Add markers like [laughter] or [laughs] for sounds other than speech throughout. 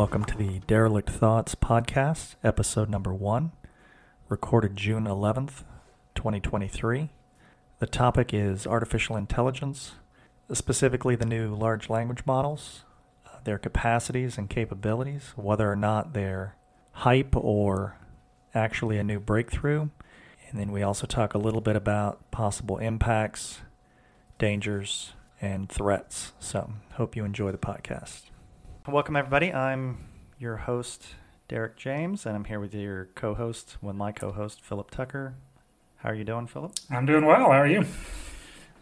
Welcome to the Derelict Thoughts podcast, episode number one, recorded June 11th, 2023. The topic is artificial intelligence, specifically the new large language models, uh, their capacities and capabilities, whether or not they're hype or actually a new breakthrough. And then we also talk a little bit about possible impacts, dangers, and threats. So, hope you enjoy the podcast. Welcome, everybody. I'm your host, Derek James, and I'm here with your co host, with my co host, Philip Tucker. How are you doing, Philip? I'm doing well. How are you?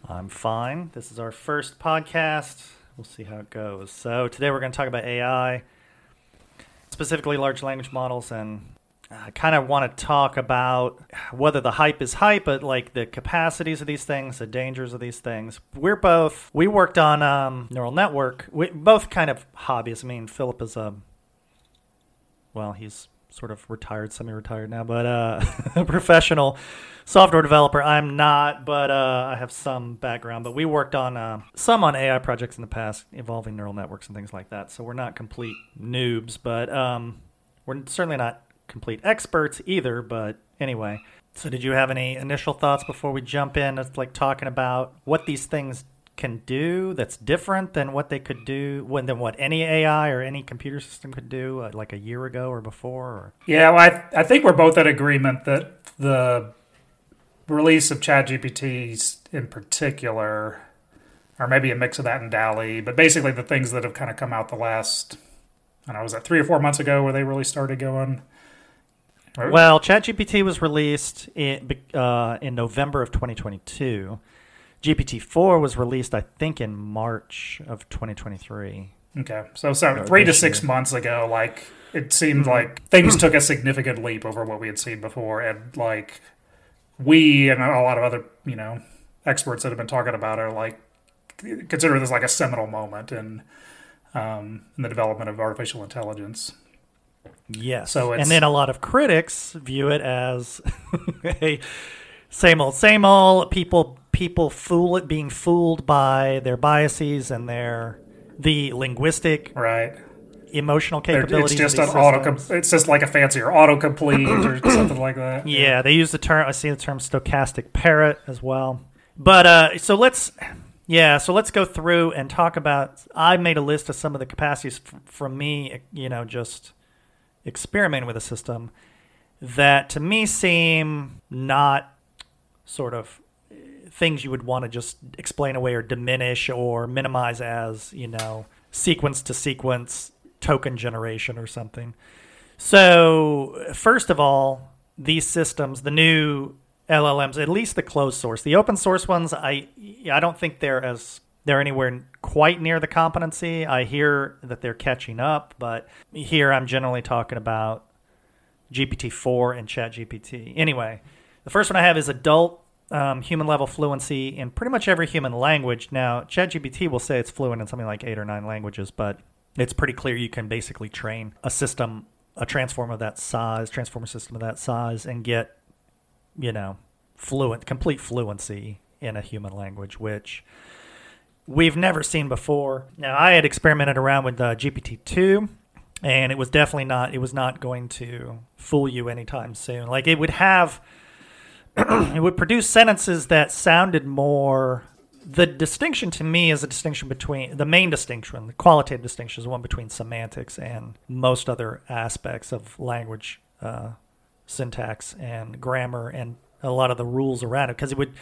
I'm fine. This is our first podcast. We'll see how it goes. So, today we're going to talk about AI, specifically large language models, and I kind of want to talk about whether the hype is hype, but like the capacities of these things, the dangers of these things. We're both we worked on um, neural network. We both kind of hobbies. I mean, Philip is a well, he's sort of retired, semi-retired now, but uh, a [laughs] professional software developer. I'm not, but uh, I have some background. But we worked on uh, some on AI projects in the past involving neural networks and things like that. So we're not complete noobs, but um, we're certainly not complete experts either, but anyway. So, did you have any initial thoughts before we jump in? It's like talking about what these things can do that's different than what they could do when than what any AI or any computer system could do uh, like a year ago or before. Or? Yeah, well, I, I think we're both in agreement that the release of ChatGPT in particular, or maybe a mix of that and DALL-E, but basically the things that have kind of come out the last, I don't know, was that three or four months ago where they really started going? Well, ChatGPT was released in, uh, in November of 2022. GPT-4 was released, I think, in March of 2023. Okay, so so three to six year. months ago, like it seemed mm-hmm. like things took a significant leap over what we had seen before, and like we and a lot of other you know experts that have been talking about are like consider this like a seminal moment in um, in the development of artificial intelligence. Yes. So and then a lot of critics view it as [laughs] a same old, same old. People people fool it, being fooled by their biases and their the linguistic right emotional capabilities. It's just an auto. It's just like a fancier autocomplete or [clears throat] something like that. Yeah, yeah, they use the term. I see the term stochastic parrot as well. But uh, so let's yeah, so let's go through and talk about. I made a list of some of the capacities f- from me. You know, just experimenting with a system that to me seem not sort of eh, things you would want to just explain away or diminish or minimize as, you know, sequence to sequence token generation or something. So, first of all, these systems, the new LLMs, at least the closed source, the open source ones, I I don't think they're as they're anywhere quite near the competency. I hear that they're catching up, but here I'm generally talking about GPT-4 and ChatGPT. Anyway, the first one I have is adult um, human level fluency in pretty much every human language. Now, ChatGPT will say it's fluent in something like eight or nine languages, but it's pretty clear you can basically train a system, a transformer of that size, transformer system of that size, and get, you know, fluent, complete fluency in a human language, which we've never seen before. Now, I had experimented around with uh, GPT-2, and it was definitely not. It was not going to fool you anytime soon. Like it would have, [clears throat] it would produce sentences that sounded more. The distinction to me is a distinction between the main distinction, the qualitative distinction is one between semantics and most other aspects of language uh, syntax and grammar and a lot of the rules around it because it would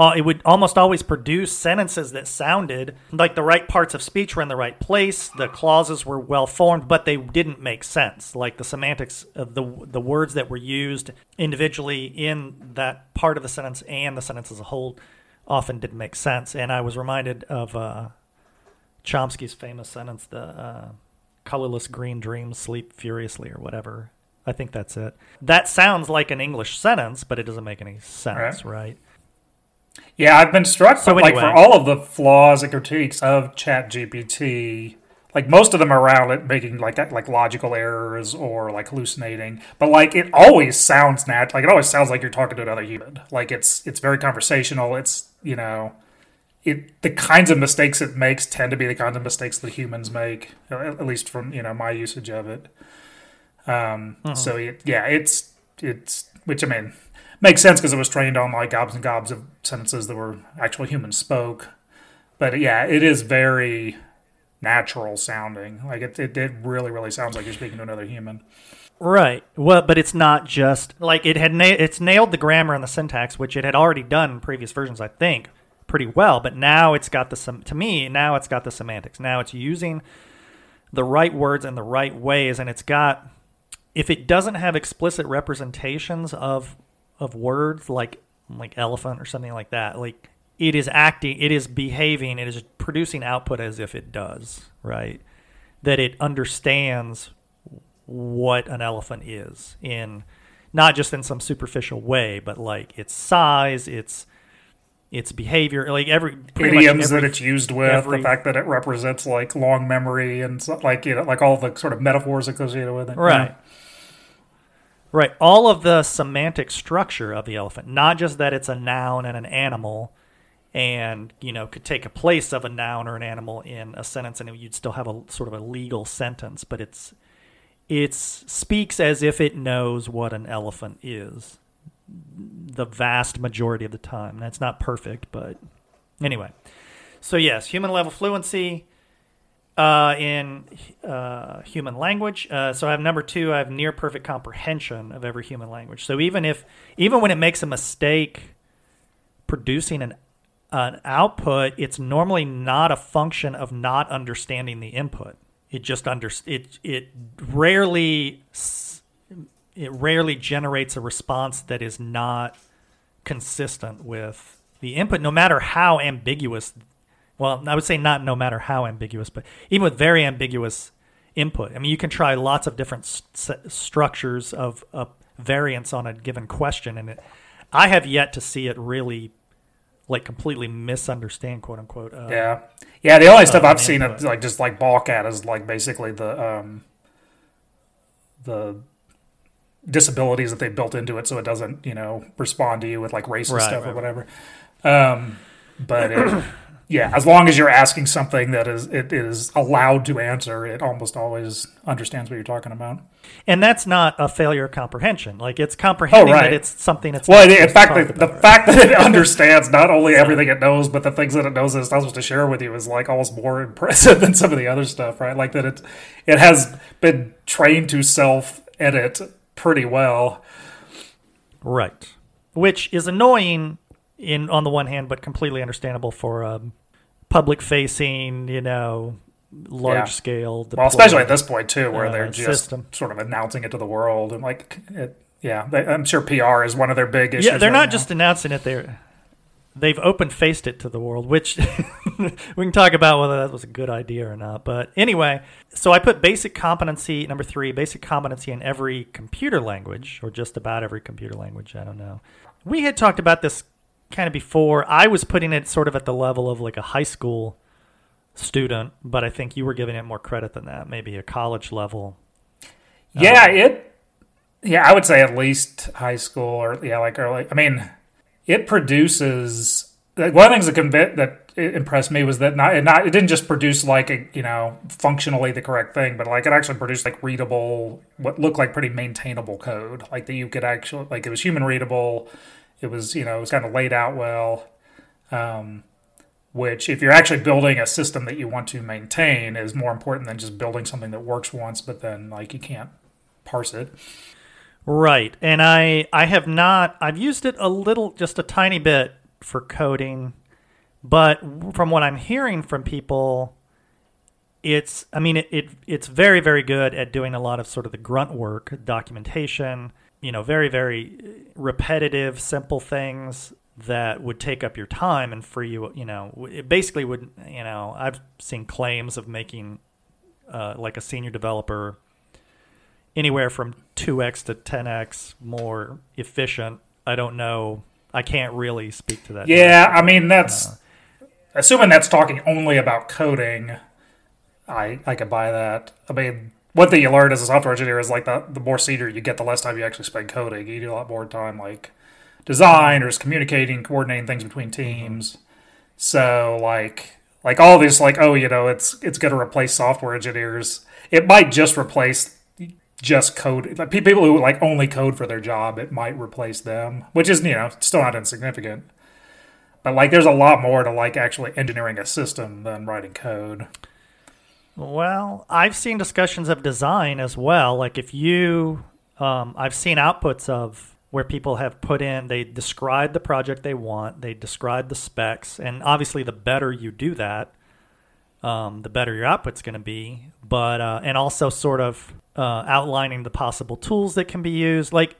uh, it would almost always produce sentences that sounded like the right parts of speech were in the right place. The clauses were well formed, but they didn't make sense. Like the semantics of the the words that were used individually in that part of the sentence and the sentence as a whole often didn't make sense. And I was reminded of uh, Chomsky's famous sentence: "The uh, colorless green dreams sleep furiously," or whatever. I think that's it. That sounds like an English sentence, but it doesn't make any sense, right? right? Yeah, I've been struck so anyway. like for all of the flaws and critiques of ChatGPT, like most of them around it making like like logical errors or like hallucinating, but like it always sounds natural. like it always sounds like you're talking to another human. Like it's it's very conversational. It's you know, it the kinds of mistakes it makes tend to be the kinds of mistakes that humans make, at least from you know my usage of it. Um, uh-huh. So it, yeah, it's it's which I mean makes sense because it was trained on like gobs and gobs of sentences that were actual humans spoke. But yeah, it is very natural sounding. Like it, it, it really, really sounds like you're speaking to another human. Right. Well, but it's not just like it had. Na- it's nailed the grammar and the syntax, which it had already done in previous versions, I think, pretty well. But now it's got the. To me, now it's got the semantics. Now it's using the right words in the right ways, and it's got. If it doesn't have explicit representations of of words like like elephant or something like that, like it is acting, it is behaving, it is producing output as if it does, right? That it understands what an elephant is in not just in some superficial way, but like its size, its its behavior, like every idioms every, that it's used with, every, the fact that it represents like long memory and like you know, like all the sort of metaphors associated with it, right? Right, all of the semantic structure of the elephant, not just that it's a noun and an animal, and you know could take a place of a noun or an animal in a sentence and you'd still have a sort of a legal sentence but it's it speaks as if it knows what an elephant is the vast majority of the time. That's not perfect but anyway. So yes human level fluency uh, in uh, human language uh, so i have number two i have near perfect comprehension of every human language so even if even when it makes a mistake producing an an output, it's normally not a function of not understanding the input. It just under it it rarely it rarely generates a response that is not consistent with the input, no matter how ambiguous. Well, I would say not no matter how ambiguous, but even with very ambiguous input. I mean, you can try lots of different st- structures of, of variance on a given question, and it, I have yet to see it really like completely misunderstand quote unquote. Uh, yeah, yeah. The only uh, stuff I've seen it like just like balk at is like basically the um, the disabilities that they built into it, so it doesn't you know respond to you with like racist right, stuff right, or whatever. Um, but it, yeah, as long as you're asking something that is it is allowed to answer, it almost always understands what you're talking about. And that's not a failure of comprehension. Like it's comprehending oh, right. that it's something that's well. In fact, the, the fact that it [laughs] understands not only everything it knows, but the things that it knows it's not supposed to share with you is like almost more impressive [laughs] than some of the other stuff, right? Like that it it has been trained to self edit pretty well, right? Which is annoying in on the one hand, but completely understandable for um, public facing, you know, large yeah. scale. Well, especially at this point too, where uh, they're just system. sort of announcing it to the world and like, it, yeah, they, I'm sure PR is one of their big issues. Yeah, they're right not now. just announcing it; they're they've open faced it to the world, which [laughs] we can talk about whether that was a good idea or not. But anyway, so I put basic competency number three, basic competency in every computer language, or just about every computer language. I don't know. We had talked about this kind of before. I was putting it sort of at the level of like a high school student, but I think you were giving it more credit than that, maybe a college level. Yeah, um, it. Yeah, I would say at least high school or yeah, like early. I mean, it produces. Like, one of the things that conv- that impressed me was that not it not it didn't just produce like a you know functionally the correct thing, but like it actually produced like readable, what looked like pretty maintainable code, like that you could actually like it was human readable it was, you know, it was kind of laid out well. Um, which, if you're actually building a system that you want to maintain, is more important than just building something that works once, but then like you can't parse it. Right, and I I have not. I've used it a little, just a tiny bit for coding, but from what I'm hearing from people, it's I mean it, it it's very very good at doing a lot of sort of the grunt work, documentation, you know, very, very repetitive, simple things that would take up your time and free you, you know, it basically would, you know, I've seen claims of making uh, like a senior developer anywhere from 2x to 10x more efficient. I don't know. I can't really speak to that. Yeah, I mean, that's uh, assuming that's talking only about coding. I I could buy that. I mean, one thing you learn as a software engineer is like the, the more senior you get, the less time you actually spend coding. You do a lot more time like design or just communicating, coordinating things between mm-hmm. teams. So like like all these like oh you know it's it's going to replace software engineers. It might just replace just code like people who like only code for their job. It might replace them, which is you know still not insignificant. But like there's a lot more to like actually engineering a system than writing code. Well, I've seen discussions of design as well. Like if you, um, I've seen outputs of where people have put in, they describe the project they want, they describe the specs, and obviously the better you do that, um, the better your output's going to be. But uh, and also sort of uh, outlining the possible tools that can be used. Like,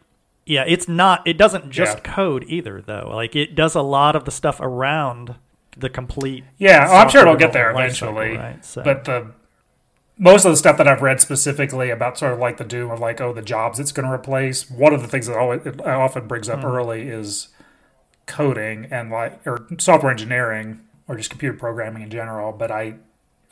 yeah, it's not. It doesn't just Yeah. code either, though. Like it does a lot of the stuff around the complete. Yeah, oh, I'm sure it'll get there eventually. right? So- But the most of the stuff that I've read specifically about sort of like the doom of like oh the jobs it's going to replace. One of the things that always, it often brings up hmm. early is coding and like or software engineering or just computer programming in general. But I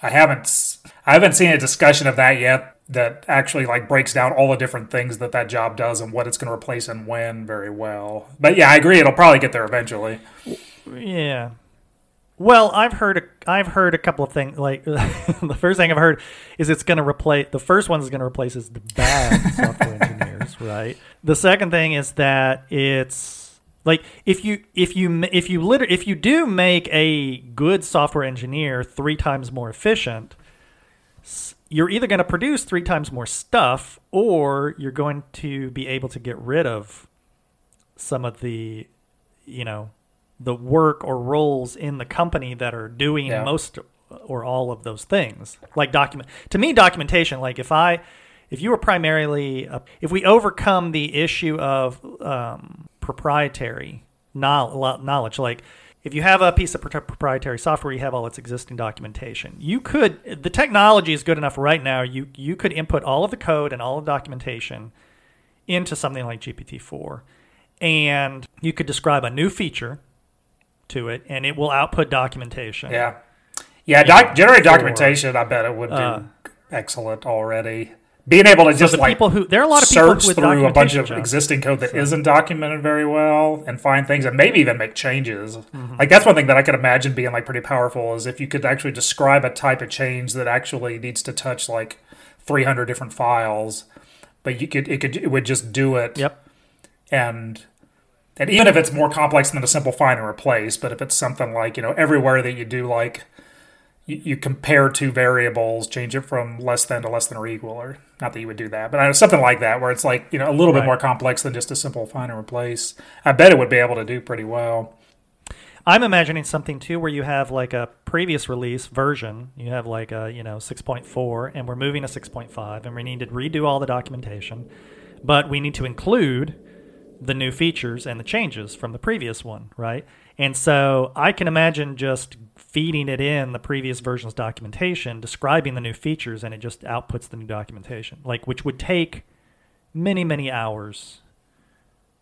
I haven't I haven't seen a discussion of that yet that actually like breaks down all the different things that that job does and what it's going to replace and when very well. But yeah, I agree. It'll probably get there eventually. Yeah. Well, I've heard a, I've heard a couple of things. Like [laughs] the first thing I've heard is it's going to replace the first one is going to replace is the bad [laughs] software engineers, right? The second thing is that it's like if you if you if you liter- if you do make a good software engineer three times more efficient, you're either going to produce three times more stuff or you're going to be able to get rid of some of the you know the work or roles in the company that are doing Yeah. most or all of those things. Like document to me documentation like if i if you were primarily a, if we overcome the issue of um, proprietary knowl- knowledge like if you have a piece of proprietary software you have all its existing documentation. You could the technology is good enough right now you you could input all of the code and all of the documentation into something like GPT-4 and you could describe a new feature to it and it will output documentation. Yeah. Yeah, doc, generate documentation, I bet it would do Uh, excellent already. Being able to So just like people who there are a lot of people search with through a bunch of jobs. existing code that not documented very well and find things and maybe even make changes. Mm-hmm. Like that's one thing that I could imagine being like pretty powerful is if you could actually describe a type of change that actually needs to touch like 300 different files, but you could it could it would just do it Yep. and and even if it's more complex than a simple find and replace, but if it's something like you know everywhere that you do like you, you compare two variables, change it from less than to less than or equal, or not that you would do that, but uh, something like that where it's like you know a little bit more complex than just a simple find and replace. I bet it would be able to do pretty well. I'm imagining something too where you have like a previous release version, you have like a, you know, 6.4 and we're moving to 6.5 and we need to redo all the documentation, but we need to include the new features and the changes from the previous one, right? And so I can imagine just feeding it in the previous version's documentation, describing the new features, and it just outputs the new documentation, like which would take many, many hours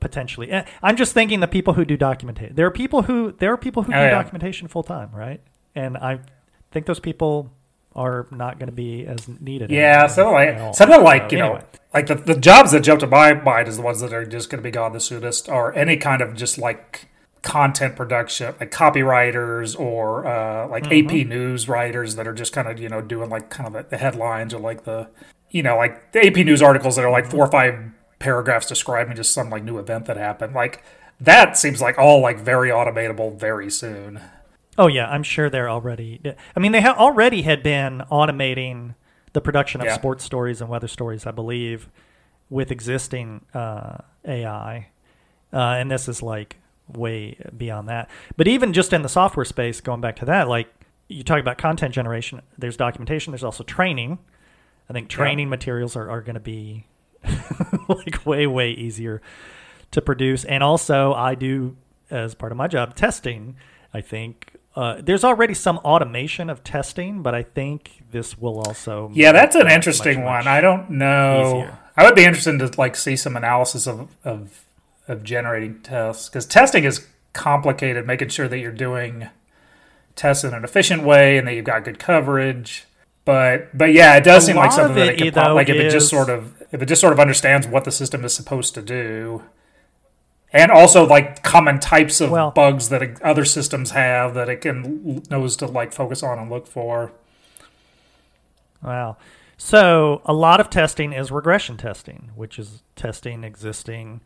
potentially. Eh, I'm just thinking the people who do documentation. There are people who there are people who Oh, do yeah. documentation full time, right? And I think those people are not going to be as needed. Yeah, something like something like you anyway. know, like the, the jobs that jump to my mind is the ones that are just going to be gone the soonest, or any kind of just like content production, like copywriters or uh, like Mm-hmm. AP news writers that are just kind of you know doing like kind of the headlines or like the you know like the AP news articles that are like four or five paragraphs describing just some like new event that happened. Like that seems like all like very automatable very soon. Oh yeah, I'm sure they're already. I mean, they ha- already had been automating the production of Yeah. sports stories and weather stories, I believe, with existing uh, AI, uh, and this is like way beyond that. But even just in the software space, going back to that, like you talk about content generation, there's documentation, there's also training. I think training materials are, are going to be [laughs] like way way easier to produce, and also I do as part of my job testing. I think uh, there's already some automation of testing, but I think this will also. Yeah, that's an interesting much, one. much I don't know. easier. I would be interested to like see some analysis of of, of generating tests because testing is complicated. Making sure that you're doing tests in an efficient way and that you've got good coverage. But but yeah, it does A seem like something that it could pop, like if it just sort of if it just sort of understands what the system is supposed to do. And also like common types of Well- bugs that other systems have that it can knows to like focus on and look for. Wow. So a lot of testing is regression testing, which is testing existing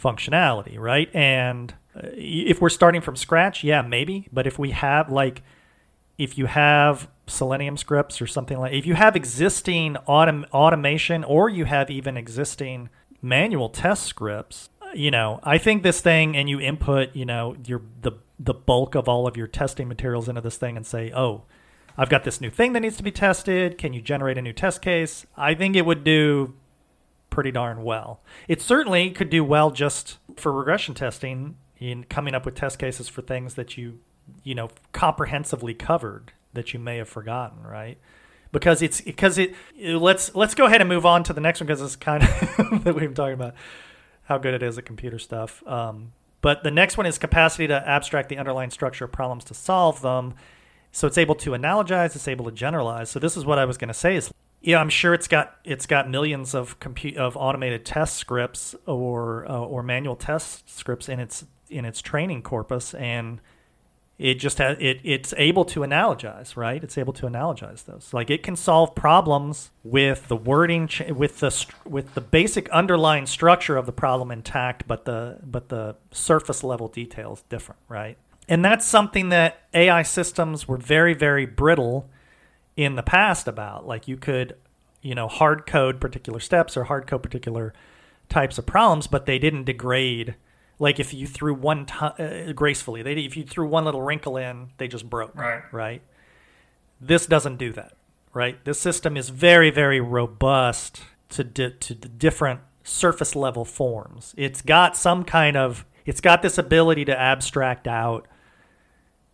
functionality, right? And uh, if we're starting from scratch, yeah, maybe. But if we have like, if you have Selenium scripts or something like, if you have existing autom- automation or you have even existing manual test scripts, you know, I think this thing and you input, you know, your the the bulk of all of your testing materials into this thing and say, oh, I've got this new thing that needs to be tested. Can you generate a new test case? I think it would do pretty darn well. It certainly could do well just for regression testing in coming up with test cases for things that you, you know, comprehensively covered that you may have forgotten, right? Because it's because it, let's let's go ahead and move on to the next one because it's kind of [laughs] that we've been talking about how good it is at computer stuff. Um, but the next one is capacity to abstract the underlying structure of problems to solve them. So it's able to analogize, it's able to generalize. So this is what I was going to say is yeah, I'm sure it's got it's got millions of compute of automated test scripts or uh, or manual test scripts in its in its training corpus and it just has it it's able to analogize right? It's able to analogize those. Like it can solve problems with the wording with the with the basic underlying structure of the problem intact but the but the surface level details different right? And that's something that ai systems were very very brittle in the past about. Like you could you know hard code particular steps or hard code particular types of problems but they didn't degrade like if you threw one t- uh, gracefully they if you threw one little wrinkle in they just broke Right. right this doesn't do that right this system is very very robust to di- to the different surface level forms it's got some kind of it's got this ability to abstract out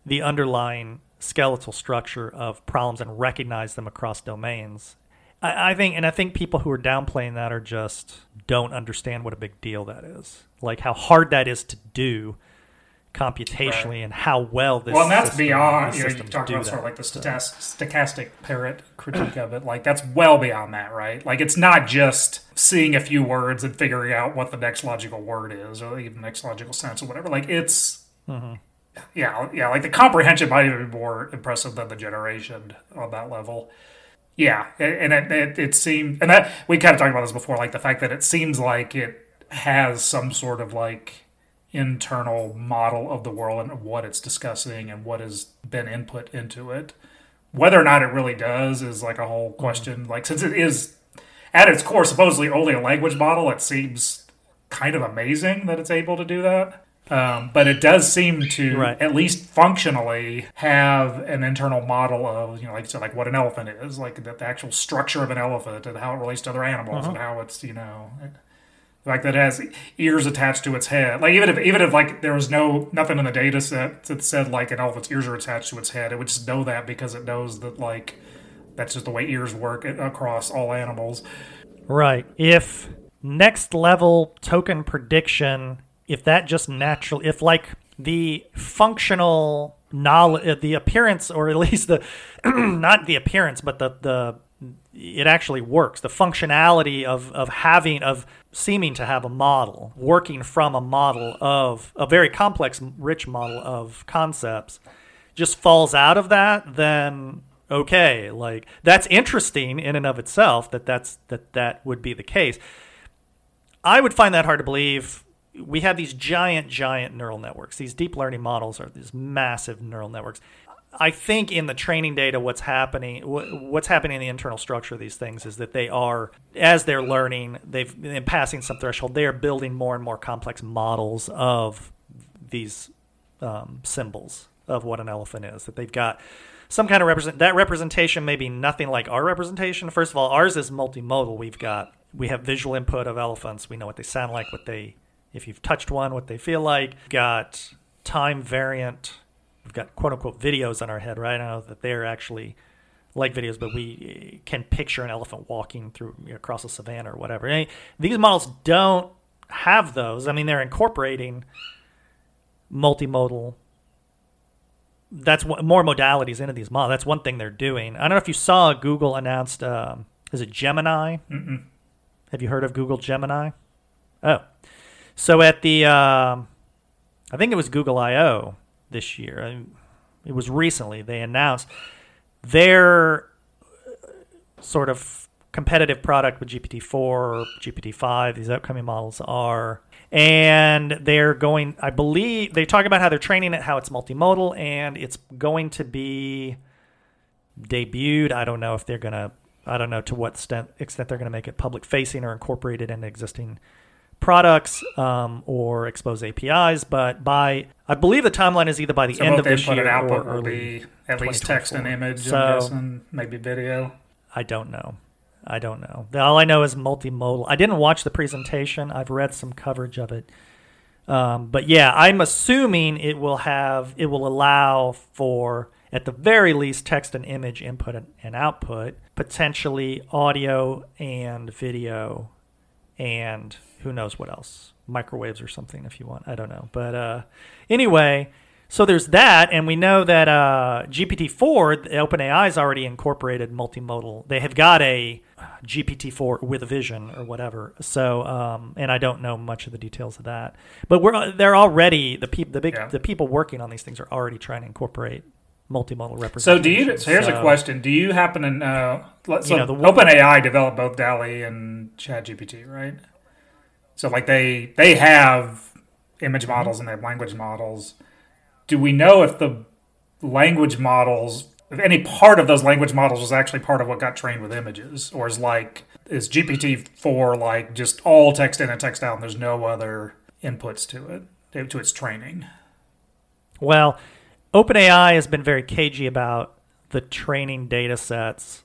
the underlying skeletal structure of problems and recognize them across domains. I, I think, and I think people who are downplaying that are just don't understand what a big deal that is. Like how hard that is to do computationally, and how well this. Well, and that's system- beyond, you know, you talk about sort of like the stochast- stochastic parrot critique of it. Like, that's well beyond that, right? Like, it's not just seeing a few words and figuring out what the next logical word is or even next logical sense or whatever. Like, it's. Mm-hmm. Yeah, yeah, like the comprehension might even be more impressive than the generation on that level. Yeah, and it, it, it seemed, and that we kind of talked about this before, like the fact that it seems like it has some sort of like internal model of the world and what it's discussing and what has been input into it. Whether or not it really does is like a whole mm-hmm. question. Like, since it is at its core supposedly only a language model, it seems kind of amazing that it's able to do that. Um, but it does seem to, Right. at least functionally, have an internal model of, you know, like so, like what an elephant is, like the, the actual structure of an elephant and how it relates to other animals and how it's, you know, like that it has ears attached to its head. Like even if even if like there was no nothing in the data set that said like an elephant's ears are attached to its head, it would just know that because it knows that like that's just the way ears work across all animals. Right. If next level token prediction, if that just natural, if like the functional knowledge, uh, the appearance, or at [laughs] least the, [clears throat] not the appearance, but the, the, it actually works. The functionality of, of having, of seeming to have a model, working from a model of a very complex, rich model of concepts, just falls out of that, then okay, like that's interesting in and of itself that that's that that would be the case. I would find that hard to believe. We have these giant, giant neural networks. These deep learning models are these massive neural networks. I think in the training data, what's happening, what's happening in the internal structure of these things is that they are, as they're learning, they've been passing some threshold. They are building more and more complex models of these um, symbols of what an elephant is. That they've got some kind of represent. That representation may be nothing like our representation. First of all, ours is multimodal. We've got we have visual input of elephants. We know what they sound like, what they, if you've touched one, what they feel like. Got time variant. We've got quote unquote videos on our head, right? I know that they're actually like videos, but we can picture an elephant walking through you across a savannah or whatever. And these models don't have those. I mean, they're incorporating multimodal. That's what more modalities into these models. That's one thing they're doing. I don't know if you saw Google announced. Um, is it Gemini? Mm-mm. Have you heard of Google Gemini? Oh, So at the, um I think it was Google I/O this year. It was recently they announced their sort of competitive product with GPT-4 or GPT-5. These upcoming models are, and they're going. I believe they talk about how they're training it, how it's multimodal, and it's going to be debuted. I don't know if they're gonna. I don't know to what extent, extent they're going to make it public facing or incorporated in existing products um, or expose APIs. But by I believe the timeline is either by the So end of this year output or early. at least text and image, So- maybe video. I don't know. I don't know. All I know is multimodal. I didn't watch the presentation. I've read some coverage of it. Um, but yeah, I'm assuming it will have it will allow for at the very least text and image input and, and output, potentially audio and video, and who knows what else, microwaves or something if you want. I don't know. But uh, anyway, so there's that, and we know that uh, GPT-4, the OpenAI has already incorporated multimodal. They have got a GPT-4 with vision or whatever. So, um, and I don't know much of the details of that, but we're they're already the people the big Yeah. the people working on these things are already trying to incorporate multimodal representation. So do you? So here's a question: Do you happen to know? let- So You know, the OpenAI developed both DALL-E and ChatGPT, right? So like they they have image Mm-hmm. models and they have language models. Do we know if the language models, if any part of those language models was actually part of what got trained with images, or is like is GPT four like just all text in and text out, and there's no other inputs to it to its training? Well, OpenAI has been very cagey about the training data sets,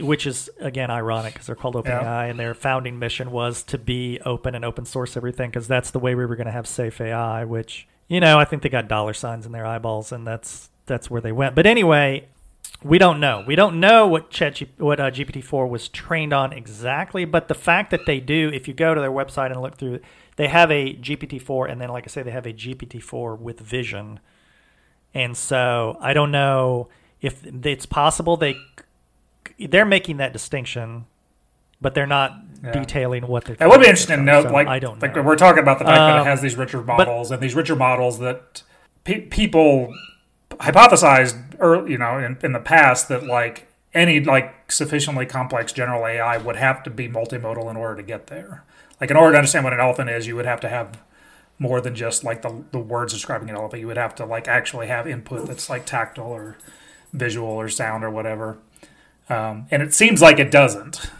which is again ironic because they're called OpenAI, Yeah. and their founding mission was to be open and open source everything because that's the way we were going to have safe AI. Which you know, I think they got dollar signs in their eyeballs, and that's that's where they went. But anyway. We don't know. We don't know what Chat what uh, GPT-4 was trained on exactly, but the fact that they do, if you go to their website and look through, they have a GPT-4, and then, like I say, they have a GPT-4 with vision, and so I don't know if it's possible they they're making that distinction, but they're not Yeah. detailing what they're. That would be interesting to note. So like, I don't like know. we're talking about the fact that Um, it has these richer models and these richer models that pe- people hypothesized, or you know, in, in the past that like any like sufficiently complex general AI would have to be multimodal in order to get there. Like in order to understand what an elephant is, you would have to have more than just like the the words describing it all but You would have to like actually have input that's like tactile or visual or sound or whatever. Um, and it seems like it doesn't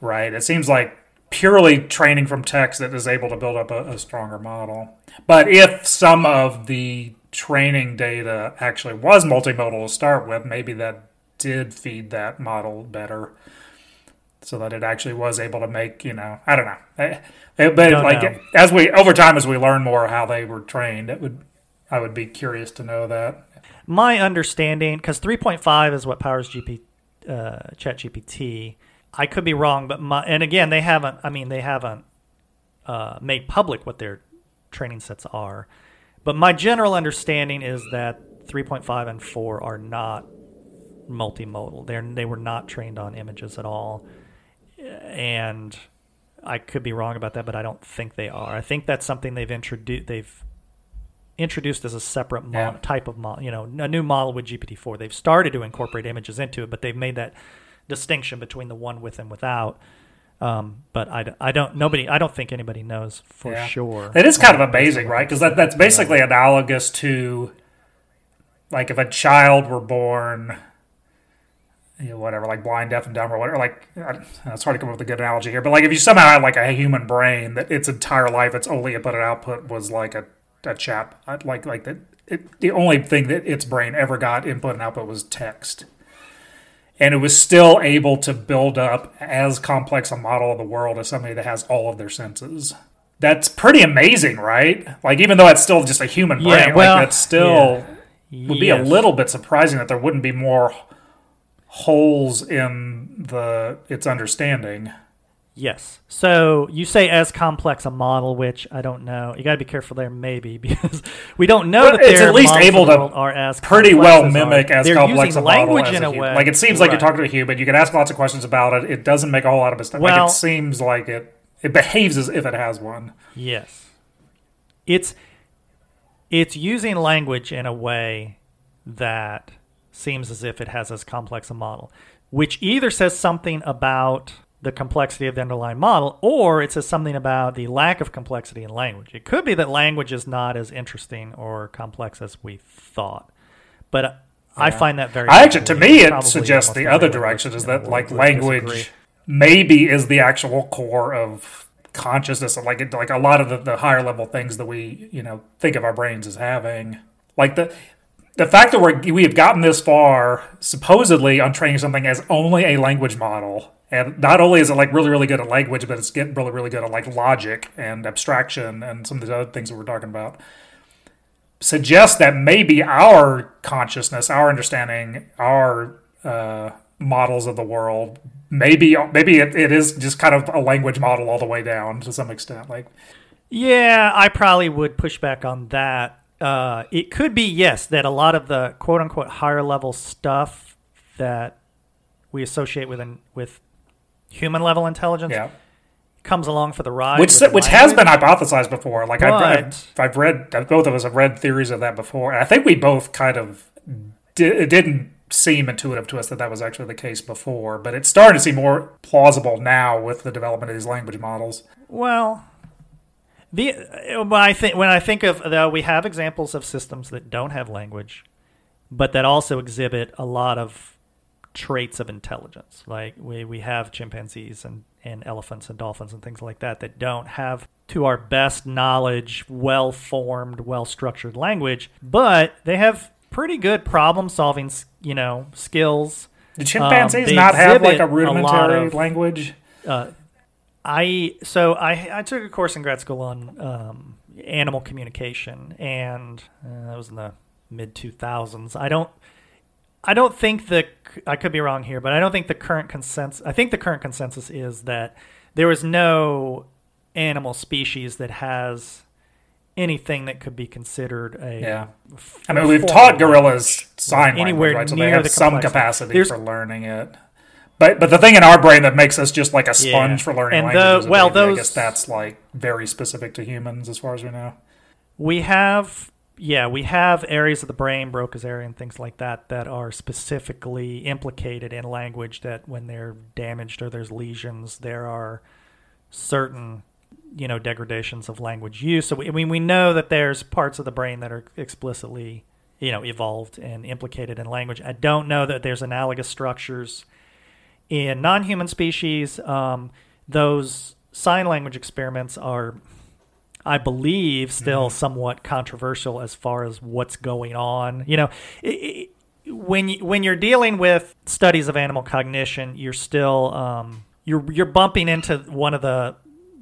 right? It seems like purely training from text that is able to build up a, a stronger model. But if some of the training data actually was multimodal to start with, maybe that did feed that model better. So that it actually was able to make, you know, I don't know. Eh, eh, But Don't like know. as we over time as we learn more how they were trained, it would I would be curious to know that. my understanding, because 3.5 is what powers GP, uh, ChatGPT. I could be wrong, but my and again they haven't. I mean they haven't uh, made public what their training sets are. But my general understanding is that 3.5 and 4 are not multimodal. They they were not trained on images at all, and I could be wrong about that, but I don't think they are. I think that's something they've introduced. They've introduced as a separate Yeah. type of model, you know, a new model with GPT-4. They've started to incorporate images into it, but they've made that distinction between the one with and without. Um, but I don't nobody I don't think anybody knows for Yeah. sure. It is kind of amazing, right? Because that, that's basically analogous to, like, if a child were born, you know, whatever, like blind, deaf, and dumb, or whatever. Like, I- it's hard to come up with a good analogy here, but like, if you somehow had like a human brain that its entire life, its only input and output was like a, a chap, I'd like like that. It, the only thing that its brain ever got input and output was text. And it was still able to build up as complex a model of the world as somebody that has all of their senses that's pretty amazing, right? Like even though it's still just a human brain, Yeah, well, like that's still would be a little bit surprising that there wouldn't be more holes in the its understanding. Yes. So you say as complex a model, which I don't know. You got to be careful there, maybe, [laughs] because we don't know But that it's at least able to are as Pretty well as mimic as They're complex a model language in a a way. Like it seems like you're talking to a human. You can ask lots of questions about it. It doesn't make a whole lot of mistakes. like Well- it seems like it It behaves as if it has one. Yes. It's it's using language in a way that seems as if it has as complex a model, which either says something about the complexity of the underlying model or it says something about the lack of complexity in language. It could be that language is not as interesting or complex as we thought. But yeah. I find that very I actually to me it suggests the other direction is that like language disagree. maybe is the actual core of consciousness like it, like a lot of the, the higher level things that we, you know, think of our brains as having. Like the the fact that we we have gotten this far supposedly on training something as only a language model and not only is it like really really good at language but it's getting really really good at like logic and abstraction and some of the other things that we're talking about suggests that maybe our consciousness our understanding our uh, models of the world maybe maybe it, it is just kind of a language model all the way down to some extent like yeah i probably would push back on that uh, it could be yes that a lot of the quote unquote higher level stuff that we associate with an, with human level intelligence yeah. comes along for the ride. Which which has been hypothesized before. Like I've, I've, I've, read, both of us have read theories of that before. And I think we both kind of did, it didn't seem intuitive to us that that was actually the case before, but it's starting to seem more plausible now with the development of these language models. Well, the when I think when I think of though we have examples of systems that don't have language, but that also exhibit a lot of traits of intelligence. Like we, we have chimpanzees and, and elephants and dolphins and things like that that don't have, to our best knowledge, well formed, well structured language, but they have pretty good problem solving, you know, skills. Do chimpanzees um, not have like a rudimentary a of, language? Uh, I so I I took a course in grad school on um, animal communication, and uh, that was in the mid two thousands. I don't I don't think the I could be wrong here, but I don't think the current consensus. I think the current consensus is that there is no animal species that has anything that could be considered a. Yeah, I mean we've taught gorillas sign language, right? So they have the some capacity There's, for learning it. But but the thing in our brain that makes us just like a sponge yeah. for learning and languages, the, well, those, I guess that's like very specific to humans as far as we know. We have yeah, we have areas of the brain, Broca's area, and things like that, that are specifically implicated in language. That when they're damaged or there's lesions, there are certain, you know, degradations of language use. So we, I mean, we know that there's parts of the brain that are explicitly, you know, evolved and implicated in language. I don't know that there's analogous structures in non-human species. Um, those sign language experiments are I believe, still mm-hmm. somewhat controversial as far as what's going on. You know, it, it, when you, when you're dealing with studies of animal cognition, you're still um, you're you're bumping into one of the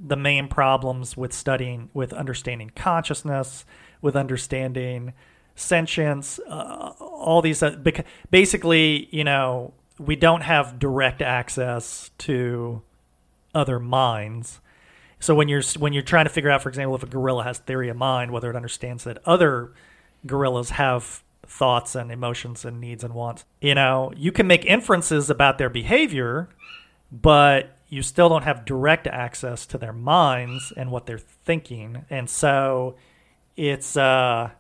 the main problems with studying with understanding consciousness, with understanding sentience, uh, all these uh, basically, you know, we don't have direct access to other minds so when you're when you're trying to figure out, for example, if a gorilla has theory of mind, whether it understands that other gorillas have thoughts and emotions and needs and wants, you know, you can make inferences about their behavior, but you still don't have direct access to their minds and what they're thinking, and so it's uh,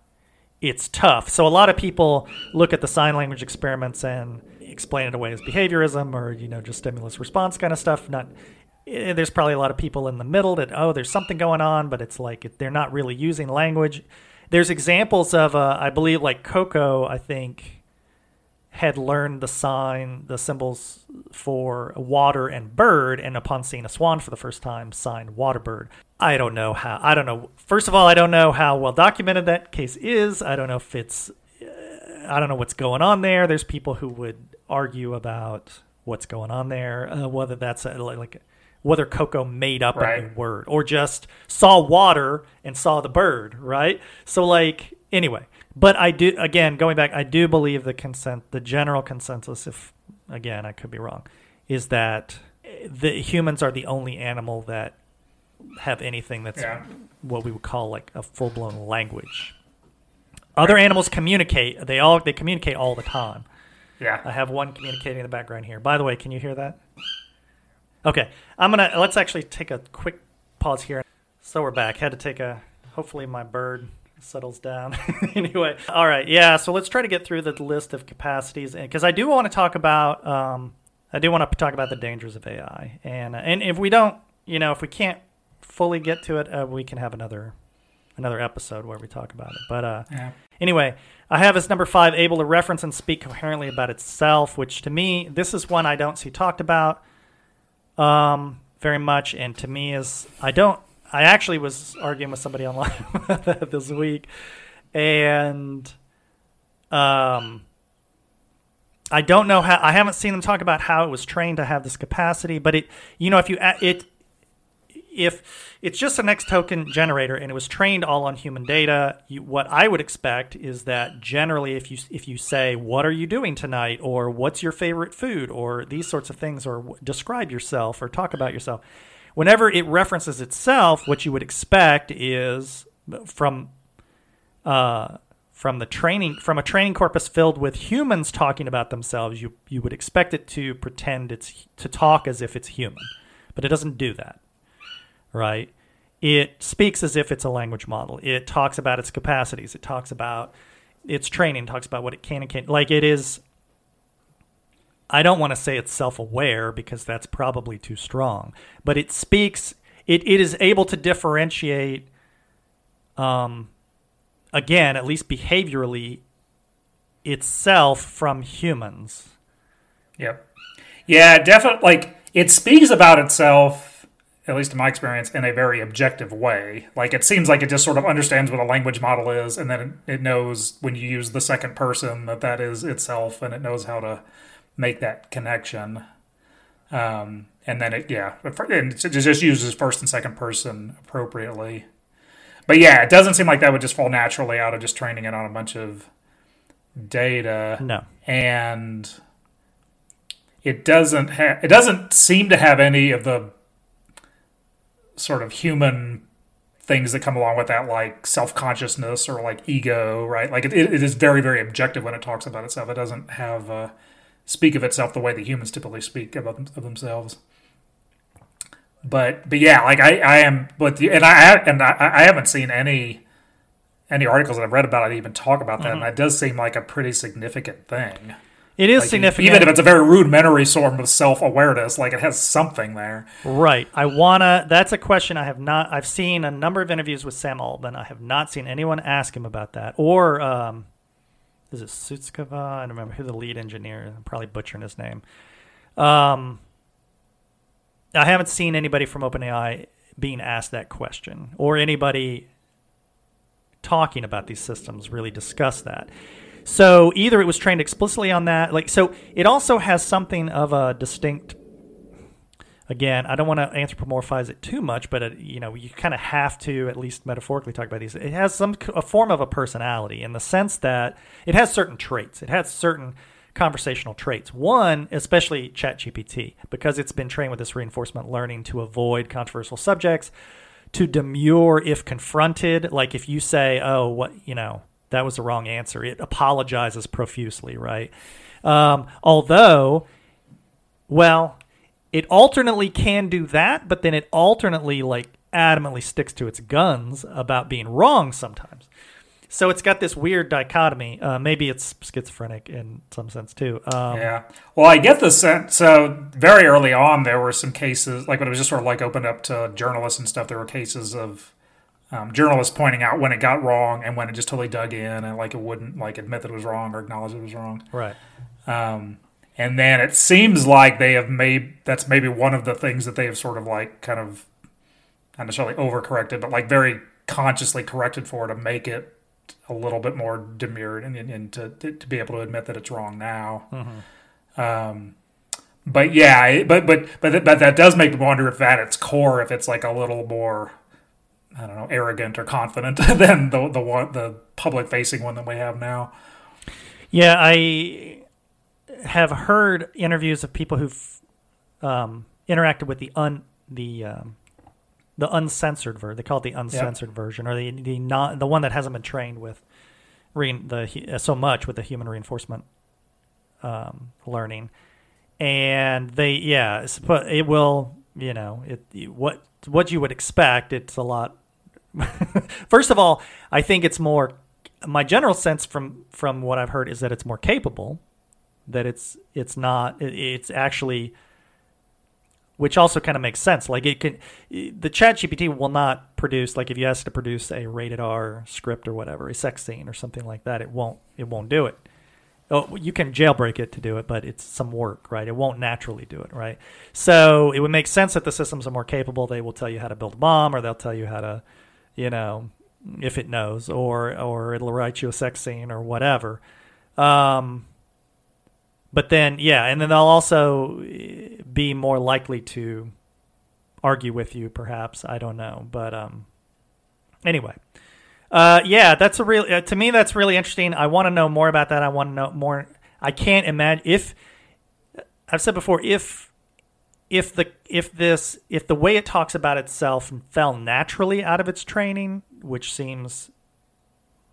it's tough. So a lot of people look at the sign language experiments and explain it away as behaviorism or you know just stimulus response kind of stuff. Not Eh, there's probably a lot of people in the middle that oh there's something going on but it's like they're not really using language. There's examples of uh, i believe like Koko i think had learned the sign the symbols for water and bird and upon seeing a swan for the first time signed waterbird. I don't know how i don't know first of all i don't know how well documented that case is. I don't know if it's uh, i don't know what's going on there. There's people who would argue about what's going on there uh, whether that's a, like whether Koko made up right. a new word or just saw water and saw the bird, right? So like anyway, but I do again going back, I do believe the consent, the general consensus, if again I could be wrong, is that the humans are the only animal that have anything that's yeah. what we would call like a full blown language. Other animals communicate. They all they communicate all the time. Yeah. I have one communicating in the background here. By the way, can you hear that? Okay, I'm gonna let's actually take a quick pause here. So we're back. Had to take a. Hopefully my bird settles down. [laughs] anyway, all right, yeah. So let's try to get through the list of capacities because I do want to talk about. Um, I do want to talk about the dangers of AI, and and if we don't, you know, if we can't fully get to it, uh, we can have another another episode where we talk about it. But uh, yeah. anyway, I have as number five able to reference and speak coherently about itself, which to me, this is one I don't see talked about um, very much, and to me is I don't. I actually was arguing with somebody [laughs] online this week, and um, I don't know how. I haven't seen them talk about how it was trained to have this capacity, but it, you know, if you it if it's just a next token generator and it was trained all on human data, you, what I would expect is that generally, if you if you say "What are you doing tonight?" or "What's your favorite food?" or these sorts of things, or describe yourself or talk about yourself, whenever it references itself, what you would expect is from uh, from the training from a training corpus filled with humans talking about themselves, you you would expect it to pretend it's to talk as if it's human, but it doesn't do that right? It speaks as if it's a language model. It talks about its capacities. It talks about its training. Talks about what it can and can't. Like it is. I don't want to say it's self-aware because that's probably too strong, but it speaks. It it is able to differentiate. Um, again, at least behaviorally, itself from humans. Yep. Yeah, definitely. Like it speaks about itself at least in my experience, in a very objective way. Like it seems like it just sort of understands what a language model is, and then it, it knows when you use the second person that that is itself, and it knows how to make that connection. Um, and then it, yeah, and it just uses first and second person appropriately. But yeah, it doesn't seem like that would just fall naturally out of just training it on a bunch of data. No, and it doesn't have. It doesn't seem to have any of the sort of human things that come along with that, like self consciousness or like ego, right? Like it, it is very, very objective when it talks about itself. It doesn't have uh, speak of itself the way the humans typically speak about them, of themselves. But but yeah, like I, I am, but the, and I and I, I haven't seen any any articles that I've read about it even talk about that, mm-hmm. and that does seem like a pretty significant thing. It is like, significant, even if it's a very rudimentary sort of self awareness. Like it has something there, right? I wanna. That's a question I have not. I've seen a number of interviews with Sam Altman. I have not seen anyone ask him about that. Or um, is it Sutskever? I don't remember who the lead engineer. I'm probably butchering his name. Um, I haven't seen anybody from OpenAI being asked that question, or anybody talking about these systems really discuss that. So either it was trained explicitly on that, like so. It also has something of a distinct. Again, I don't want to anthropomorphize it too much, but it, you know, you kind of have to at least metaphorically talk about these. It has some a form of a personality in the sense that it has certain traits. It has certain conversational traits. One, especially ChatGPT, because it's been trained with this reinforcement learning to avoid controversial subjects, to demur if confronted. Like if you say, "Oh, what you know." That was the wrong answer. It apologizes profusely, right? Um, although, well, it alternately can do that, but then it alternately like adamantly sticks to its guns about being wrong sometimes. So it's got this weird dichotomy. Uh, maybe it's schizophrenic in some sense too. Um, yeah. Well, I get the sense. So very early on, there were some cases, like when it was just sort of like opened up to journalists and stuff. There were cases of um, journalists pointing out when it got wrong and when it just totally dug in and like it wouldn't like admit that it was wrong or acknowledge it was wrong. Right. Um, and then it seems like they have made that's maybe one of the things that they have sort of like kind of not necessarily overcorrected, but like very consciously corrected for to make it a little bit more demure and, and to, to be able to admit that it's wrong now. Mm-hmm. Um, but yeah, but but but but that does make me wonder if at its core, if it's like a little more I don't know, arrogant or confident [laughs] than the the one the public facing one that we have now. Yeah, I have heard interviews of people who've um, interacted with the un the um, the uncensored version. They call it the uncensored yep. version, or the the not the one that hasn't been trained with re- the so much with the human reinforcement um, learning. And they, yeah, it will you know, it what what you would expect. It's a lot. [laughs] First of all, I think it's more. My general sense from from what I've heard is that it's more capable. That it's it's not. It's actually which also kind of makes sense. Like it can, the Chat GPT will not produce like if you ask to produce a rated R script or whatever, a sex scene or something like that, it won't it won't do it. Oh, you can jailbreak it to do it, but it's some work, right? It won't naturally do it, right? So it would make sense that the systems are more capable. They will tell you how to build a bomb, or they'll tell you how to, you know, if it knows, or or it'll write you a sex scene or whatever. Um, but then, yeah, and then they'll also eh, be more likely to argue with you, perhaps. I don't know, but um, anyway, uh, yeah, that's a real. Uh, to me, that's really interesting. I want to know more about that. I want to know more. I can't imagine if I've said before if if the if this if the way it talks about itself fell naturally out of its training, which seems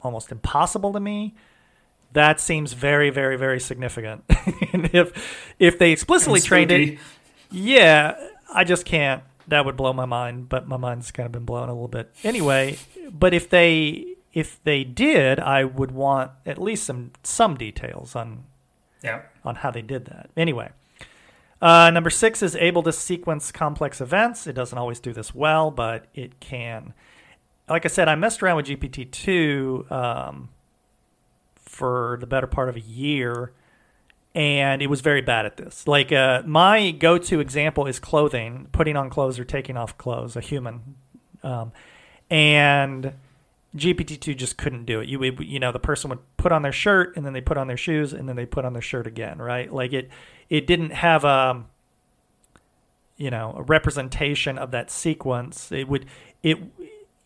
almost impossible to me that seems very, very, very significant. [laughs] and if if they explicitly trained it, yeah, I just can't. That would blow my mind. But my mind's kind of been blown a little bit anyway. But if they if they did, I would want at least some some details on yeah on how they did that. Anyway. Uh, number six is able to sequence complex events. It doesn't always do this well, but it can. Like I said, I messed around with GPT two um, for the better part of a year, and it was very bad at this. Like uh, my go-to example is clothing, putting on clothes or taking off clothes, a human, um, and GPT two just couldn't do it. You you know the person would put on their shirt and then they put on their shoes and then they put on their shirt again, right? Like it it didn't have a you know a representation of that sequence. It would it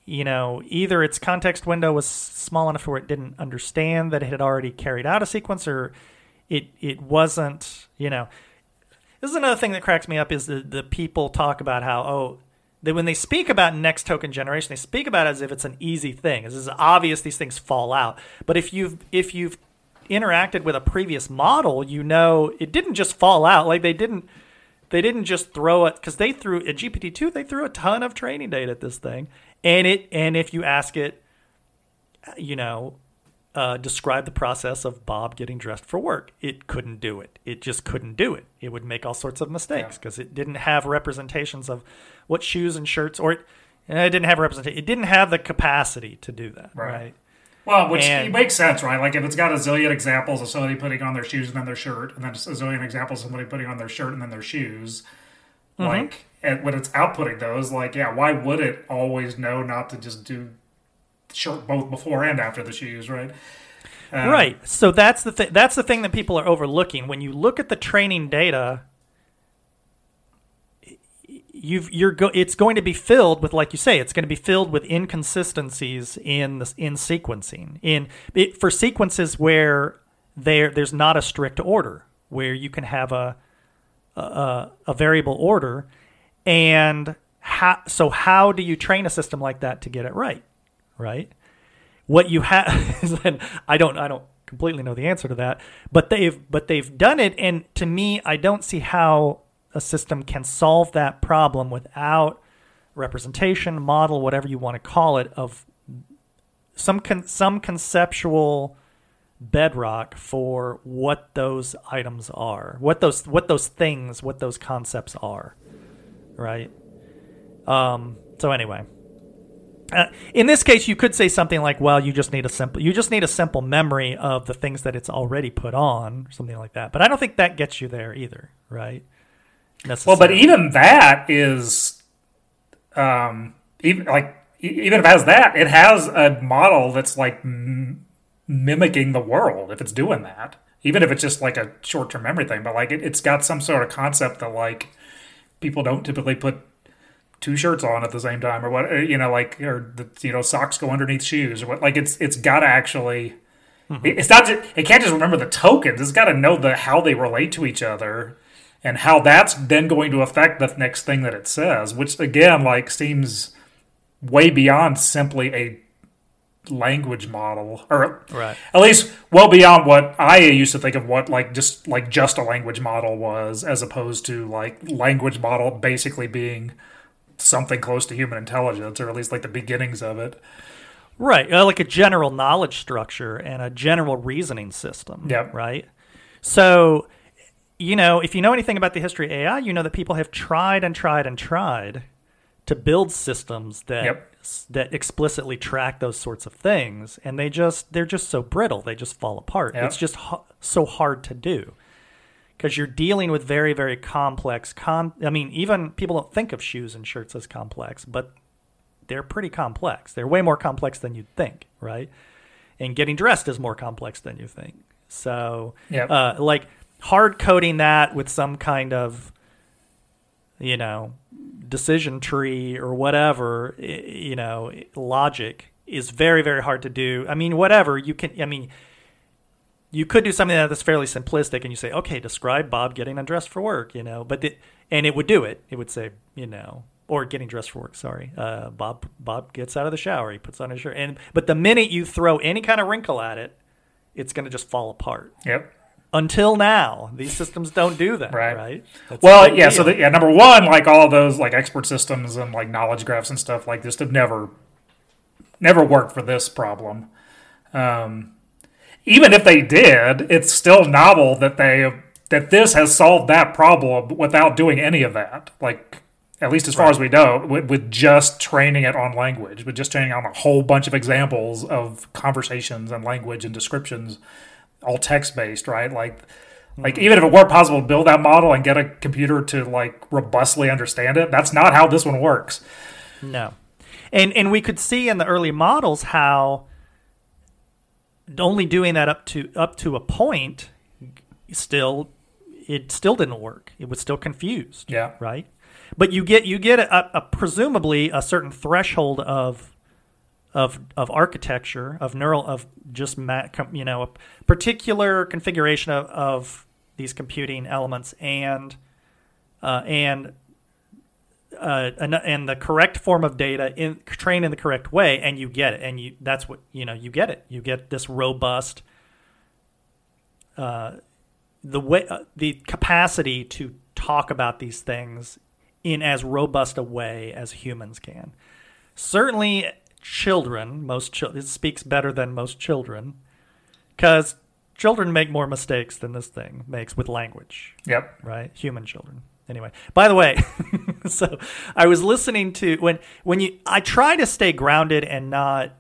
you know, either its context window was small enough where it didn't understand that it had already carried out a sequence, or it it wasn't. You know, this is another thing that cracks me up is the the people talk about how oh that when they speak about next token generation, they speak about it as if it's an easy thing. As it's obvious these things fall out. But if you've if you've interacted with a previous model, you know it didn't just fall out. Like they didn't they didn't just throw it because they threw a GPT two. They threw a ton of training data at this thing, and it and if you ask it, you know, uh, describe the process of Bob getting dressed for work, it couldn't do it. It just couldn't do it. It would make all sorts of mistakes because yeah. it didn't have representations of what shoes and shirts, or it, it didn't have representation. It didn't have the capacity to do that, right? right? Well, which and, makes sense, right? Like if it's got a zillion examples of somebody putting on their shoes and then their shirt, and then a zillion examples of somebody putting on their shirt and then their shoes, mm-hmm. like and when it's outputting those, like yeah, why would it always know not to just do shirt both before and after the shoes, right? Um, right. So that's the thing. That's the thing that people are overlooking when you look at the training data. You've, you're go, it's going to be filled with, like you say, it's going to be filled with inconsistencies in the, in sequencing. In it, for sequences where there there's not a strict order, where you can have a a, a variable order, and how, so how do you train a system like that to get it right? Right? What you have [laughs] I don't I don't completely know the answer to that, but they've but they've done it and to me I don't see how a system can solve that problem without representation, model, whatever you want to call it of some con- some conceptual bedrock for what those items are, what those what those things, what those concepts are right? Um, so anyway, uh, in this case, you could say something like, "Well, you just need a simple you just need a simple memory of the things that it's already put on, something like that." But I don't think that gets you there either, right? Well, but even that is, um, even like even if it has that, it has a model that's like m- mimicking the world. If it's doing that, even if it's just like a short term memory thing, but like it, it's got some sort of concept that like people don't typically put two shirts on at the same time or what you know like or the you know socks go underneath shoes or what like it's it's got to actually mm-hmm. it's not just, it can't just remember the tokens it's got to know the how they relate to each other and how that's then going to affect the next thing that it says which again like seems way beyond simply a language model, or Right. at least well beyond what I used to think of what like just like just a language model was, as opposed to like language model basically being something close to human intelligence, or at least like the beginnings of it. Right, uh, like a general knowledge structure and a general reasoning system. Yep. Right. So, you know, if you know anything about the history of AI, you know that people have tried and tried and tried to build systems that Yep. that explicitly track those sorts of things, and they just they're just so brittle, they just fall apart. Yep. It's just so hard to do because you're dealing with very very complex. I mean, even people don't think of shoes and shirts as complex, but they're pretty complex. They're way more complex than you'd think, right? And getting dressed is more complex than you think. So, Yep. uh, like hard coding that with some kind of, you know, decision tree or whatever, you know, logic is very, very hard to do. I mean, whatever you can, I mean, you could do something that's fairly simplistic and you say, okay, describe Bob getting undressed for work, you know, but the, and it would do it. It would say, you know, or getting dressed for work. Sorry, uh, Bob. Bob gets out of the shower. He puts on his shirt, and but the minute you throw any kind of wrinkle at it, it's going to just fall apart. Yep. Until now, these systems don't do that. Right. Right. That's Well, yeah. So the, yeah, number one, like all those like expert systems and like knowledge graphs and stuff like this have never, never worked for this problem. Um, even if they did, it's still novel that they that this has solved that problem without doing any of that. Like at least as far as we know, with, with just training it on language, with just training on a whole bunch of examples of conversations and language and descriptions, all text based, right? Like, like even if it were possible to build that model and get a computer to like robustly understand it, that's not how this one works. No. And and we could see in the early models how only doing that up to up to a point still it still didn't work. It was still confused. Yeah. Right? But you get you get a, a presumably a certain threshold of of of architecture of neural of just you know a particular configuration of, of these computing elements and uh, and uh, and, and the correct form of data in trained in the correct way, and you get it, and you that's what you know you get it. You get this robust, uh, the way uh, the capacity to talk about these things in as robust a way as humans can. Certainly, children, most children, it speaks better than most children, because children make more mistakes than this thing makes with language Yep. right? Human children. Anyway, by the way, [laughs] so I was listening to when when you I try to stay grounded and not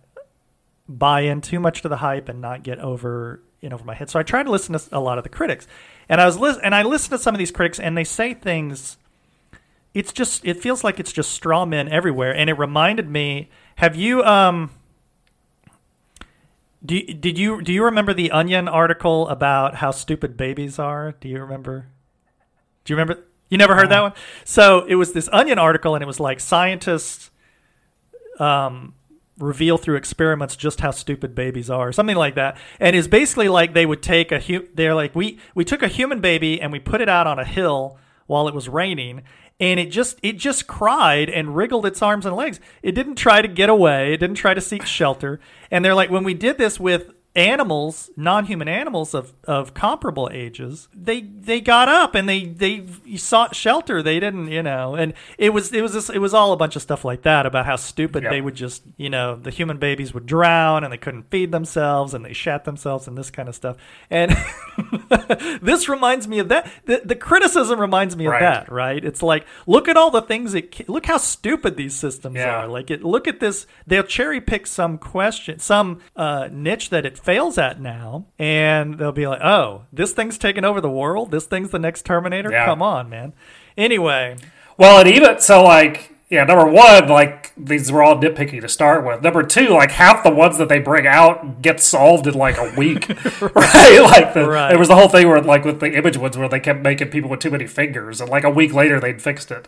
buy in too much to the hype and not get over in over my head. So I try to listen to a lot of the critics, and I was lis- and I listen to some of these critics, and they say things. It's just it feels like it's just straw men everywhere, and it reminded me. Have you um? Do, did you do you remember the Onion article about how stupid babies are? Do you remember? Do you remember? You never heard that one? So it was this Onion article, and it was like scientists um, reveal through experiments just how stupid babies are, something like that. And it's basically like they would take a hu- they're like we we took a human baby and we put it out on a hill while it was raining. And it just it just cried and wriggled its arms and legs. It didn't try to get away. It didn't try to seek shelter. And they're like, when we did this with animals, non-human animals of, of comparable ages, they they got up and they they sought shelter. They didn't, you know, and it was it was this, it was all a bunch of stuff like that about how stupid Yep. they would just, you know, the human babies would drown and they couldn't feed themselves and they shat themselves and this kind of stuff. And [laughs] this reminds me of that. The, the criticism reminds me Right. of that, right? It's like look at all the things it look how stupid these systems Yeah. are. Like it look at this they'll cherry pick some question, some uh, niche that it fails at now and they'll be like, "Oh, this thing's taking over the world. This thing's the next Terminator. Yeah. Come on, man." Anyway, Well, and even so, like, yeah, number one, like these were all nitpicky to start with. Number two, like half the ones that they bring out get solved in like a week, [laughs] [laughs] right? Like the, Right. there was the whole thing where, like, with the image ones, where they kept making people with too many fingers, and like a week later they'd fixed it.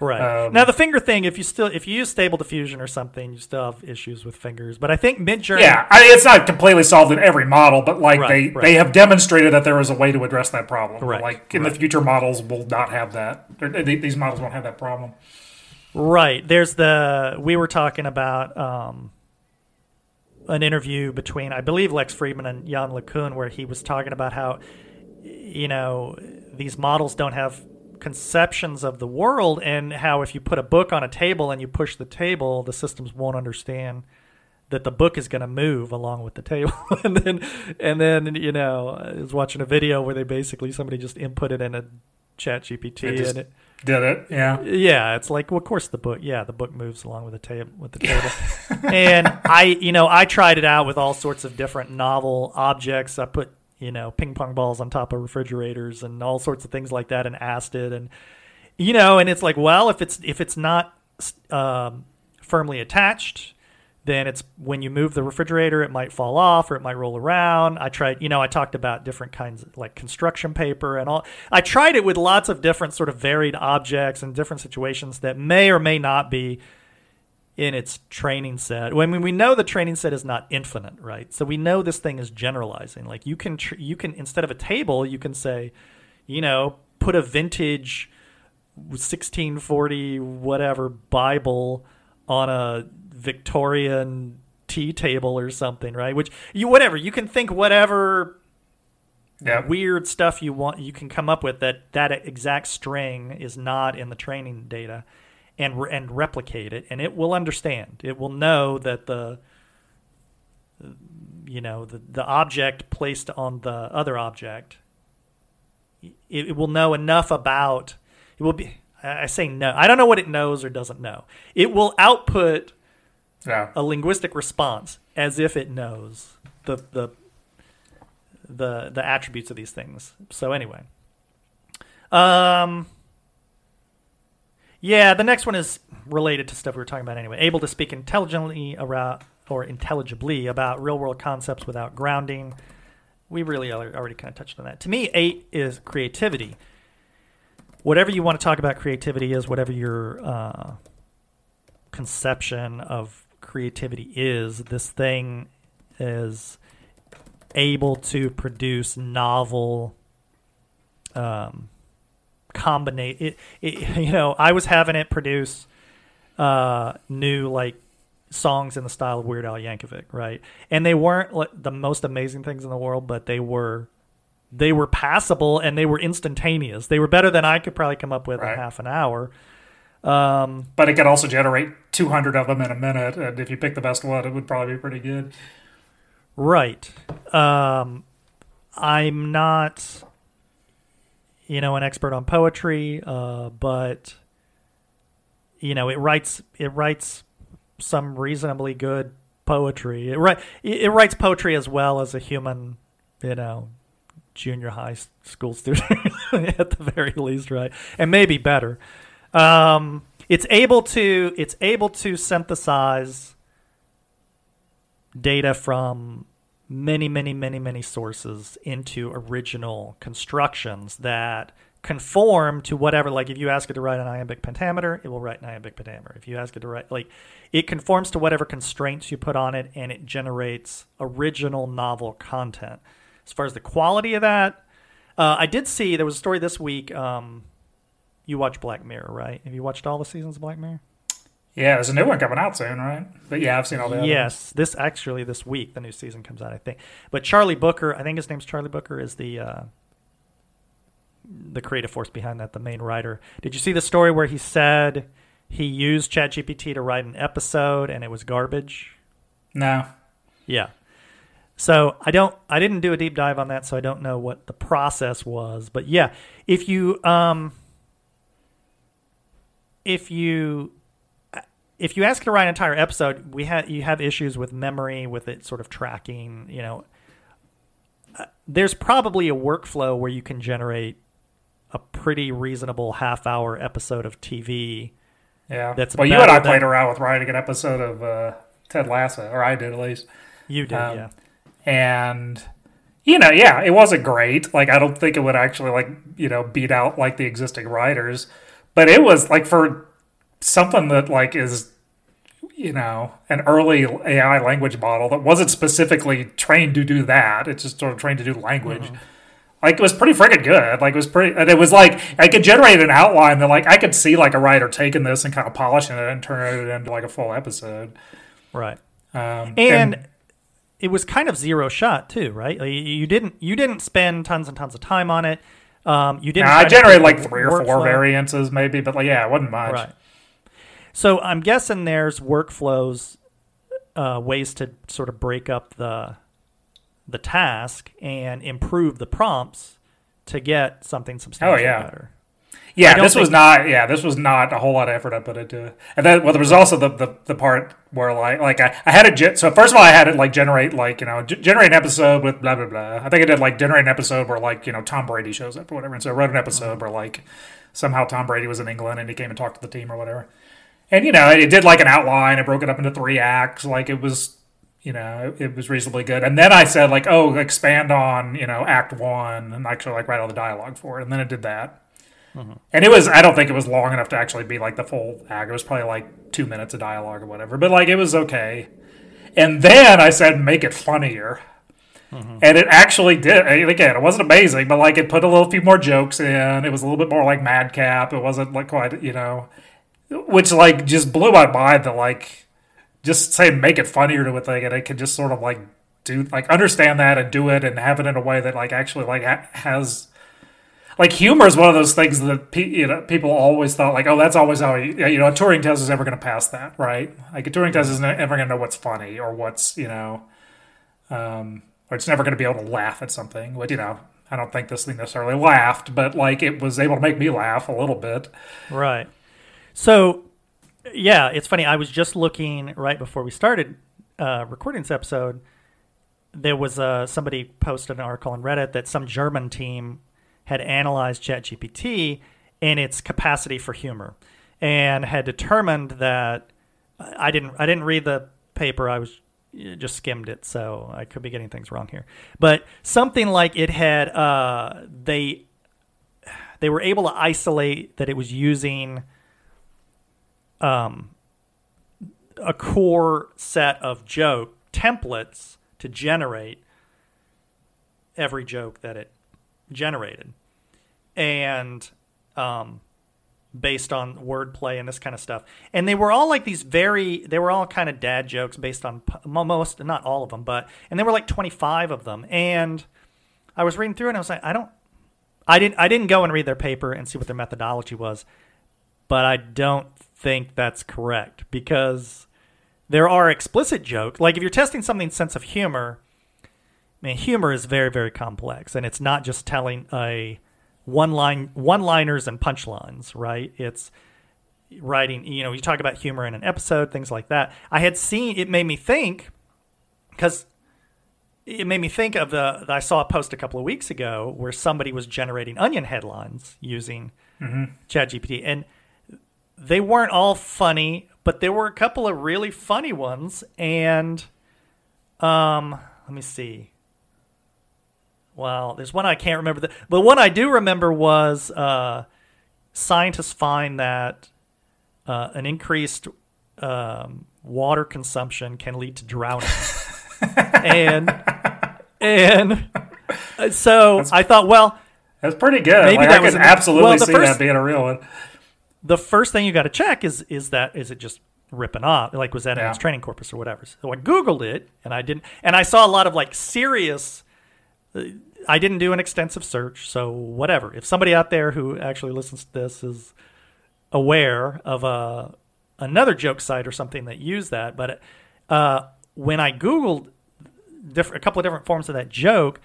Right Um, now, the finger thing. If you still if you use Stable Diffusion or something, you still have issues with fingers. But I think Midjourney. Yeah, I mean, it's not completely solved in every model, but like Right, they right. they have demonstrated that there is a way to address that problem. Right, Like in the future models will not have that. These models won't have that problem. Right. There's the we were talking about um an interview between I believe Lex Fridman and Yann LeCun where he was talking about how you know these models don't have conceptions of the world and how if you put a book on a table and you push the table the systems won't understand that the book is going to move along with the table. [laughs] And then and then you know I was watching a video where they basically somebody just inputted in a chat gpt and it did it yeah. Yeah it's like well, of course the book yeah the book moves along with the table with the [laughs] table. And i you know i tried it out with all sorts of different novel objects. I put you know ping pong balls on top of refrigerators and all sorts of things like that and asked it and you know and it's like well if it's if it's not um, firmly attached then it's when you move the refrigerator it might fall off or it might roll around. I tried you know i talked about different kinds of like construction paper and all. I tried it with lots of different sort of varied objects and different situations that may or may not be in its training set. I mean, we know the training set is not infinite, right? So we know this thing is generalizing. Like you can tr- you can instead of a table, you can say, you know, put a vintage 1640 whatever Bible on a Victorian tea table or something, right? Which you whatever you can think whatever weird stuff you want you can come up with that that exact string is not in the training data and and replicate it, and it will understand. It will know that the you know the the object placed on the other object. It, it will know enough about. It will be. I say no. I don't know what it knows or doesn't know. It will output yeah. a linguistic response as if it knows the the the the attributes of these things. So anyway, um, yeah, the next one is related to stuff we were talking about anyway. Able to speak intelligently around or intelligibly about real world concepts without grounding. We really already kind of touched on that. To me, eight is creativity. Whatever you want to talk about creativity is, whatever your uh, conception of creativity is, this thing is able to produce novel um, combinate it, it, [laughs] you know i was having it produce uh new like songs in the style of weird al yankovic right? And they weren't like, the most amazing things in the world but they were they were passable and they were instantaneous. They were better than i could probably come up with right. in half an hour. Um, but it could also generate 200 of them in a minute and if you pick the best one it would probably be pretty good. Right. Um, i'm not you know, an expert on poetry, uh, but you know, it writes it writes some reasonably good poetry. It, write, it writes poetry as well as a human, you know, junior high school student [laughs] at the very least, right? And maybe better. Um, it's able to it's able to synthesize data from many, many, many, many sources into original constructions that conform to whatever. Like if you ask it to write an iambic pentameter, it will write an iambic pentameter. If you ask it to write, like it conforms to whatever constraints you put on it, and it generates original novel content. As far as the quality of that, uh, I did see there was a story this week. Um, you watch Black Mirror, right? Have you watched all the seasons of Black Mirror? Yeah, there's a new one coming out soon, right? But yeah, I've seen all the. Yes, this actually this week the new season comes out, I think. But Charlie Booker, I think his name's Charlie Booker, is the uh, the creative force behind that, the main writer. Did you see the story where he said he used ChatGPT to write an episode and it was garbage? No. Yeah. So I don't, I didn't do a deep dive on that, so I don't know what the process was. But yeah, if you, um, if you if you ask it to write an entire episode, we have you have issues with memory, with it sort of tracking. You know, uh, there's probably a workflow where you can generate a pretty reasonable half hour episode of TV. Yeah, that's well. You and I played around with writing an episode of uh, Ted Lasso, or I did at least. You did, um, yeah. And you know, yeah, it wasn't great. Like, I don't think it would actually like you know beat out like the existing writers, but it was like for something that like is you know an early AI language model that wasn't specifically trained to do that. It's just sort of trained to do language. Mm-hmm. Like it was pretty freaking good. Like it was pretty, and it was like I could generate an outline that like I could see like a writer taking this and kind of polishing it and turning it into like a full episode. Right. Um, and, and it was kind of zero shot too, right? Like, you didn't you didn't spend tons and tons of time on it. Um, you didn't. Nah, I generated like three or four variances, maybe, but like yeah, it wasn't much. Right. So I'm guessing there's workflows, uh, ways to sort of break up the the task and improve the prompts to get something substantially oh, yeah. better. Yeah, this was not. Yeah, this was not a whole lot of effort I put into it. And then, well, there was also the, the, the part where like like I, I had it. So first of all, I had it like generate like you know g- generate an episode with blah blah blah. I think I did like generate an episode where like you know Tom Brady shows up or whatever. And so I wrote an episode mm-hmm. where like somehow Tom Brady was in England and he came and talked to the team or whatever. And you know, it did like an outline. I broke it up into three acts. Like it was you know, it, it, was reasonably good. And then I said like, oh, expand on, you know, act one and actually like write all the dialogue for it. And then it did that. Mm-hmm. And it was, I don't think it was long enough to actually be like the full act. It was probably like two minutes of dialogue or whatever, but like it was okay. And then I said, make it funnier. Mm-hmm. And it actually did. Again, it wasn't amazing, but like it put a little few more jokes in. It was a little bit more like Madcap. It wasn't like quite, you know, which like just blew my mind that like just say make it funnier to a thing, and it can just sort of like do like understand that and do it and have it in a way that like actually like has like humor is one of those things that pe- you know people always thought like oh that's always how you, you know a Turing test is ever going to pass that right? Like a Turing test is never going to know what's funny or what's you know um, or it's never going to be able to laugh at something but you know I don't think this thing necessarily laughed but like it was able to make me laugh a little bit. Right so yeah, it's funny. I was just looking right before we started uh, recording this episode. There was uh, somebody posted an article on Reddit that some German team had analyzed ChatGPT in its capacity for humor, and had determined that I didn't. I didn't read the paper. I was just skimmed it, so I could be getting things wrong here. But something like it had uh, they they were able to isolate that it was using um, a core set of joke templates to generate every joke that it generated, and um, based on wordplay and this kind of stuff. And they were all like these very, they were all kind of dad jokes based on most, not all of them, but, and there were like 25 of them. And I was reading through and I was like, I don't, I didn't, I didn't go and read their paper and see what their methodology was, but I don't think that's correct because there are explicit jokes. Like if you're testing something's sense of humor, I mean, humor is very, very complex, and it's not just telling a one line, one liners and punchlines, right? It's writing. You know, you talk about humor in an episode, things like that. I had seen it made me think because it made me think of the. I saw a post a couple of weeks ago where somebody was generating onion headlines using mm-hmm. ChatGPT, and they weren't all funny, but there were a couple of really funny ones. And um, let me see. Well, there's one I can't remember. The, but one I do remember was uh, scientists find that uh, an increased um, water consumption can lead to drowning. [laughs] and and uh, so that's, I thought, well, that's pretty good. Maybe like, that I was absolutely well, see first, that being a real one the first thing you got to check is is that is it just ripping off? Like was that yeah. in its training corpus or whatever? So i googled it and i didn't and i saw a lot of like serious uh, i didn't do an extensive search so whatever. If somebody out there who actually listens to this is aware of a another joke site or something that used that but uh, when i googled different, a couple of different forms of that joke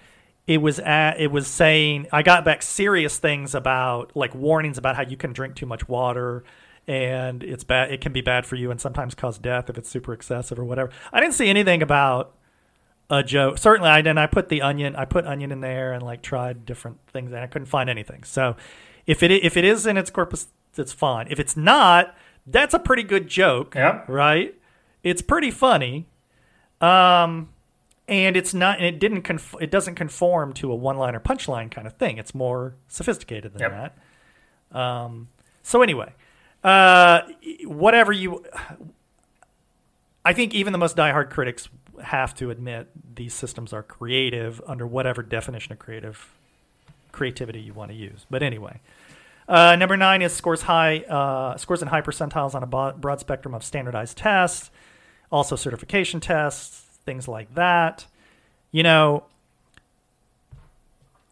it was at, it was saying I got back serious things about like warnings about how you can drink too much water and it's bad it can be bad for you and sometimes cause death if it's super excessive or whatever. I didn't see anything about a joke. Certainly I didn't I put the onion I put onion in there and like tried different things and I couldn't find anything. So if it if it is in its corpus it's fine. If it's not, that's a pretty good joke. Yeah. Right? It's pretty funny. Um and it's not and it didn't conf- it doesn't conform to a one liner punchline kind of thing. It's more sophisticated than yep. that. Um, so anyway uh, whatever you i think even the most diehard critics have to admit these systems are creative under whatever definition of creative creativity you want to use. But anyway uh, number nine is scores high uh, scores in high percentiles on a broad spectrum of standardized tests also certification tests things like that. You know,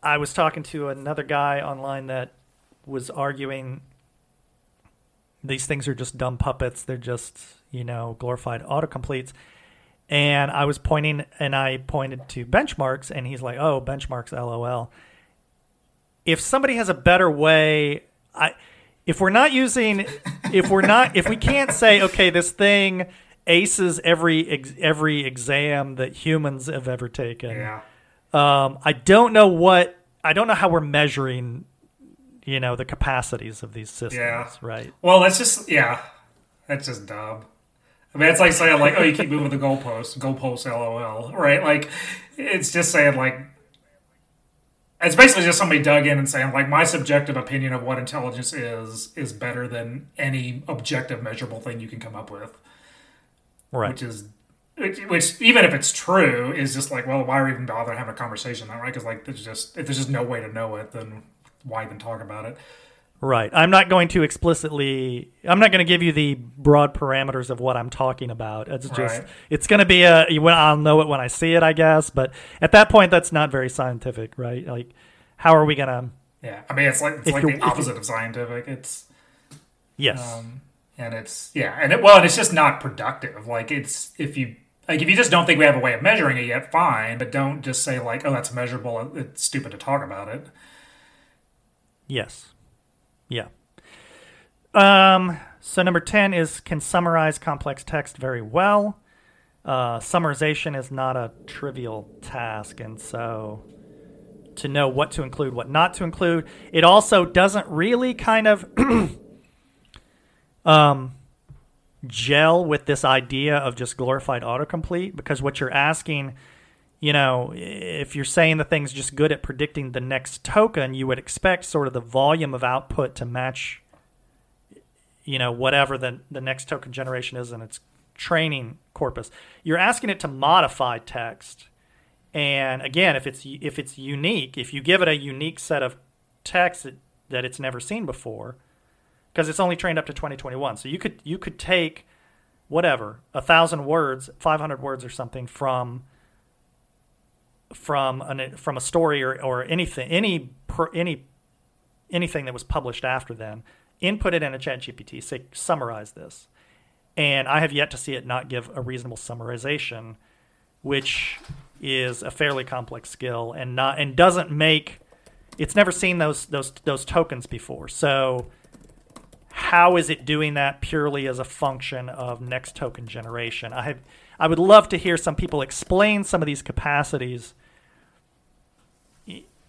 I was talking to another guy online that was arguing these things are just dumb puppets. They're just, you know, glorified autocompletes. And I was pointing and I pointed to benchmarks and he's like, "Oh, benchmarks LOL." If somebody has a better way, I if we're not using if we're not if we can't say, "Okay, this thing aces every ex, every exam that humans have ever taken." Yeah. Um, I don't know what I don't know how we're measuring, you know, the capacities of these systems. Yeah. Right. Well, that's just yeah, that's just dumb. I mean, it's like saying like, oh, you keep moving the goalpost, goalpost, lol, right? Like, it's just saying like, it's basically just somebody dug in and saying like, my subjective opinion of what intelligence is is better than any objective measurable thing you can come up with, Right. which is. Which, which, even if it's true, is just like, well, why are we even bother having a conversation? Right? Because like, there's just if there's just no way to know it, then why even talk about it? Right. I'm not going to explicitly. I'm not going to give you the broad parameters of what I'm talking about. It's just. Right. It's going to be a. I'll know it when I see it, I guess. But at that point, that's not very scientific, right? Like, how are we going to? Yeah, I mean, it's like it's like the opposite of scientific. It's Yes. um, and it's yeah, and it, well, and it's just not productive. Like it's if you like if you just don't think we have a way of measuring it yet, fine, but don't just say like, oh, that's measurable. It's stupid to talk about it. Yes. Yeah. Um, so number 10 is can summarize complex text very well. Uh, summarization is not a trivial task, and so to know what to include, what not to include, it also doesn't really kind of [clears throat] um, gel with this idea of just glorified autocomplete because what you're asking you know, if you're saying the thing's just good at predicting the next token, you would expect sort of the volume of output to match, you know, whatever the, the next token generation is in its training corpus. You're asking it to modify text. And again, if it's if it's unique, if you give it a unique set of text that, that it's never seen before, because it's only trained up to 2021, so you could you could take whatever a thousand words, 500 words or something from from an from a story or, or anything any per, any anything that was published after then input it in a chat gpt say summarize this. And i have yet to see it not give a reasonable summarization which is a fairly complex skill and not and doesn't make it's never seen those those those tokens before. So how is it doing that purely as a function of next token generation? I have, I would love to hear some people explain some of these capacities.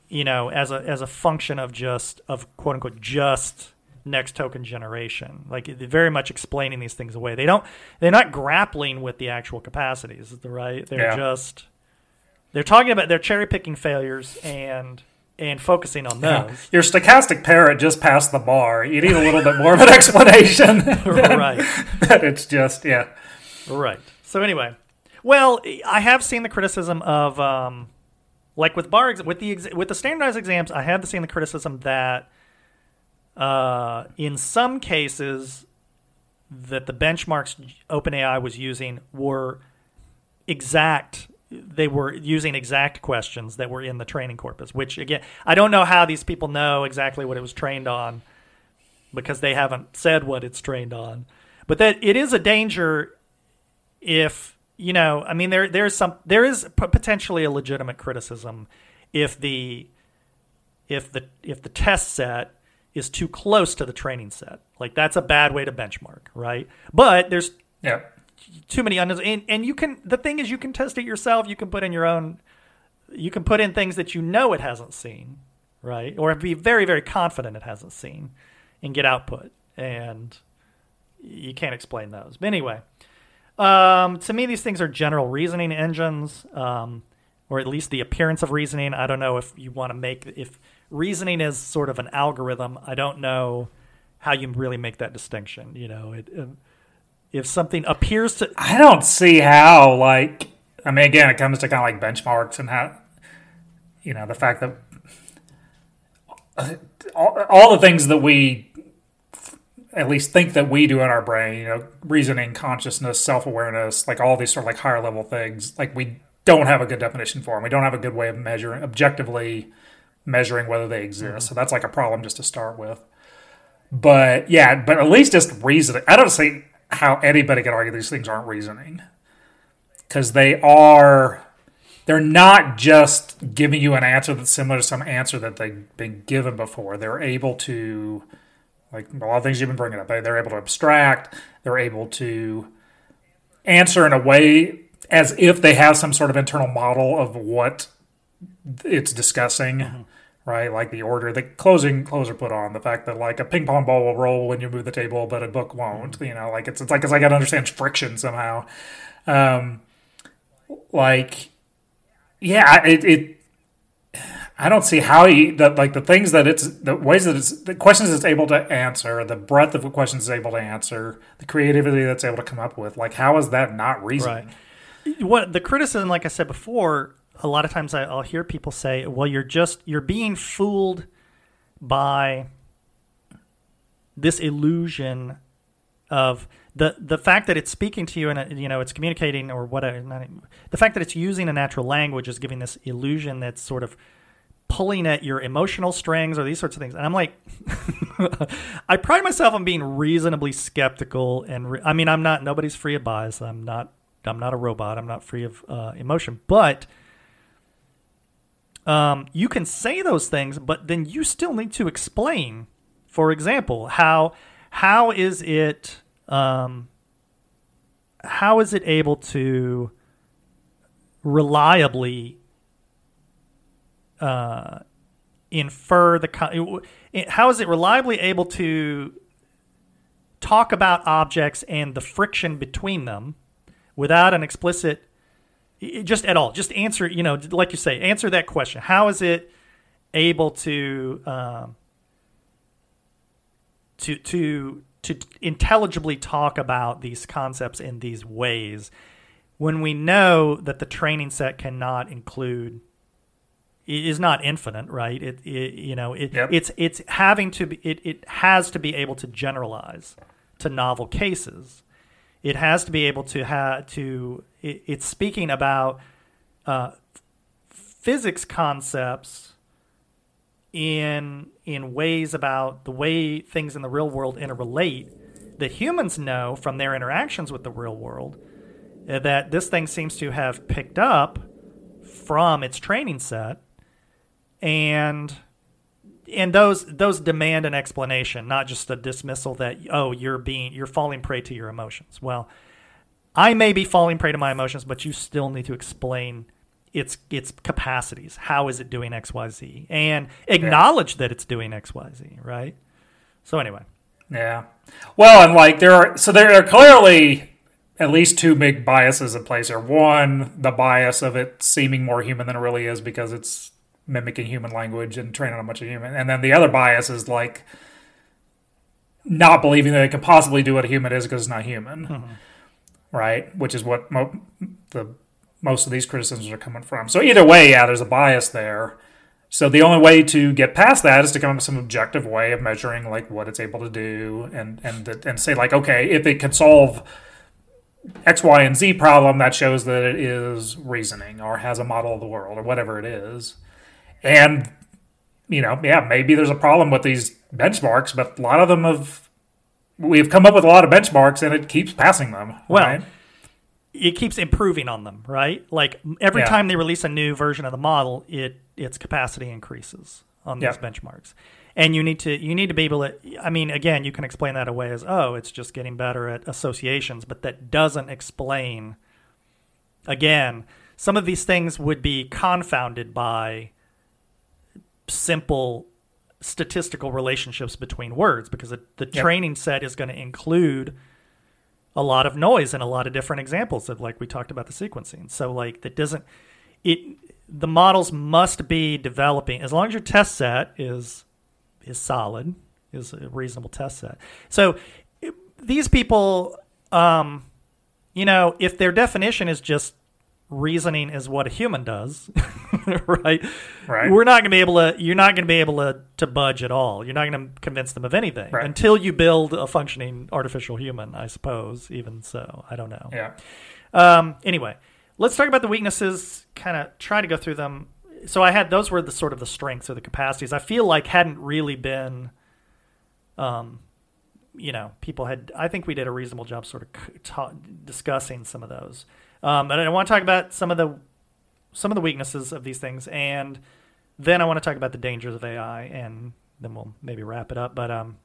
You know, as a as a function of just of quote unquote just next token generation. Like very much explaining these things away. They don't. They're not grappling with the actual capacities. The right? They're Yeah. just. They're talking about they're cherry picking failures and and focusing on those. [laughs] Your stochastic parrot just passed the bar. You need a little bit more of an [laughs] explanation. [laughs] right. that it's just yeah. Right. So anyway, well, I have seen the criticism of, um, like with bar with the ex- with the standardized exams, I have seen the criticism that, uh, in some cases, that the benchmarks OpenAI was using were exact. They were using exact questions that were in the training corpus. Which again, I don't know how these people know exactly what it was trained on because they haven't said what it's trained on. But that it is a danger if you know i mean there there's some there is potentially a legitimate criticism if the if the if the test set is too close to the training set like that's a bad way to benchmark right but there's Yeah. Too many unknowns and, and you can the thing is you can test it yourself you can put in your own you can put in things that you know it hasn't seen right or be very very confident it hasn't seen and get output and you can't explain those but anyway um, to me, these things are general reasoning engines, um, or at least the appearance of reasoning. I don't know if you want to make if reasoning is sort of an algorithm. I don't know how you really make that distinction. You know, it, if- if something appears to I don't see how, like, I mean, again, it comes to kind of like benchmarks and how, you know, the fact that all, all the things that we at least think that we do in our brain, you know, reasoning, consciousness, self awareness, like all these sort of like higher level things, like we don't have a good definition for them. We don't have a good way of measuring, objectively measuring whether they exist. Mm-hmm. So that's like a problem just to start with. But yeah, but at least just reasoning. I don't see how anybody can argue these things aren't reasoning because they are. They're not just giving you an answer that's similar to some answer that they've been given before. They're able to like a lot of things you've been bringing up. They're able to abstract. They're able to answer in a way as if they have some sort of internal model of what it's discussing. Mm-hmm. Right, like the order, the closing closer put on the fact that like a ping pong ball will roll when you move the table, but a book won't. You know, like it's it's like it's like I understand friction somehow. Um, like, yeah, it, it I don't see how he that like the things that it's the ways that it's the questions it's able to answer, the breadth of questions it's able to answer, the creativity that's able to come up with. Like, how is that not reason? Right. What the criticism, like I said before, a lot of times I, will hear people say, "Well, you're just you're being fooled by this illusion of." the the fact that it's speaking to you and you know it's communicating or whatever not, the fact that it's using a natural language is giving this illusion that's sort of pulling at your emotional strings or these sorts of things. And I'm like, [laughs] I pride myself on being reasonably skeptical. And re- I mean, I'm not, nobody's free of bias. I'm not, I'm not a robot. I'm not free of uh, emotion. But um, you can say those things, but then you still need to explain, for example, how, how is it, um, how is it able to reliably uh, infer the how is it reliably able to talk about objects and the friction between them without an explicit just at all just answer you know like you say answer that question how is it able to um, to to to intelligibly talk about these concepts in these ways when we know that the training set cannot include is not infinite, right? It, it you know it, yep. it's it's having to be it, it has to be able to generalize to novel cases. It has to be able to have to it, it's speaking about uh, physics concepts in in ways about the way things in the real world interrelate that humans know from their interactions with the real world uh, that this thing seems to have picked up from its training set and and those those demand an explanation, not just a dismissal that oh you're being you're falling prey to your emotions. Well, I may be falling prey to my emotions, but you still need to explain its its capacities. How is it doing X Y Z, and acknowledge yeah. that it's doing X Y Z. Right. So anyway. Yeah. Well, and like there are so there are clearly at least two big biases in place here. One, the bias of it seeming more human than it really is because it's mimicking human language and training on a bunch of human. And then the other bias is like not believing that it can possibly do what a human is because it's not human, mm-hmm. right? Which is what mo- the most of these criticisms are coming from. So either way, yeah, there's a bias there. So the only way to get past that is to come up with some objective way of measuring like what it's able to do, and and and say like, okay, if it can solve X, Y, and Z problem, that shows that it is reasoning or has a model of the world or whatever it is. And, you know, yeah, maybe there's a problem with these benchmarks, but a lot of them have, we've come up with a lot of benchmarks and it keeps passing them. Well, right? it keeps improving on them, right? Like every yeah. time they release a new version of the model, it its capacity increases on these yeah. benchmarks. And you need to you need to be able to I mean again, you can explain that away as oh, it's just getting better at associations, but that doesn't explain again, some of these things would be confounded by simple statistical relationships between words because the, the yep. training set is going to include a lot of noise and a lot of different examples of like we talked about the sequencing. So like that doesn't it the models must be developing as long as your test set is is solid is a reasonable test set. So it, these people um you know if their definition is just reasoning is what a human does [laughs] right? Right. We're not going to be able to. You're not going to be able to to budge at all. You're not going to convince them of anything Right. until you build a functioning artificial human. I suppose. Even so, I don't know. Yeah. Um, anyway, let's talk about the weaknesses. Kind of try to go through them. So I had those were the sort of the strengths or the capacities. I feel like hadn't really been, um, you know, people had. I think we did a reasonable job sort of ta- discussing some of those. Um, but I want to talk about some of the some of the weaknesses of these things, and then I want to talk about the dangers of AI, and then we'll maybe wrap it up. But um,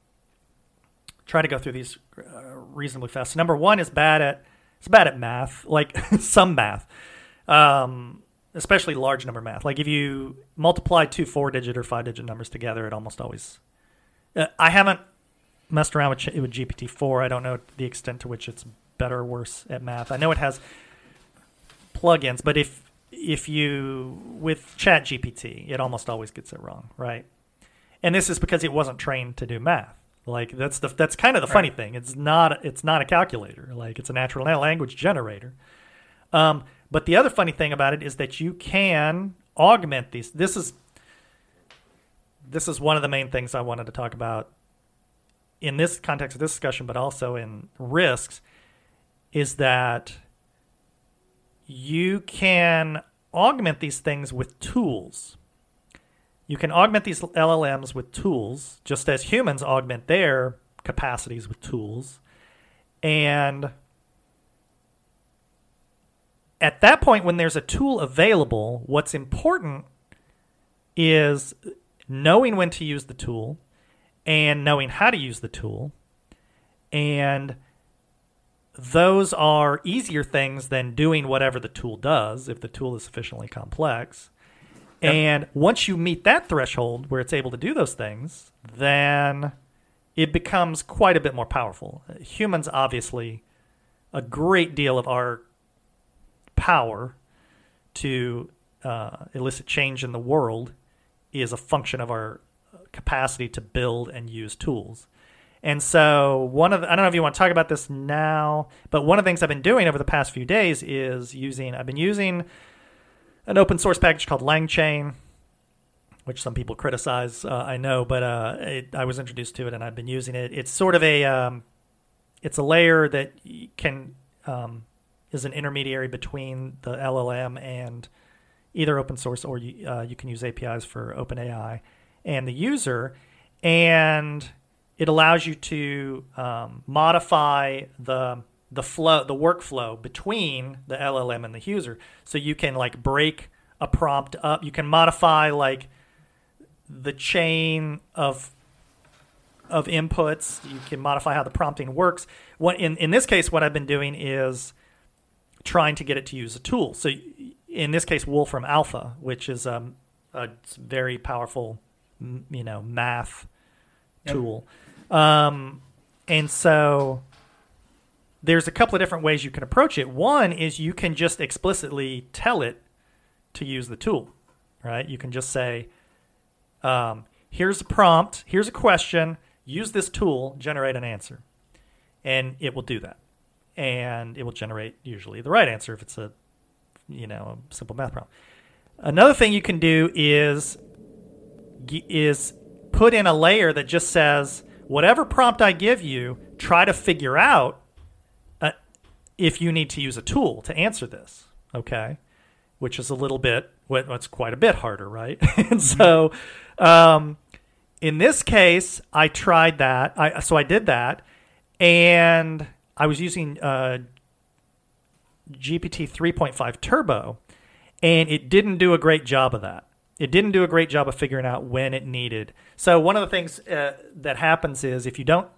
try to go through these uh, reasonably fast. Number one is bad at it's bad at math, like [laughs] some math, um, especially large number math. Like if you multiply two four digit or five digit numbers together, it almost always. Uh, I haven't messed around with, with GPT four. I don't know the extent to which it's better or worse at math. I know it has plugins, but if if you with Chat GPT, it almost always gets it wrong, right? And this is because it wasn't trained to do math. Like that's the that's kind of the funny thing. It's not it's not a calculator. Like it's a natural language generator. Um, but the other funny thing about it is that you can augment these. This is this is one of the main things I wanted to talk about in this context of this discussion, but also in risks, is that you can augment these things with tools. You can augment these LLMs with tools, just as humans augment their capacities with tools. And at that point, when there's a tool available, what's important is knowing when to use the tool and knowing how to use the tool. And those are easier things than doing whatever the tool does if the tool is sufficiently complex. Yep. And once you meet that threshold where it's able to do those things, then it becomes quite a bit more powerful. Humans, obviously, a great deal of our power to uh, elicit change in the world is a function of our capacity to build and use tools. And so, one of the, I don't know if you want to talk about this now, but one of the things I've been doing over the past few days is using, I've been using an open source package called LangChain, which some people criticize, uh, I know, but uh, it, I was introduced to it and I've been using it. It's sort of a, um, it's a layer that can, um, is an intermediary between the LLM and either open source or you, uh, you can use APIs for OpenAI and the user. And it allows you to um, modify the the flow the workflow between the LLM and the user. So you can like break a prompt up. You can modify like the chain of of inputs. You can modify how the prompting works. What in in this case what I've been doing is trying to get it to use a tool. So in this case Wolfram Alpha which is um, a very powerful you know math Yep. Um, and so there's a couple of different ways you can approach it. One is you can just explicitly tell it to use the tool, right? You can just say, um, here's a prompt, here's a question, use this tool, generate an answer. And it will do that. And it will generate usually the right answer if it's a, you know, a simple math problem. Another thing you can do is is put in a layer that just says whatever prompt I give you, try to figure out uh, if you need to use a tool to answer this. Okay, which is a little bit, it's quite a bit harder, right? [laughs] and so, um, in this case, I tried that. I so I did that, and I was using uh, GPT 3.5 Turbo, and it didn't do a great job of that. It didn't do a great job of figuring out when it needed. So one of the things uh, that happens is if you don't,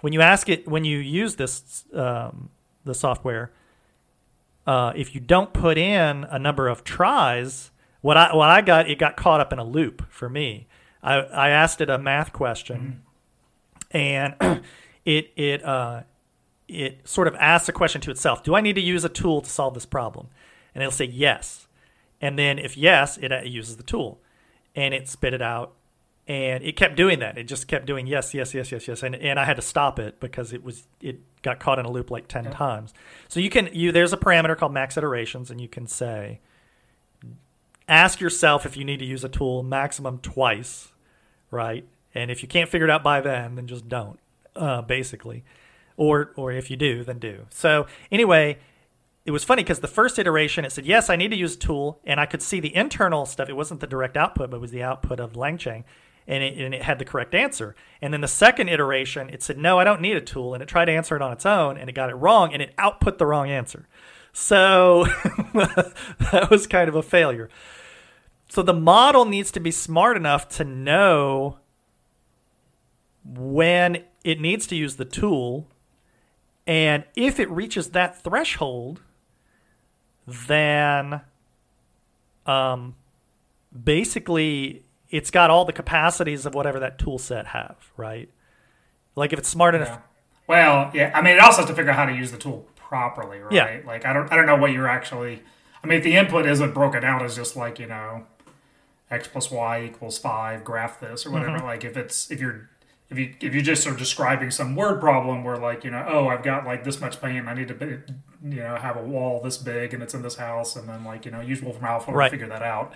when you ask it, when you use this um, the software, uh, if you don't put in a number of tries, what I what I got, it got caught up in a loop for me. I, I asked it a math question, and [clears throat] it it uh, it sort of asks a question to itself: Do I need to use a tool to solve this problem? And it'll say yes. And then if yes, it uh, uses the tool, and it spit it out, and it kept doing that. It just kept doing yes, yes, yes, yes, yes, and and I had to stop it because it was it got caught in a loop like ten times. So you can you there's a parameter called max iterations, and you can say ask yourself if you need to use a tool maximum twice, right? And if you can't figure it out by then, then just don't, uh, basically. Or, or if you do, then do. So anyway, it was funny because the first iteration it said yes i need to use a tool and i could see the internal stuff. It wasn't the direct output but it was the output of langchain and it, and it had the correct answer. And then the second iteration it said no i don't need a tool and it tried to answer it on its own and it got it wrong and it output the wrong answer. So [laughs] that was kind of a failure. So the model needs to be smart enough to know when it needs to use the tool and if it reaches that threshold then um, basically it's got all the capacities of whatever that tool set have, right? Like if it's smart enough. Yeah. Well, yeah. I mean, it also has to figure out how to use the tool properly, right? Yeah. Like I don't, I don't know what you're actually. I mean, if the input isn't broken out as just like you know, x plus y equals five, graph this or whatever. Mm-hmm. Like if it's if you're if you if you just are describing some word problem where like you know oh I've got like this much pain I need to you know have a wall this big and it's in this house and then like you know use Wolfram Alpha Right. to figure that out.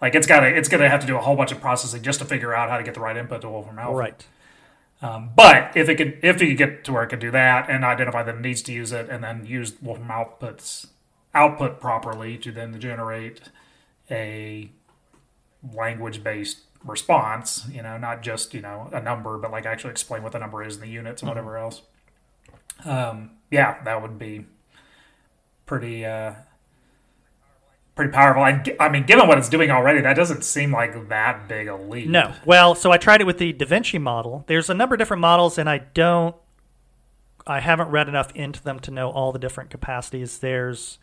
Like it's got to it's going to have to do a whole bunch of processing just to figure out how to get the right input to Wolfram Alpha. Right. Um, but if it could if it could get to where it could do that and identify that it needs to use it and then use Wolfram outputs output properly to then generate a language based response, you know, not just, you know, a number, but like actually explain what the number is in the units and whatever else. Um, yeah, that would be pretty uh pretty powerful. I, I mean, given what it's doing already, that doesn't seem like that big a leap. No. Well, so I tried it with the DaVinci model. There's a number of different models, and I don't, I haven't read enough into them to know all the different capacities. There's,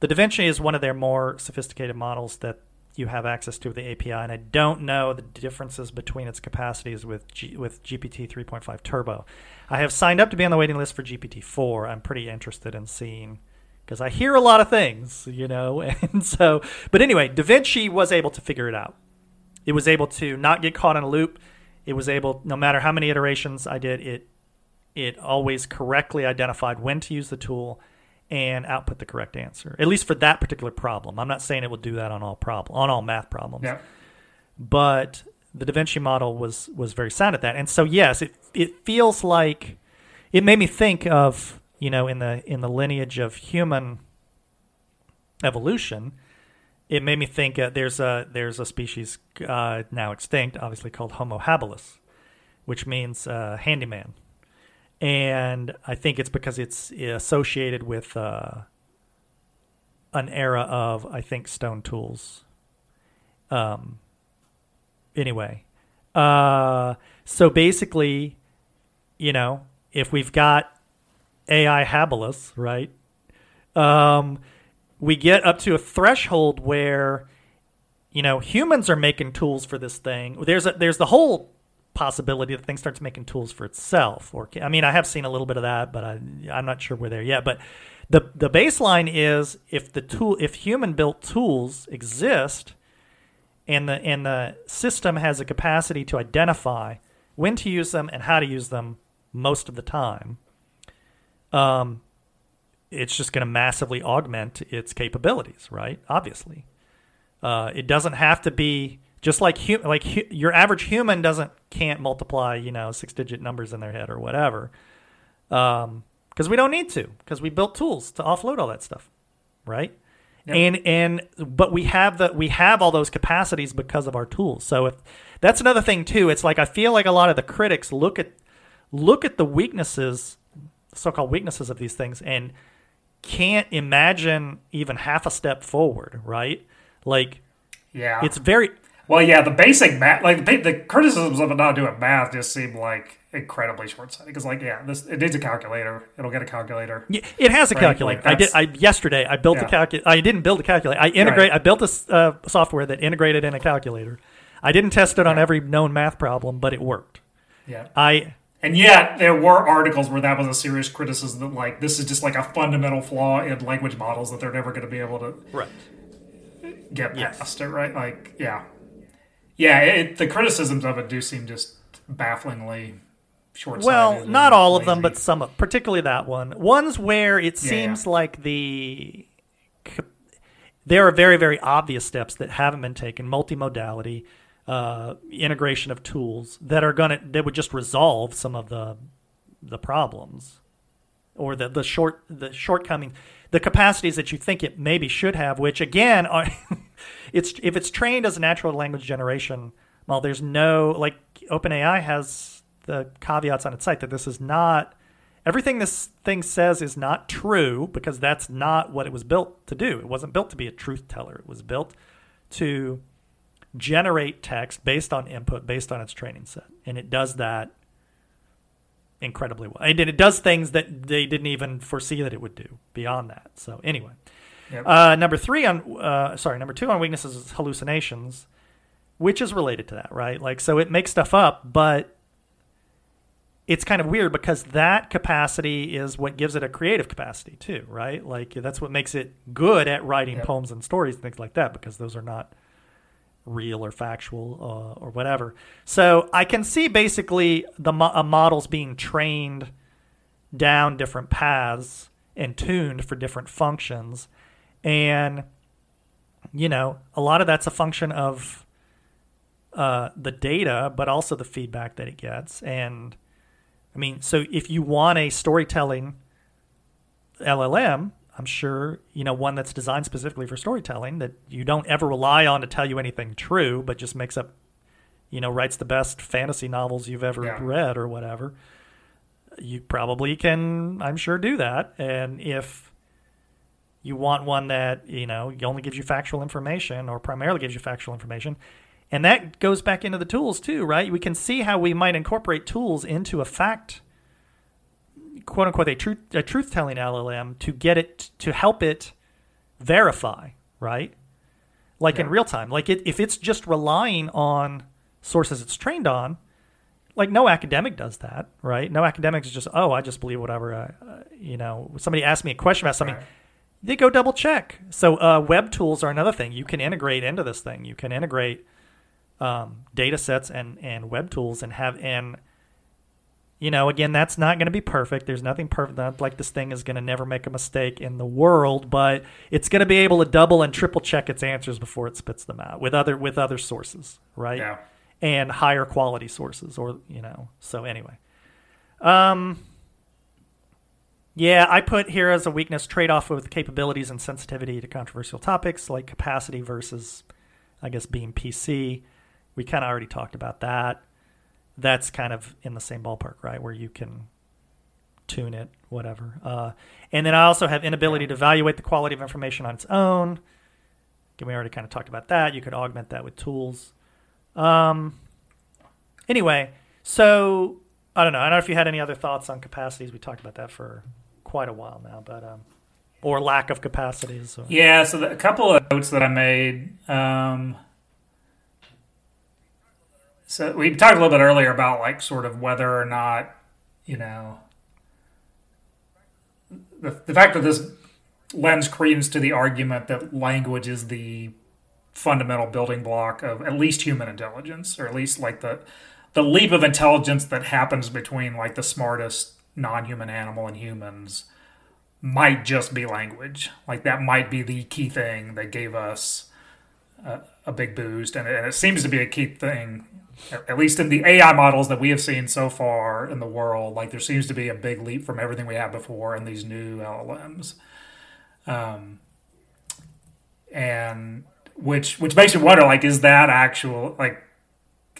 the DaVinci is one of their more sophisticated models that you have access to with the API, and I don't know the differences between its capacities with G, with GPT 3.5 Turbo. I have signed up to be on the waiting list for GPT 4. I'm pretty interested in seeing because I hear a lot of things, you know, [laughs] and so. But anyway, Da Vinci was able to figure it out. It was able to not get caught in a loop. It was able, no matter how many iterations I did, it it always correctly identified when to use the tool and output the correct answer. At least for that particular problem. I'm not saying it will do that on all problem on all math problems. Yeah. But the Da Vinci model was was very sound at that. And so yes, it it feels like it made me think of, you know, in the in the lineage of human evolution, it made me think uh, there's a there's a species uh, now extinct, obviously called Homo habilis, which means uh, handyman, and I think it's because it's associated with uh, an era of I think stone tools. Um. Anyway, uh, so basically, you know, if we've got AI habilis, right? Um, we get up to a threshold where you know humans are making tools for this thing there's a there's the whole possibility that thing starts making tools for itself or i mean i have seen a little bit of that but I, i'm not sure we're there yet but the the baseline is if the tool if human built tools exist and the and the system has a capacity to identify when to use them and how to use them most of the time um it's just going to massively augment its capabilities, right? Obviously, uh, it doesn't have to be just like like hu- your average human doesn't can't multiply, you know, six digit numbers in their head or whatever, because we don't need to because we built tools to offload all that stuff, right? Yep. And and but we have the we have all those capacities because of our tools. So if that's another thing too, it's like I feel like a lot of the critics look at look at the weaknesses, so-called weaknesses of these things, and can't imagine even half a step forward, right? Like Yeah. it's very Well, yeah, the basic math, like the, the criticisms of it not doing math, just seem like incredibly short-sighted. Because, like, yeah, this it needs a calculator. It'll get a calculator. Yeah, It has a Right, calculator. like I did. I yesterday. I built a Yeah. calculator. I didn't build a calculator. I integrate. Right. I built a uh, software that integrated in a calculator. I didn't test it on every known math problem, but it worked. Yeah. I And yet, there were articles where that was a serious criticism that, like, this is just like a fundamental flaw in language models that they're never going to be able to right. get Yes. past it, right? Like, yeah. Yeah, it, the criticisms of it do seem just bafflingly short-sighted. Well, not all of them, but some, of- particularly that one. Ones where it Yeah, seems like the there are very very obvious steps that haven't been taken, multimodality, uh, integration of tools that are gonna that would just resolve some of the the problems or the the short the shortcoming the capacities that you think it maybe should have, which again are [laughs] it's if it's trained as a natural language generation, well, there's no like OpenAI has the caveats on its site that this is not everything this thing says is not true because that's not what it was built to do. It wasn't built to be a truth teller. It was built to generate text based on input based on its training set, and it does that incredibly well. And it does things that they didn't even foresee that it would do beyond that. So anyway, yep. uh, number three on uh, sorry, number two on weaknesses is hallucinations, which is related to that, right? Like so, it makes stuff up, but it's kind of weird because that capacity is what gives it a creative capacity too, right? Like that's what makes it good at writing yep. poems and stories and things like that because those are not real or factual uh, or whatever. So I can see basically the mo- uh, models being trained down different paths and tuned for different functions. And, you know, a lot of that's a function of uh, the data, but also the feedback that it gets. And, I mean, so if you want a storytelling LLM, I'm sure, you know, one that's designed specifically for storytelling that you don't ever rely on to tell you anything true, but just makes up, you know, writes the best fantasy novels you've ever yeah. read or whatever. You probably can, I'm sure, do that. And if you want one that, you know, only gives you factual information or primarily gives you factual information, and that goes back into the tools too, right? We can see how we might incorporate tools into a fact quote unquote a truth a truth telling LLM to get it to help it verify, right? Like yeah. in real time. Like it, if it's just relying on sources it's trained on, like no academic does that, right? No academic is just oh I just believe whatever. I, uh, you know, somebody asked me a question about something. Right. They go double check. So uh, web tools are another thing you can integrate into this thing. You can integrate um, data sets and and web tools and have and you know, again, that's not going to be perfect. There's nothing perfect. Not like this thing is going to never make a mistake in the world, but it's going to be able to double and triple check its answers before it spits them out with other with other sources, right? Yeah. And higher quality sources, or you know. So anyway, um, yeah, I put here as a weakness trade off with capabilities and sensitivity to controversial topics like capacity versus, I guess, being PC. We kind of already talked about that that's kind of in the same ballpark, right? Where you can tune it, whatever. Uh, and then I also have inability to evaluate the quality of information on its own. Again, we already kind of talked about that. You could augment that with tools. Um, anyway, so I don't know. I don't know if you had any other thoughts on capacities. We talked about that for quite a while now, but um, or lack of capacities. Or... Yeah. So the, a couple of notes that I made. Um, so we talked a little bit earlier about like sort of whether or not you know the, the fact that this lends credence to the argument that language is the fundamental building block of at least human intelligence or at least like the the leap of intelligence that happens between like the smartest non-human animal and humans might just be language. Like that might be the key thing that gave us a, a big boost and it, and it seems to be a key thing at least in the AI models that we have seen so far in the world, like there seems to be a big leap from everything we had before in these new LLMs. Um, and which which makes me wonder, like, is that actual like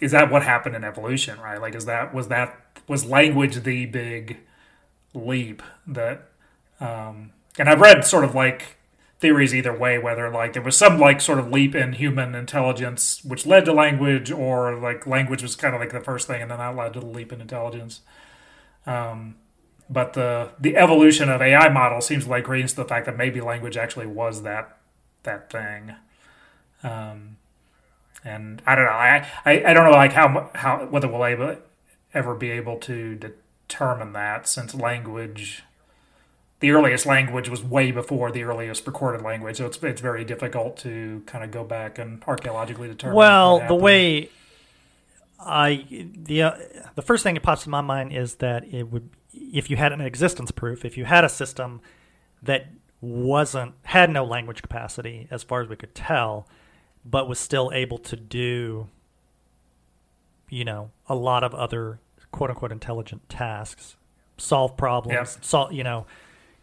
is that what happened in evolution, right? Like is that was that was language the big leap that um and I've read sort of like theories either way, whether like there was some like sort of leap in human intelligence which led to language, or like language was kind of like the first thing, and then that led to the leap in intelligence. Um, but the the evolution of AI models seems like leans to the fact that maybe language actually was that that thing. Um, and I don't know. I, I, I don't know like how how whether we'll able, ever be able to determine that since language the earliest language was way before the earliest recorded language, so it's it's very difficult to kind of go back and archaeologically determine. Well, the way I the uh, the first thing that pops in my mind is that it would if you had an existence proof, if you had a system that wasn't had no language capacity as far as we could tell, but was still able to do you know a lot of other quote unquote intelligent tasks, solve problems, yep. solve you know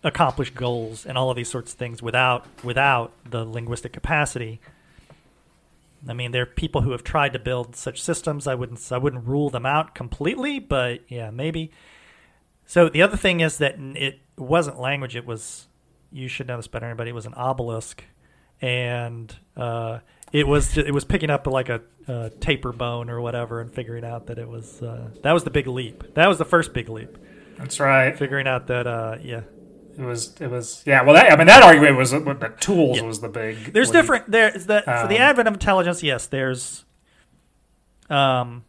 accomplish goals and all of these sorts of things without without the linguistic capacity. I mean, there are people who have tried to build such systems. I wouldn't I wouldn't rule them out completely, but yeah, maybe. So the other thing is that it wasn't language; it was you should know this better than anybody. It was an obelisk, and uh, it was it was picking up like a, a, tapir bone or whatever, and figuring out that it was uh, that was the big leap. That was the first big leap. That's right. Figuring out that uh, yeah, it was it was yeah. Well, that, I mean that argument was the tools yeah. was the big. There's leap. different there is that um, for the advent of intelligence. Yes, there's um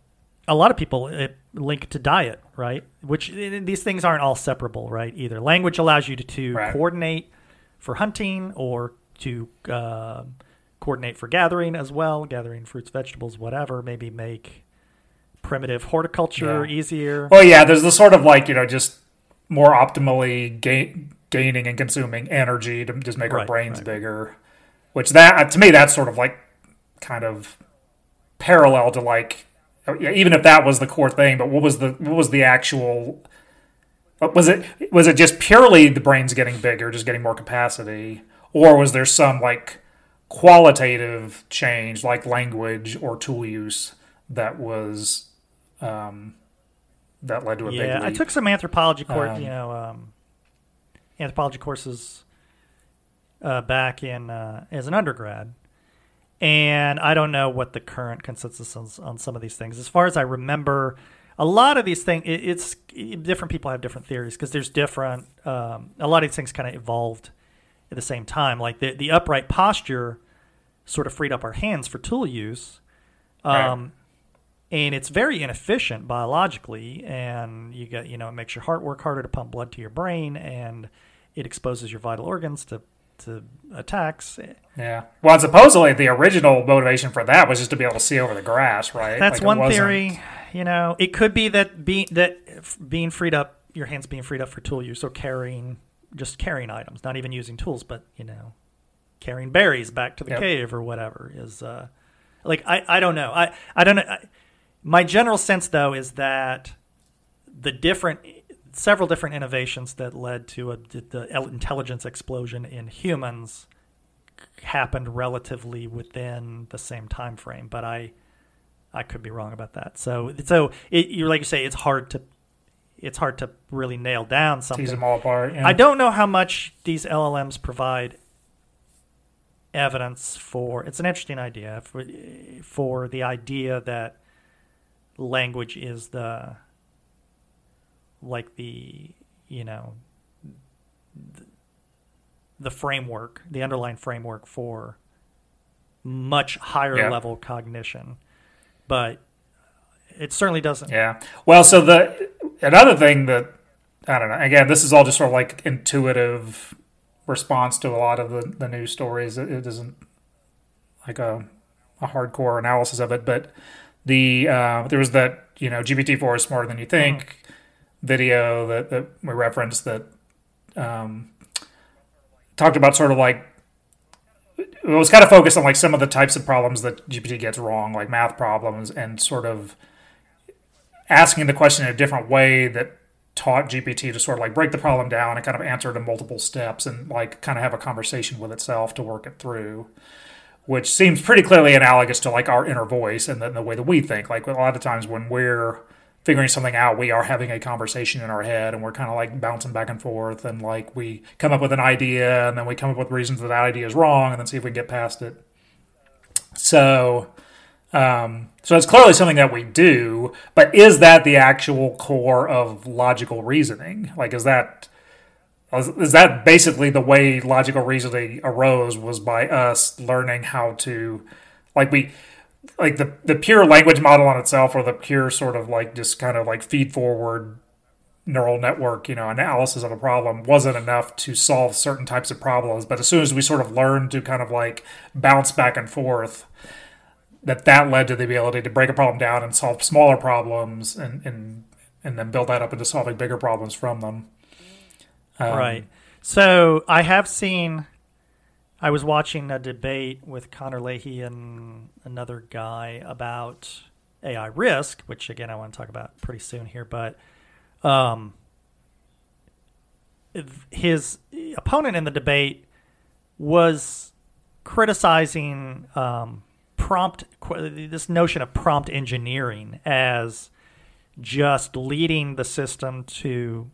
a lot of people it, link to diet, right? Which these things aren't all separable, right? Either language allows you to, to right. coordinate for hunting or to uh, coordinate for gathering as well, gathering fruits, vegetables, whatever. Maybe make primitive horticulture yeah. easier. Well, yeah, there's the sort of like you know just more optimally gain, gaining and consuming energy to just make right, our brains right. bigger. Which that to me that's sort of like kind of parallel to like even if that was the core thing. But what was the what was the actual was it was it just purely the brain's getting bigger, just getting more capacity, or was there some like qualitative change, like language or tool use, that was um, that led to a yeah, big. Yeah, I took some anthropology course, um, you know, um, anthropology courses uh, back in uh, as an undergrad, and I don't know what the current consensus is on some of these things. As far as I remember, a lot of these things, it, it's different people have different theories because there's different. Um, a lot of these things kind of evolved at the same time. Like the the upright posture sort of freed up our hands for tool use. Um, right and it's very inefficient biologically and you get you know it makes your heart work harder to pump blood to your brain and it exposes your vital organs to to attacks. Yeah. Well supposedly the original motivation for that was just to be able to see over the grass right? That's like one theory you know. It could be that being that being freed up your hands being freed up for tool use or carrying just carrying items not even using tools but you know carrying berries back to the yep. cave or whatever is uh like i i don't know. I i don't know. I, my general sense, though, is that the different, several different innovations that led to a, the intelligence explosion in humans happened relatively within the same time frame. But I, I could be wrong about that. So, so it, you like you say, it's hard to, it's hard to really nail down something. Tease them all apart. Yeah. I don't know how much these LLMs provide evidence for. It's an interesting idea for, for the idea that language is the like the you know the, the framework the underlying framework for much higher yeah. level cognition. But it certainly doesn't yeah. Well so the another thing that i don't know again this is all just sort of like intuitive response to a lot of the, the news stories. It, it isn't like a, a hardcore analysis of it but the uh, there was that you know GPT four is smarter than you think mm-hmm. video that that we referenced that um, talked about sort of like it was kind of focused on like some of the types of problems that GPT gets wrong, like math problems, and sort of asking the question in a different way that taught GPT to sort of like break the problem down and kind of answer it in multiple steps and like kind of have a conversation with itself to work it through which seems pretty clearly analogous to like our inner voice and the, the way that we think. Like a lot of times when we're figuring something out, we are having a conversation in our head and we're kind of like bouncing back and forth and like we come up with an idea and then we come up with reasons that that idea is wrong and then see if we can get past it. So, um, so it's clearly something that we do, but is that the actual core of logical reasoning? Like, is that is that basically the way logical reasoning arose was by us learning how to like we like the the pure language model on itself or the pure sort of like just kind of like feed forward neural network you know analysis of a problem wasn't enough to solve certain types of problems. But as soon as we sort of learned to kind of like bounce back and forth that that led to the ability to break a problem down and solve smaller problems and and and then build that up into solving bigger problems from them um, right. So I have seen. I was watching a debate with Connor Leahy and another guy about AI risk, which again I want to talk about pretty soon here. But um, his opponent in the debate was criticizing um, prompt this notion of prompt engineering as just leading the system to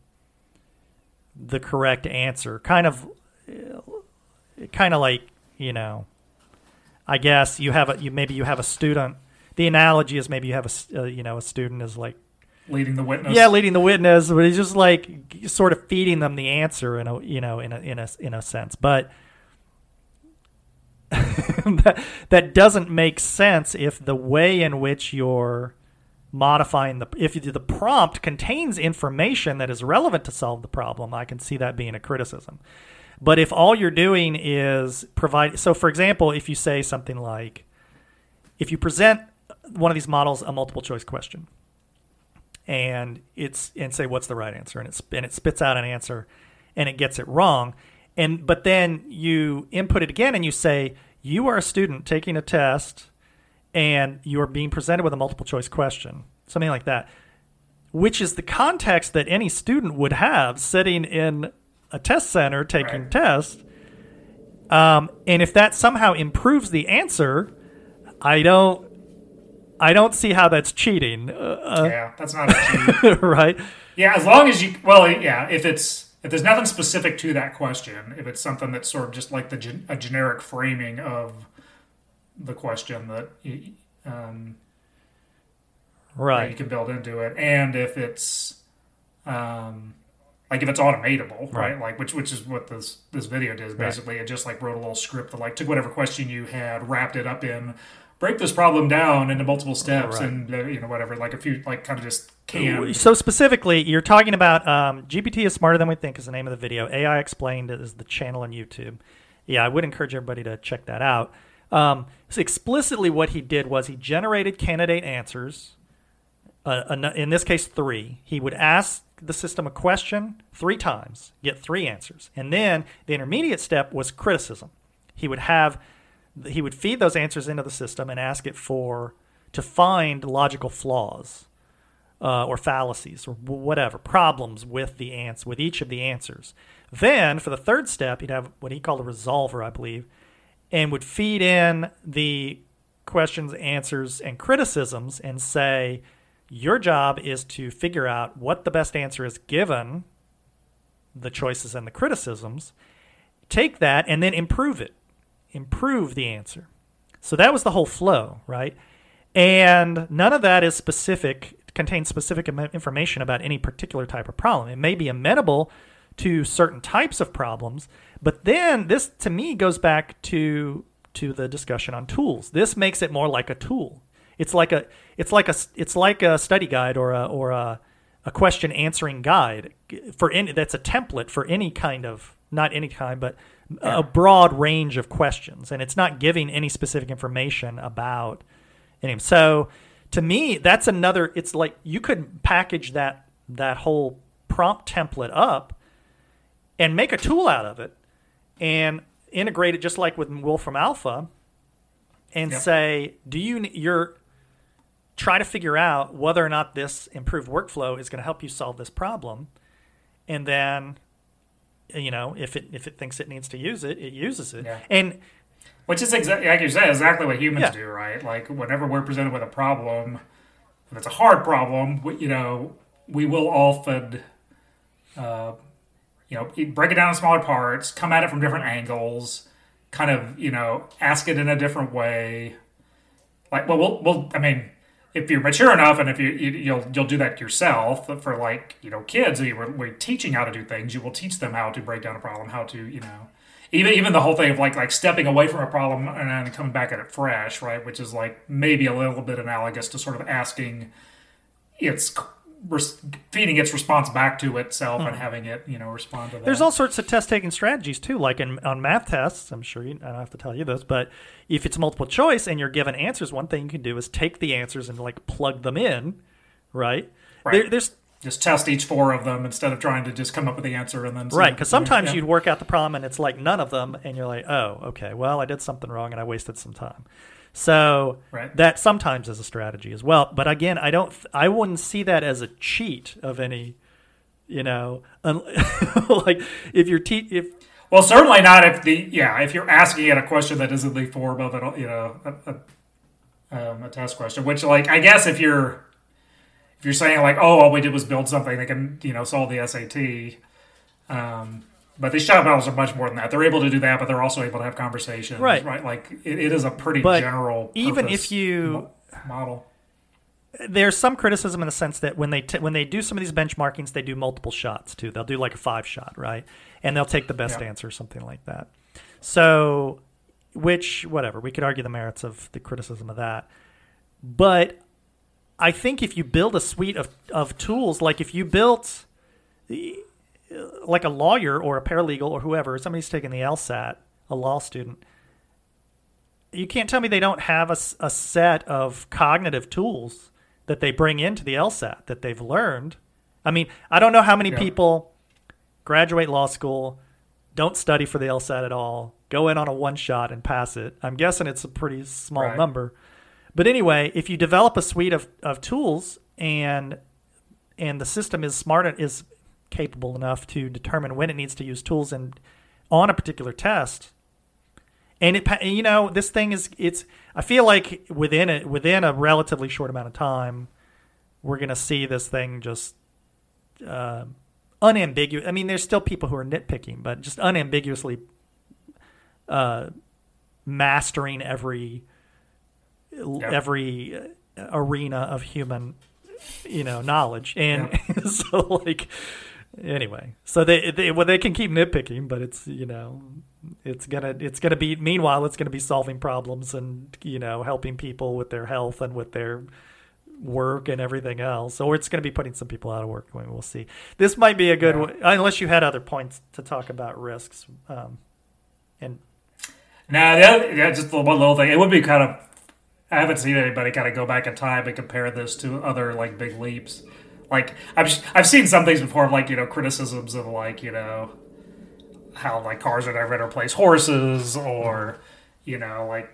the correct answer. Kind of kind of like you know i guess you have a you maybe you have a student the analogy is maybe you have a uh, you know a student is like leading the witness. Yeah leading the witness but he's just like sort of feeding them the answer in a you know in a in a in a sense. But [laughs] that, that doesn't make sense if the way in which you're modifying the if the prompt contains information that is relevant to solve the problem. I can see that being a criticism. But if all you're doing is provide so for example if you say something like if you present one of these models a multiple choice question and it's and say what's the right answer? And it's and it spits out an answer and it gets it wrong and but then you input it again and you say you are a student taking a test and you are being presented with a multiple choice question, something like that, which is the context that any student would have sitting in a test center taking right. tests. Um, and if that somehow improves the answer, I don't I don't see how that's cheating. Uh, yeah, that's not a cheat. [laughs] right? Yeah, as long as you well, yeah, if it's if there's nothing specific to that question, if it's something that's sort of just like the a generic framing of the question that um, right you can build into it, and if it's um, like if it's automatable, right. right? Like which which is what this this video did. Basically, right. it just like wrote a little script that like took whatever question you had, wrapped it up in break this problem down into multiple steps right. and uh, you know whatever like a few like kind of just can so specifically you're talking about um, gpt is smarter than we think is the name of the video ai explained is the channel on youtube yeah i would encourage everybody to check that out um, so explicitly what he did was he generated candidate answers uh, in this case three. He would ask the system a question three times get three answers. And then the intermediate step was criticism. He would have he would feed those answers into the system and ask it for to find logical flaws uh, or fallacies or whatever problems with the answer with each of the answers. Then for the third step, he'd have what he called a resolver, I believe, and would feed in the questions, answers, and criticisms and say, your job is to figure out what the best answer is given the choices and the criticisms. Take that and then improve it improve the answer. So that was the whole flow, right? And none of that is specific, contains specific information about any particular type of problem. It may be amenable to certain types of problems, but then this to me goes back to to the discussion on tools. This makes it more like a tool. It's like a it's like a it's like a study guide or a or a a question answering guide for any that's a template for any kind of not any kind but a broad range of questions, and it's not giving any specific information about any So, to me, that's another. It's like you could package that that whole prompt template up and make a tool out of it, and integrate it just like with Wolfram Alpha, and say, do you you're try to figure out whether or not this improved workflow is going to help you solve this problem, and then you know, if it if it thinks it needs to use it, it uses it. Yeah. And which is exactly like you said, exactly what humans yeah. do, right? Like whenever we're presented with a problem, if it's a hard problem, we, you know, we will often, uh, you know, break it down in smaller parts, come at it from different angles, kind of, you know, ask it in a different way. Like, well, we'll, we'll I mean, if you're mature enough and if you, you will you'll do that yourself for like you know kids you were, teaching how to do things you will teach them how to break down a problem how to you know even even the whole thing of like like stepping away from a problem and then coming back at it fresh right which is like maybe a little bit analogous to sort of asking its feeding its response back to itself hmm. and having it, you know, respond to that. There's all sorts of test taking strategies too, like in on math tests. I'm sure you, I don't have to tell you this, but if it's multiple choice and you're given answers, one thing you can do is take the answers and like plug them in, right? right. There, there's just test each four of them instead of trying to just come up with the answer and then right because sometimes yeah. you'd work out the problem and it's like none of them and you're like oh okay well i did something wrong and i wasted some time so right. that sometimes is a strategy as well but again i don't i wouldn't see that as a cheat of any you know un- [laughs] like if you're te- if well certainly not if the yeah if you're asking it a question that isn't the form of it you know a, a, um, a test question which like i guess if you're if you're saying like, oh, all we did was build something that can you know solve the SAT, um, but these shot models are much more than that. They're able to do that, but they're also able to have conversations. Right. Right. Like it, it is a pretty but general. Even if you model. There's some criticism in the sense that when they t- when they do some of these benchmarkings, they do multiple shots too. They'll do like a five shot, right? And they'll take the best yeah. answer, something like that. So, which whatever we could argue the merits of the criticism of that, but I think if you build a suite of, of tools, like if you built like a lawyer or a paralegal or whoever, somebody's taking the LSAT, a law student, you can't tell me they don't have a, a set of cognitive tools that they bring into the LSAT that they've learned. I mean, I don't know how many yeah. people graduate law school, don't study for the LSAT at all, go in on a one shot and pass it. I'm guessing it's a pretty small right. number. But anyway, if you develop a suite of, of tools and and the system is smart is capable enough to determine when it needs to use tools and on a particular test, and it you know this thing is it's I feel like within it within a relatively short amount of time, we're gonna see this thing just. Uh, unambiguous. I mean, there's still people who are nitpicking, but just unambiguously uh, mastering every yep. every uh, arena of human you know knowledge and [laughs] so like anyway so they, they well they can keep nitpicking but it's you know it's gonna it's gonna be meanwhile it's gonna be solving problems and you know helping people with their health and with their work and everything else or it's going to be putting some people out of work we'll see this might be a good yeah. way unless you had other points to talk about risks um, and now the other, yeah, just one little thing it would be kind of I haven't seen anybody kind of go back in time and compare this to other like big leaps. Like I've I've seen some things before, like you know criticisms of like you know how like cars are never to replace horses, or you know like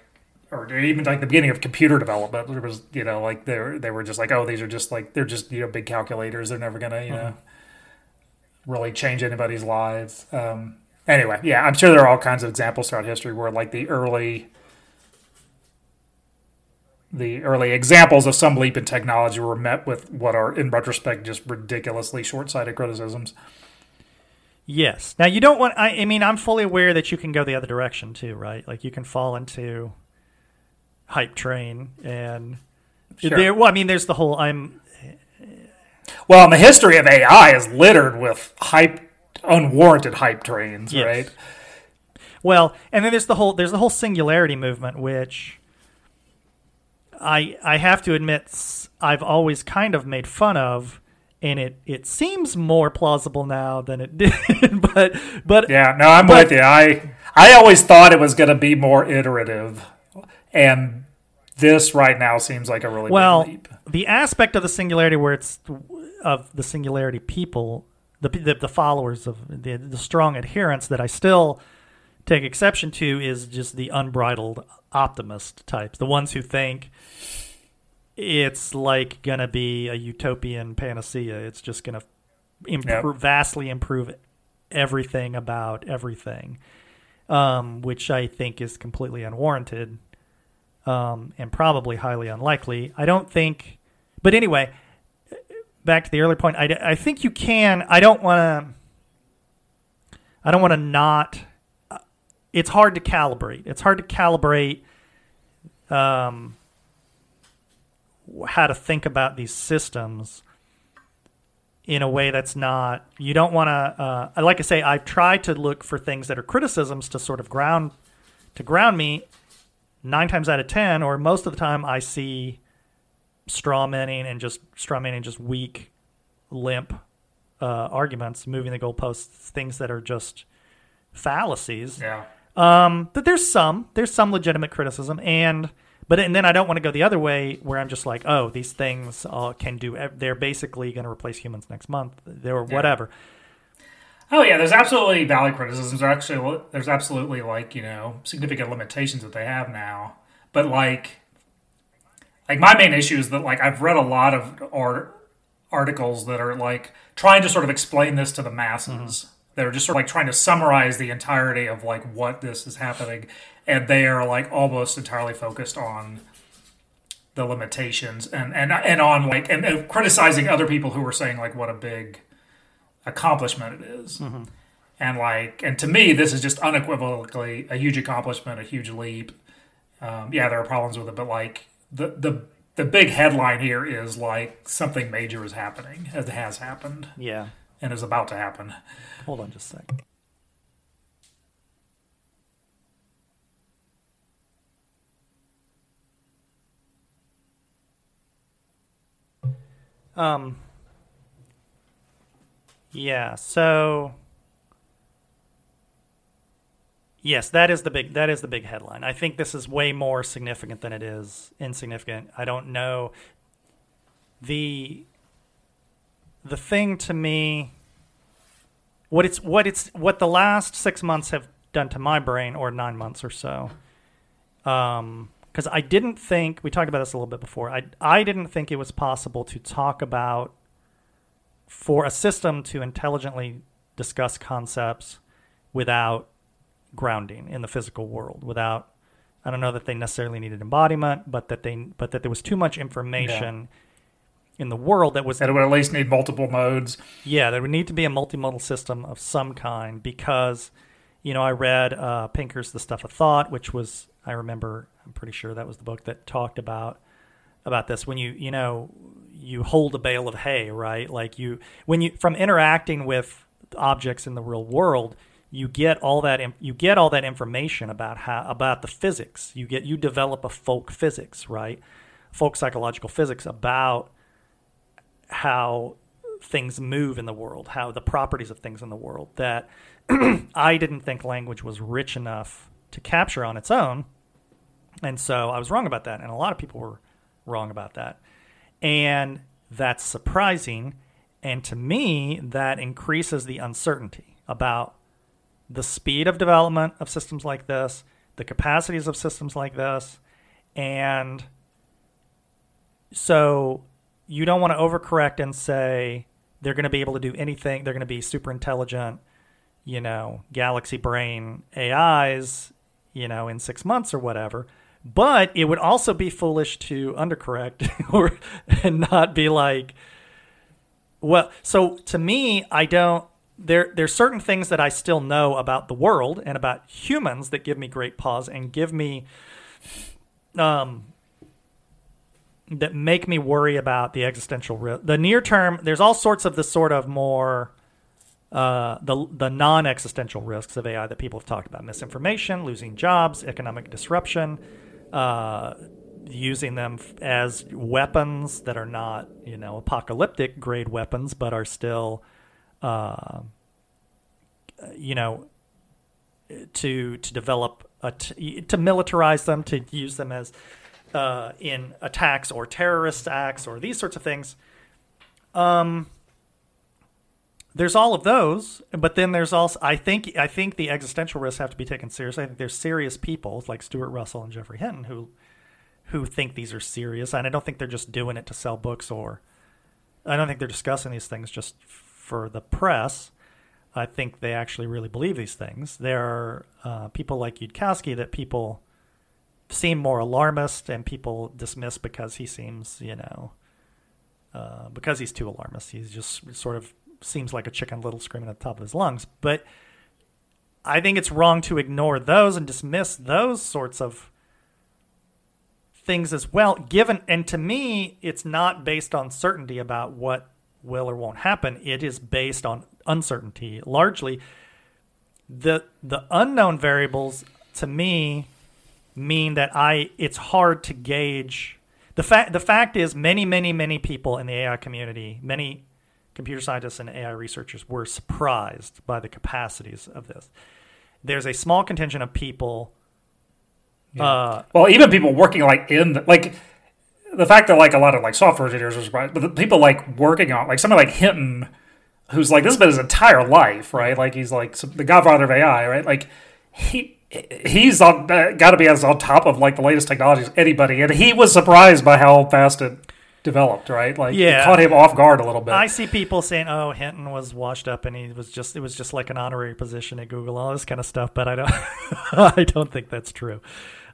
or even like the beginning of computer development, there was you know like they they were just like oh these are just like they're just you know big calculators, they're never gonna you mm-hmm. know really change anybody's lives. Um, anyway, yeah, I'm sure there are all kinds of examples throughout history where like the early the early examples of some leap in technology were met with what are, in retrospect, just ridiculously short sighted criticisms. Yes. Now, you don't want, I, I, mean, I'm fully aware that you can go the other direction too, right? Like you can fall into hype train and sure. there, well, I mean, there's the whole, I'm. Well, and the history of AI is littered with hype, unwarranted hype trains, yes. right? Well, and then there's the whole, there's the whole singularity movement, which I I have to admit I've always kind of made fun of and it it seems more plausible now than it [laughs] did but but yeah no i'm but, with you i i always thought it was going to be more iterative and this right now seems like a really well leap. the aspect of the singularity where it's of the singularity people the the, the followers of the the strong adherents that i still take exception to is just the unbridled optimist types, the ones who think it's like gonna be a utopian panacea. It's just gonna improve, yep. vastly improve everything about everything, um, which I think is completely unwarranted um, and probably highly unlikely. I don't think, but anyway, back to the earlier point. I, I think you can. I don't want to. I don't want to not it's hard to calibrate. It's hard to calibrate um, how to think about these systems in a way that's not. You don't want to. Uh, like I say, I've tried to look for things that are criticisms to sort of ground to ground me. Nine times out of ten, or most of the time, I see straw manning and just straw manning, just weak, limp uh, arguments, moving the goalposts, things that are just fallacies. Yeah. Um, but there's some there's some legitimate criticism, and but and then I don't want to go the other way where I'm just like, oh, these things uh, can do. They're basically going to replace humans next month. They're yeah. whatever. Oh yeah, there's absolutely valid criticisms. There's actually there's absolutely like you know significant limitations that they have now. But like, like my main issue is that like I've read a lot of art articles that are like trying to sort of explain this to the masses. Mm-hmm. They're just sort of like trying to summarize the entirety of like what this is happening, and they are like almost entirely focused on the limitations and and and on like and, and criticizing other people who are saying like what a big accomplishment it is. Mm-hmm. And like, and to me, this is just unequivocally a huge accomplishment, a huge leap. Um, yeah, there are problems with it, but like the the the big headline here is like something major is happening, as has happened, yeah, and is about to happen. Hold on just a second. Um, yeah. So yes, that is the big that is the big headline. I think this is way more significant than it is insignificant. I don't know the the thing to me what it's what it's what the last 6 months have done to my brain or 9 months or so. Um because I didn't think we talked about this a little bit before. I I didn't think it was possible to talk about for a system to intelligently discuss concepts without grounding in the physical world, without I don't know that they necessarily needed embodiment, but that they but that there was too much information yeah. In the world that was that it would at least need multiple modes. Yeah, there would need to be a multimodal system of some kind because you know I read uh, Pinker's The Stuff of Thought, which was I remember I'm pretty sure that was the book that talked about about this when you you know you hold a bale of hay, right? Like you when you from interacting with objects in the real world, you get all that you get all that information about how about the physics. You get you develop a folk physics, right? Folk psychological physics about how things move in the world, how the properties of things in the world that [clears throat] I didn't think language was rich enough to capture on its own. And so I was wrong about that and a lot of people were wrong about that. And that's surprising. And to me, that increases the uncertainty about the speed of development of systems like this, the capacities of systems like this. And so you don't want to overcorrect and say they're going to be able to do anything. They're going to be super intelligent, you know, galaxy brain AIs, you know, in six months or whatever. But it would also be foolish to undercorrect [laughs] or and not be like, well. So to me, I don't. There, there's certain things that I still know about the world and about humans that give me great pause and give me, um, that make me worry about the existential risk. The near term, there's all sorts of the sort of more uh, the the non existential risks of AI that people have talked about: misinformation, losing jobs, economic disruption, uh, using them as weapons that are not, you know, apocalyptic grade weapons, but are still, uh, you know, to to develop a t- to militarize them, to use them as uh, in attacks or terrorist acts or these sorts of things. Um, there's all of those, but then there's also I think I think the existential risks have to be taken seriously. I think there's serious people like Stuart Russell and Geoffrey Hinton who who think these are serious, and I don't think they're just doing it to sell books or I don't think they're discussing these things just for the press. I think they actually really believe these things. There are uh, people like Yudkowsky that people seem more alarmist and people dismiss because he seems, you know, uh, because he's too alarmist. He's just sort of seems like a chicken little screaming at the top of his lungs. But I think it's wrong to ignore those and dismiss those sorts of things as well. Given and to me, it's not based on certainty about what will or won't happen. It is based on uncertainty. Largely, the the unknown variables to me mean that I it's hard to gauge. The fact the fact is many many many people in the AI community, many computer scientists and AI researchers were surprised by the capacities of this. There's a small contingent of people Yeah. Uh, well, even people working like in the, like the fact that like a lot of like software engineers are surprised, but the people like working on like somebody like Hinton, who's like this has been his entire life, right? Like he's like the godfather of AI, right? Like he he's on got to be as on top of like the latest technologies anybody, and he was surprised by how fast it developed, right? Like yeah. it caught him off guard a little bit. I see people saying, "Oh, Hinton was washed up, and he was just it was just like an honorary position at Google, all this kind of stuff." But I don't, [laughs] I don't think that's true.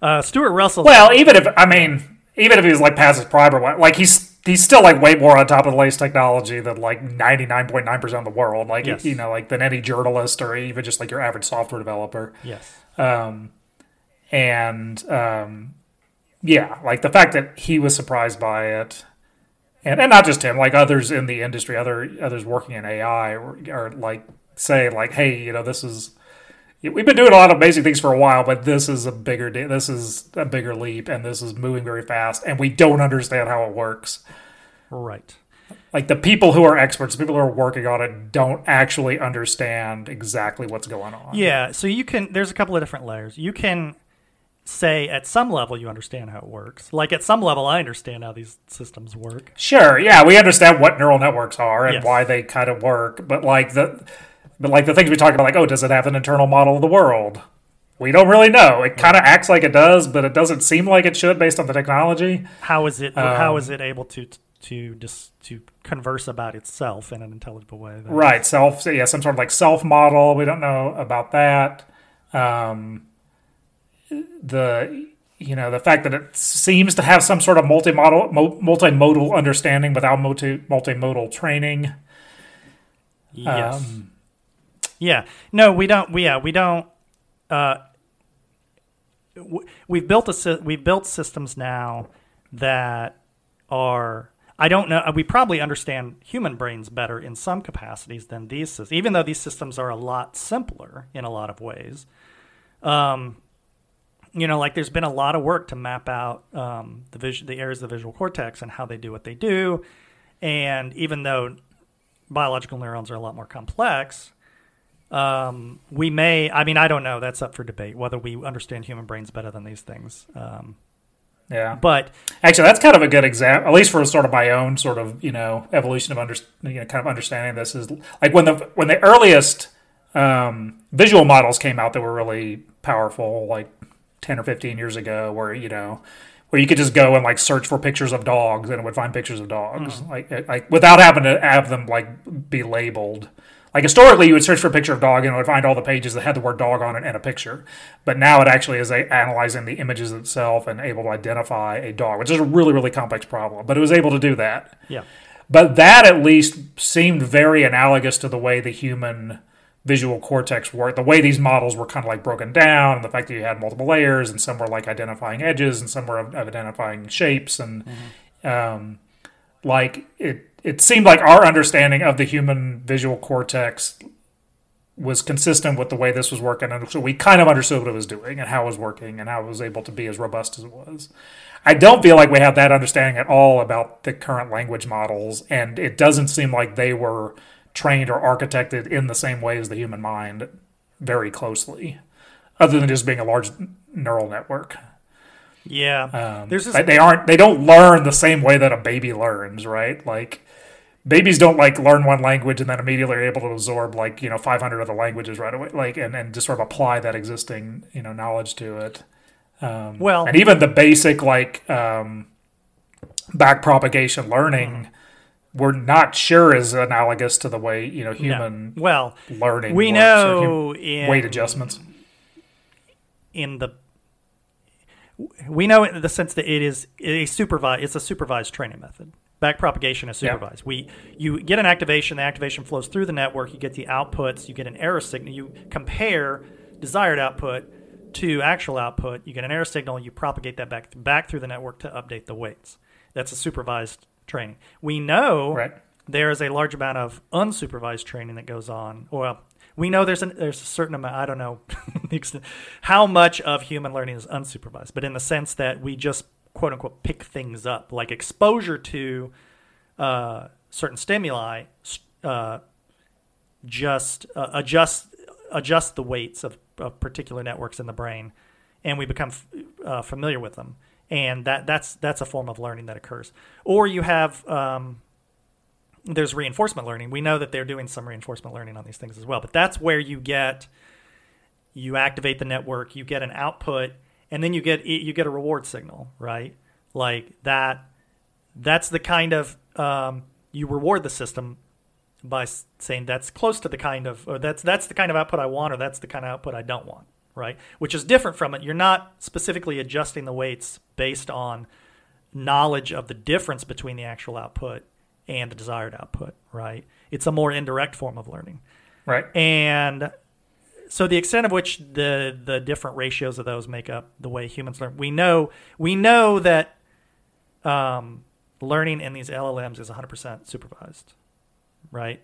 Uh, Stuart Russell. Well, even if I mean, even if he was like past his prime or what, like he's he's still like way more on top of the latest technology than like ninety nine point nine percent of the world. Like yes. you know, like than any journalist or even just like your average software developer. Yes. Um, and um, yeah, like the fact that he was surprised by it and, and not just him, like others in the industry, other others working in AI, are, like say like, hey, you know, this is we've been doing a lot of amazing things for a while, but this is a bigger this is a bigger leap, and this is moving very fast, and we don't understand how it works. Right. Like the people who are experts, the people who are working on it, don't actually understand exactly what's going on. Yeah. So you can. There's a couple of different layers. You can say at some level you understand how it works. Like at some level, I understand how these systems work. Sure, yeah, we understand what neural networks are and yes. why they kind of work. But like the, but like the things we talk about, like oh, does it have an internal model of the world? We don't really know. It kind of acts like it does, but it doesn't seem like it should based on the technology. How is it? Um, how is it able to to just to converse about itself in an intelligible way? Right, self. Yeah, some sort of like self model. We don't know about that. Um, the you know the fact that it seems to have some sort of multimodal multimodal understanding without multi, multimodal training. Yes. Um, yeah. No, we don't. We, yeah, we don't. Uh, we've built a we've built systems now that are I don't know. We probably understand human brains better in some capacities than these systems, even though these systems are a lot simpler in a lot of ways. Um, you know, like there's been a lot of work to map out um, the vision, the areas of the visual cortex and how they do what they do. And even though biological neurons are a lot more complex, um, we may. I mean, I don't know. That's up for debate whether we understand human brains better than these things. Yeah, but actually, that's kind of a good example, at least for sort of my own sort of you know evolution of under, you know, kind of understanding this is like when the when the earliest um, visual models came out that were really powerful, like 10 or 15 years ago where you know where you could just go and like search for pictures of dogs and it would find pictures of dogs. Mm. like like without having to have them like be labeled like historically you would search for a picture of dog and it would find all the pages that had the word dog on it and a picture. But now it actually is analyzing the images itself and able to identify a dog which is a really really complex problem but it was able to do that. Yeah. But that at least seemed very analogous to the way the human visual cortex worked, the way these models were kind of like broken down, and the fact that you had multiple layers, and some were like identifying edges, and some were of, identifying shapes, and mm-hmm. um, like it, it seemed like our understanding of the human visual cortex was consistent with the way this was working, and so we kind of understood what it was doing and how it was working and how it was able to be as robust as it was. I don't feel like we have that understanding at all about the current language models, and it doesn't seem like they were trained or architected in the same way as the human mind very closely, other than just being a large neural network. Yeah, um, there's this- they aren't they don't learn the same way that a baby learns, right? Like babies don't like learn one language and then immediately are able to absorb like you know 500 other languages right away, like and and just sort of apply that existing you know knowledge to it. Um, well, and even the basic like um, back propagation learning. Mm-hmm we're not sure is analogous to the way you know human no. well learning. We know in, weight adjustments in the we know in the sense that it is a supervised. It's a supervised training method. Back propagation is supervised. Yeah. We you get an activation. The activation flows through the network. You get the outputs. You get an error signal. You compare desired output to actual output. You get an error signal. You propagate that back back through the network to update the weights. That's a supervised training. We know right. there is a large amount of unsupervised training that goes on. Well, we know there's an, there's a certain amount. I don't know [laughs] how much of human learning is unsupervised, but in the sense that we just quote unquote pick things up, like exposure to uh, certain stimuli, uh, just uh, adjust adjust the weights of, of particular networks in the brain, and we become uh, familiar with them, and that that's that's a form of learning that occurs. Or you have um, there's reinforcement learning. We know that they're doing some reinforcement learning on these things as well, but that's where you get you activate the network, you get an output, and then you get you get a reward signal, right? Like that. That's the kind of um, you reward the system by saying that's close to the kind of or that's that's the kind of output I want or that's the kind of output I don't want, right? Which is different from it. You're not specifically adjusting the weights based on knowledge of the difference between the actual output and the desired output, right? It's a more indirect form of learning. Right. And so the extent of which the the different ratios of those make up the way humans learn, we know we know that um, learning in these LLMs is 100% supervised, right?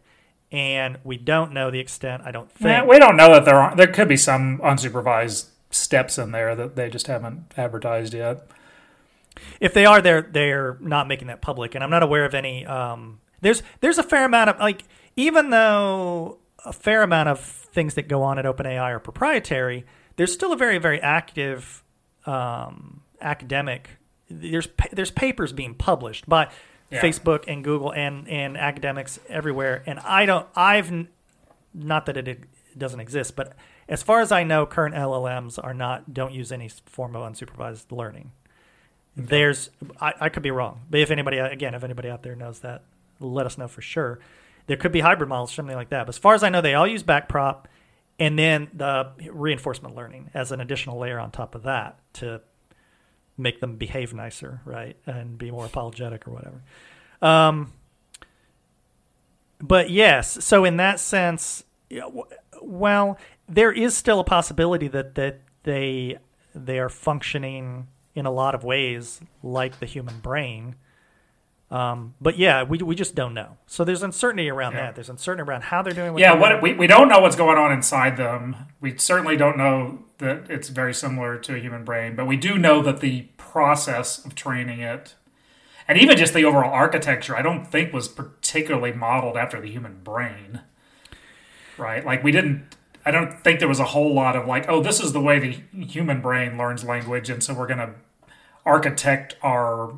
And we don't know the extent. I don't think yeah, we don't know that there are. There could be some unsupervised steps in there that they just haven't advertised yet. If they are, they're they're not making that public, and I'm not aware of any. Um, there's there's a fair amount of like even though a fair amount of things that go on at OpenAI are proprietary, there's still a very very active um, academic. There's there's papers being published by yeah. Facebook and Google and and academics everywhere, and I don't I've not that it doesn't exist, but as far as I know, current LLMs are not don't use any form of unsupervised learning. Okay. There's, I, I could be wrong, but if anybody, again, if anybody out there knows that, let us know for sure. There could be hybrid models, something like that. But as far as I know, they all use backprop and then the reinforcement learning as an additional layer on top of that to make them behave nicer, right, and be more apologetic or whatever. Um, but yes, so in that sense, well, there is still a possibility that that they they are functioning in a lot of ways like the human brain. Um, but yeah, we, we just don't know. So there's uncertainty around yeah. that. There's uncertainty around how they're doing. What yeah, what we, we don't know what's going on inside them. We certainly don't know that it's very similar to a human brain, but we do know that the process of training it, and even just the overall architecture, I don't think was particularly modeled after the human brain. Right? Like we didn't I don't think there was a whole lot of like, oh, this is the way the human brain learns language, and so we're going to architect our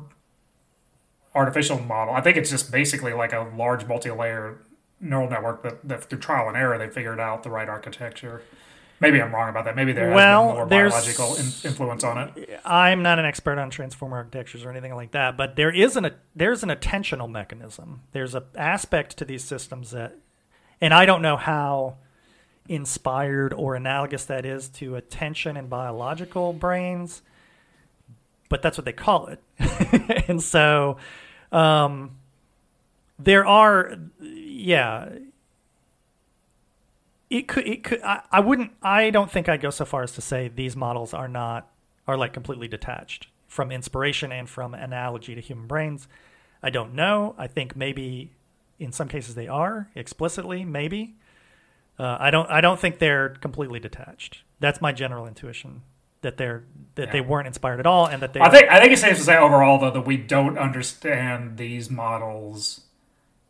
artificial model. I think it's just basically like a large multi-layer neural network that, that through trial and error they figured out the right architecture. Maybe I'm wrong about that. Maybe there has well, more biological in, influence on it. I'm not an expert on transformer architectures or anything like that, but there is an there's an attentional mechanism. There's an aspect to these systems that, and I don't know how inspired or analogous that is to attention in biological brains, but that's what they call it. [laughs] and so um, there are, yeah. It could, it could, I, I wouldn't, I don't think I'd go so far as to say these models are not, are like completely detached from inspiration and from analogy to human brains. I don't know. I think maybe in some cases they are explicitly, maybe. Uh, I don't. I don't think they're completely detached. That's my general intuition that they're that yeah. they weren't inspired at all, and that they. I think. I think it's safe to say overall though that we don't understand these models,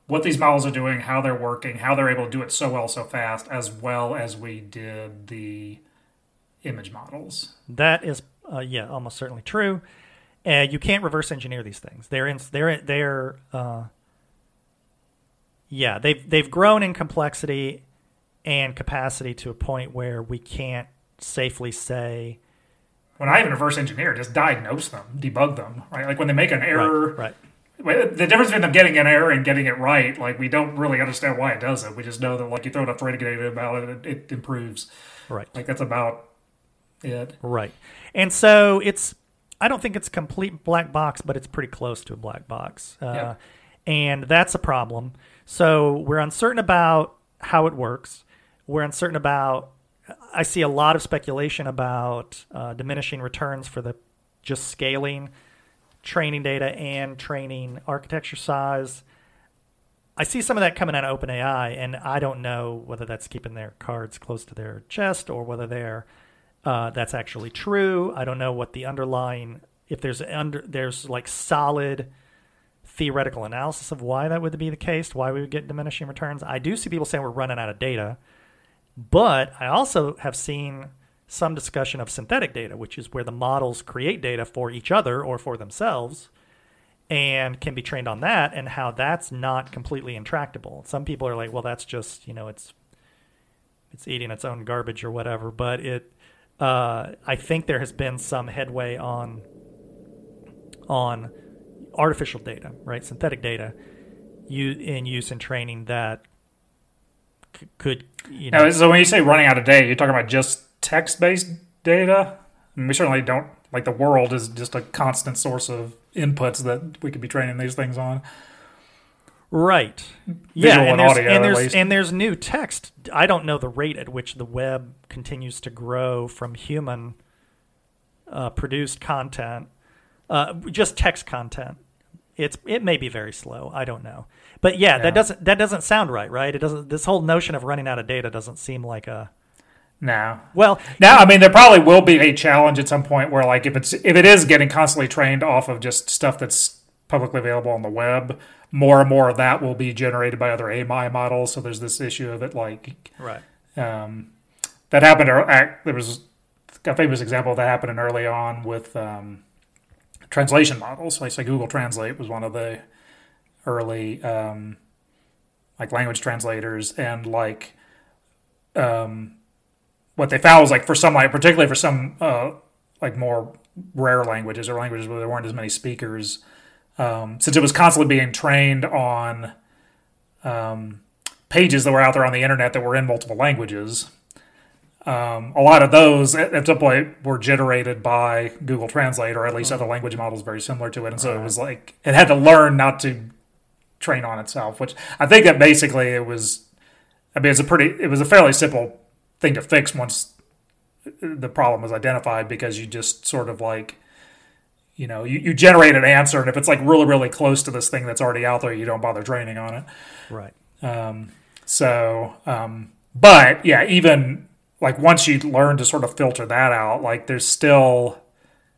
what these models are doing, how they're working, how they're able to do it so well so fast, as well as we did the image models. That is, uh, yeah, almost certainly true. Uh, you can't reverse engineer these things. They're in. They're they're. Uh, yeah, they've they've grown in complexity and capacity to a point where we can't safely say. When I even reverse engineer, just diagnose them, debug them, right? Like when they make an error, right? right. The difference between them getting an error and getting it right, like we don't really understand why it does it. We just know that like you throw enough data data about it, it, it improves. Right. Like that's about it. Right. And so it's I don't think it's complete black box, but it's pretty close to a black box. Uh, yeah. And that's a problem. So we're uncertain about how it works we're uncertain about. I see a lot of speculation about uh, diminishing returns for the just scaling training data and training architecture size. I see some of that coming out of OpenAI, and I don't know whether that's keeping their cards close to their chest or whether they're uh, that's actually true. I don't know what the underlying if there's under there's like solid theoretical analysis of why that would be the case, why we would get diminishing returns. I do see people saying we're running out of data. But I also have seen some discussion of synthetic data, which is where the models create data for each other or for themselves and can be trained on that and how that's not completely intractable. Some people are like, well, that's just, you know, it's it's eating its own garbage or whatever, but it uh, I think there has been some headway on on artificial data, right? Synthetic data you in use in training that could you know Now, so when you say running out of data, you're talking about just text-based data. I mean, we certainly don't like the world is just a constant source of inputs that we could be training these things on. Right. yeah, Visual and, and there's, audio, and there's and there's new text. I don't know the rate at which the web continues to grow from human uh, produced content, uh, just text content. It's it may be very slow. I don't know, but yeah, Yeah. that doesn't that doesn't sound right, right? It doesn't. This whole notion of running out of data doesn't seem like a No, well. Now, I mean, there probably will be a challenge at some point where, like, if it's if it is getting constantly trained off of just stuff that's publicly available on the web, more and more of that will be generated by other AI models. So there's this issue of it, like, Right. um, that happened. There was a famous example of that happening early on with um, translation models. Like, say, Google Translate was one of the early um, like language translators, and like um, what they found was like for some like particularly for some uh, like more rare languages or languages where there weren't as many speakers, um, since it was constantly being trained on um, pages that were out there on the internet that were in multiple languages. Um, a lot of those at, at some point were generated by Google Translate or at least other language models very similar to it, and so it was like it had to learn not to train on itself. Which I think that basically it was. I mean, it's a pretty. It was a fairly simple thing to fix once the problem was identified because you just sort of like you know you, you generate an answer and if it's like really really close to this thing that's already out there you don't bother training on it Right. um, so um, but yeah even like once you learn to sort of filter that out like there's still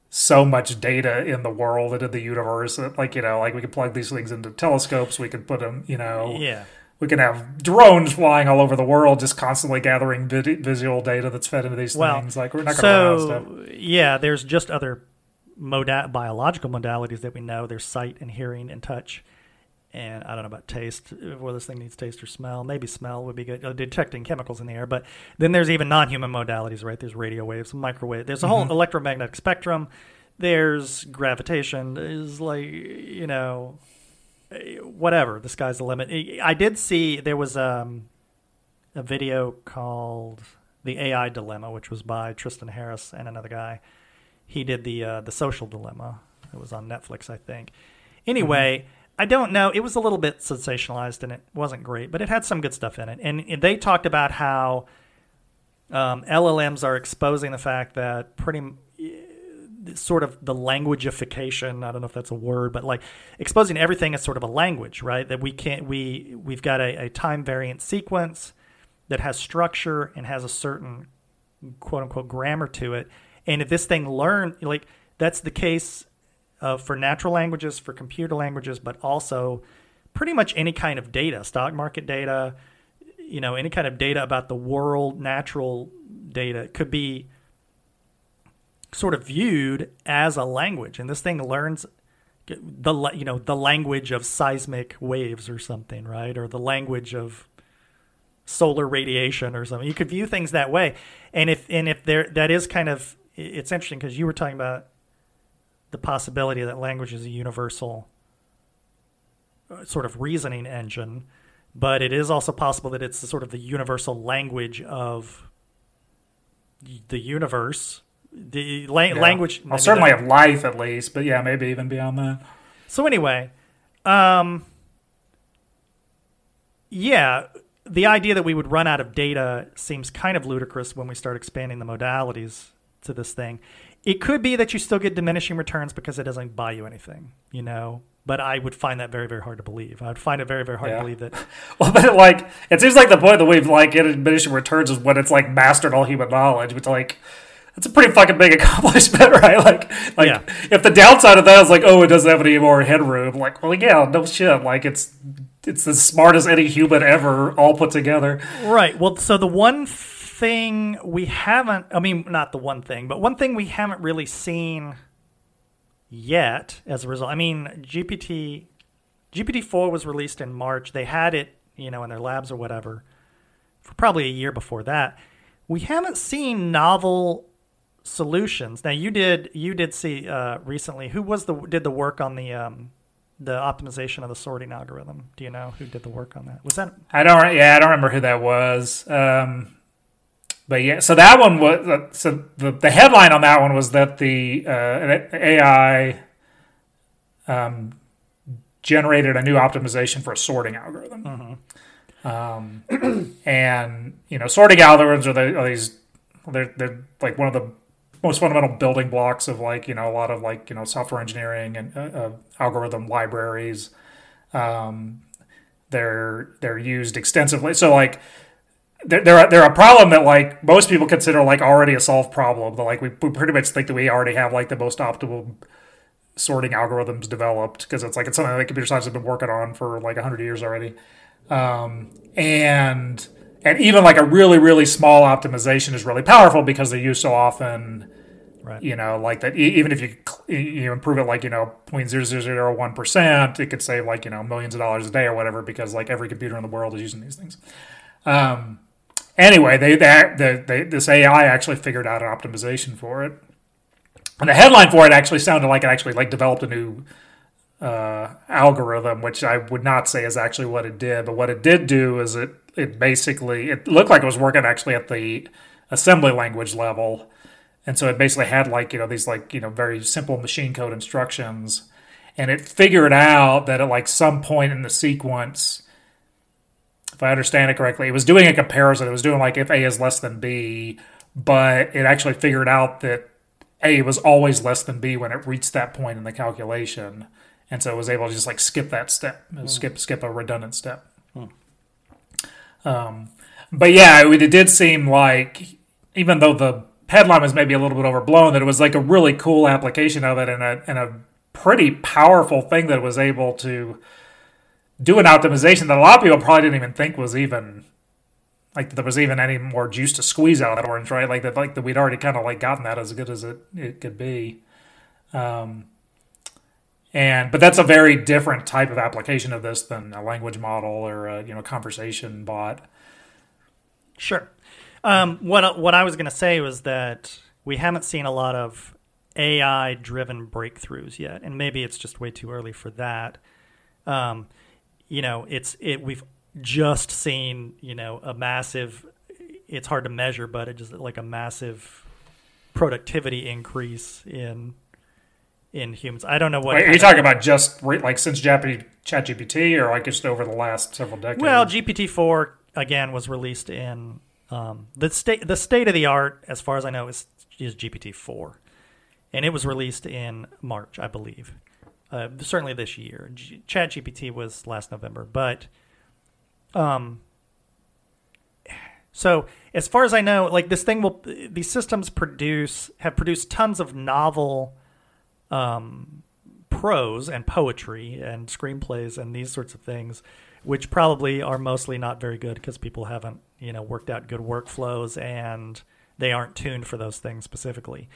so much data in the world and in the universe that like you know like we can plug these things into telescopes we could put them you know Yeah. we can have drones flying all over the world just constantly gathering vid- visual data that's fed into these Well, things like we're not going to run out of stuff So yeah, there's just other moda- biological modalities that we know. There's sight and hearing and touch, and I don't know about taste. Whether this thing needs taste or smell, maybe smell would be good. Uh, detecting chemicals in the air, but then there's even non-human modalities, right? There's radio waves, microwave. There's a whole Mm-hmm. electromagnetic spectrum. There's gravitation. is like you know, whatever. The sky's the limit. I did see there was um, a video called "The AI Dilemma," which was by Tristan Harris and another guy. He did the uh, the Social Dilemma. It was on Netflix, I think. Anyway, I don't know. It was a little bit sensationalized and it wasn't great, but it had some good stuff in it. And they talked about how um, LLMs are exposing the fact that pretty sort of the languageification i don't know if that's a word but like exposing everything as sort of a language right that we can't we we've got a, a time variant sequence that has structure and has a certain quote unquote grammar to it and if this thing learn like that's the case uh, for natural languages for computer languages but also pretty much any kind of data stock market data you know any kind of data about the world natural data. Could be sort of viewed as a language. And this thing learns the you know the language of seismic waves or something right? Or the language of solar radiation or something. You could view things that way. And if and if there that is kind of it's interesting because you were talking about the possibility that language is a universal uh, sort of reasoning engine but it is also possible that it's the sort of the universal language of the universe the la- Yeah. language I'll certainly have life at least, but yeah, maybe even beyond that. so anyway, um, yeah, the idea that we would run out of data seems kind of ludicrous when we start expanding the modalities to this thing. It could be that you still get diminishing returns because it doesn't buy you anything, you know. But I would find that very, very hard to believe. I would find it very, very hard Yeah. to believe that. [laughs] Well, but like it seems like the point that we've like in diminishing returns is when it's like mastered all human knowledge, which like that's a pretty fucking big [laughs] accomplishment, right? [laughs] Like, like Yeah. if the downside of that is like, oh, it doesn't have any more headroom, like, well, yeah, no shit, like it's it's as smart as any human ever, all put together. Right. Well, so the one thing we haven't, I mean, not the one thing, but one thing we haven't really seen yet as a result. I mean, GPT GPT four was released in March. They had it, you know, in their labs or whatever, for probably a year before that. We haven't seen novel solutions. Now you did you did see uh, recently who was the did the work on the um, the optimization of the sorting algorithm. Do you know who did the work on that? Was that I don't yeah I don't remember who that was. Um, but yeah, so that one was uh, so the the headline on that one was that the uh, AI um, generated a new optimization for a sorting algorithm. Mm-hmm. Um, [clears throat] and you know, sorting algorithms are, the, are these they're they're like one of the most fundamental building blocks of like you know a lot of like you know software engineering and uh, uh, algorithm libraries. Um, they're they're used extensively. So like they're they're, they're a problem that like most people consider like already a solved problem. But like we, we pretty much think that we already have like the most optimal sorting algorithms developed because it's like it's something that computer science has been working on for like 100 years already um, and and even like a really really small optimization is really powerful because they're used so often right. you know like that even if you you improve it like you know 0.0001 percent it could save like you know millions of dollars a day or whatever because like every computer in the world is using these things um, anyway they, they, they this ai actually figured out an optimization for it and the headline for it actually sounded like it actually like developed a new uh, algorithm, which I would not say is actually what it did. But what it did do is it it basically it looked like it was working actually at the assembly language level, and so it basically had like you know these like you know very simple machine code instructions, and it figured out that at like some point in the sequence. If I understand it correctly, it was doing a comparison. It was doing like if A is less than B, but it actually figured out that a was always less than B when it reached that point in the calculation, and so it was able to just like skip that step, mm. skip skip a redundant step. Mm. Um, but yeah, it, it did seem like even though the headline was maybe a little bit overblown, that it was like a really cool application of it and a and a pretty powerful thing that was able to do an optimization that a lot of people probably didn't even think was even like there was even any more juice to squeeze out of that orange, right? Like that, like that we'd already kind of like gotten that as good as it it could be. Um, and but that's a very different type of application of this than a language model or a, you know conversation bot. Sure. Um, what what I was going to say was that we haven't seen a lot of AI driven breakthroughs yet, and maybe it's just way too early for that. Um, you know, it's it we've just seen, you know, a massive. It's hard to measure, but it just like a massive productivity increase in in humans. I don't know what. Wait, are you talking about just like since Japanese ChatGPT, or like just over the last several decades? Well, GPT four again was released in um, the state. The state of the art, as far as I know, is is GPT four, and it was released in March, I believe. Uh, certainly this year. G- ChatGPT was last November, but um, so as far as I know, like this thing will these systems produce have produced tons of novel um, prose and poetry and screenplays and these sorts of things, which probably are mostly not very good because people haven't you know worked out good workflows and they aren't tuned for those things specifically.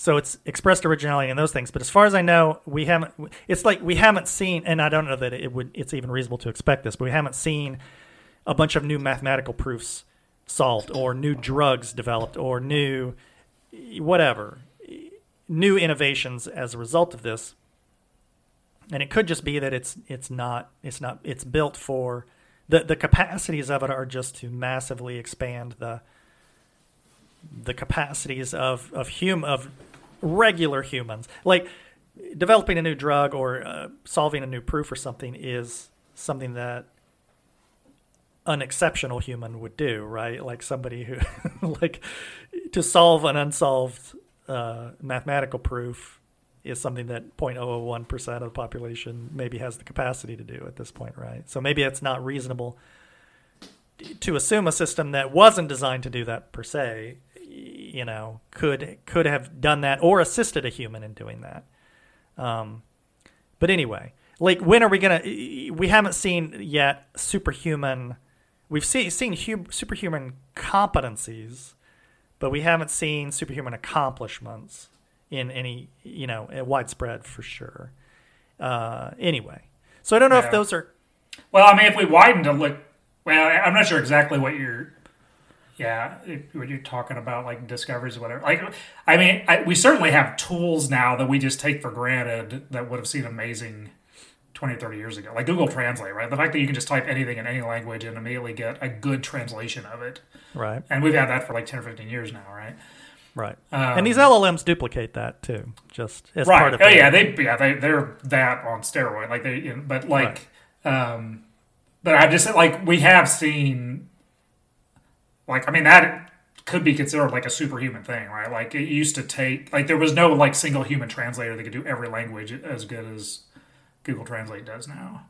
So it's expressed originality in those things. But as far as I know, we haven't. It's like we haven't seen, and I don't know that it would. It's even reasonable to expect this, but we haven't seen a bunch of new mathematical proofs solved, or new drugs developed, or new whatever, new innovations as a result of this. And it could just be that it's it's not it's not it's built for the the capacities of it are just to massively expand the the capacities of of hum of regular humans. Like developing a new drug or uh, solving a new proof or something is something that an exceptional human would do, right? Like somebody who, [laughs] like, to solve an unsolved uh, mathematical proof is something that 0.001% of the population maybe has the capacity to do at this point, right? So maybe it's not reasonable to assume a system that wasn't designed to do that per se you know, could could have done that or assisted a human in doing that. Um, but anyway, like when are we gonna? We haven't seen yet superhuman we've seen seen hu- superhuman competencies, but we haven't seen superhuman accomplishments in any you know widespread for sure. Uh, anyway, so I don't know Yeah. if those are Well, I mean, if we widen to look, well, I'm not sure exactly what you're, yeah, if, what you're talking about, like discoveries or whatever. Like, I mean, I, we certainly have tools now that we just take for granted that would have seemed amazing 20 or 30 years ago. Like Google Translate, right? The fact that you can just type anything in any language and immediately get a good translation of it. right, And we've had that for like 10 or 15 years now, right? right, Um, and these LLMs duplicate that too, just as right. part of oh yeah, they yeah they they're that on steroid. Like they, you know, but like, um, but I just like we have seen, like I mean that could be considered like a superhuman thing, right? Like it used to take like there was no like single human translator that could do every language as good as Google Translate does now.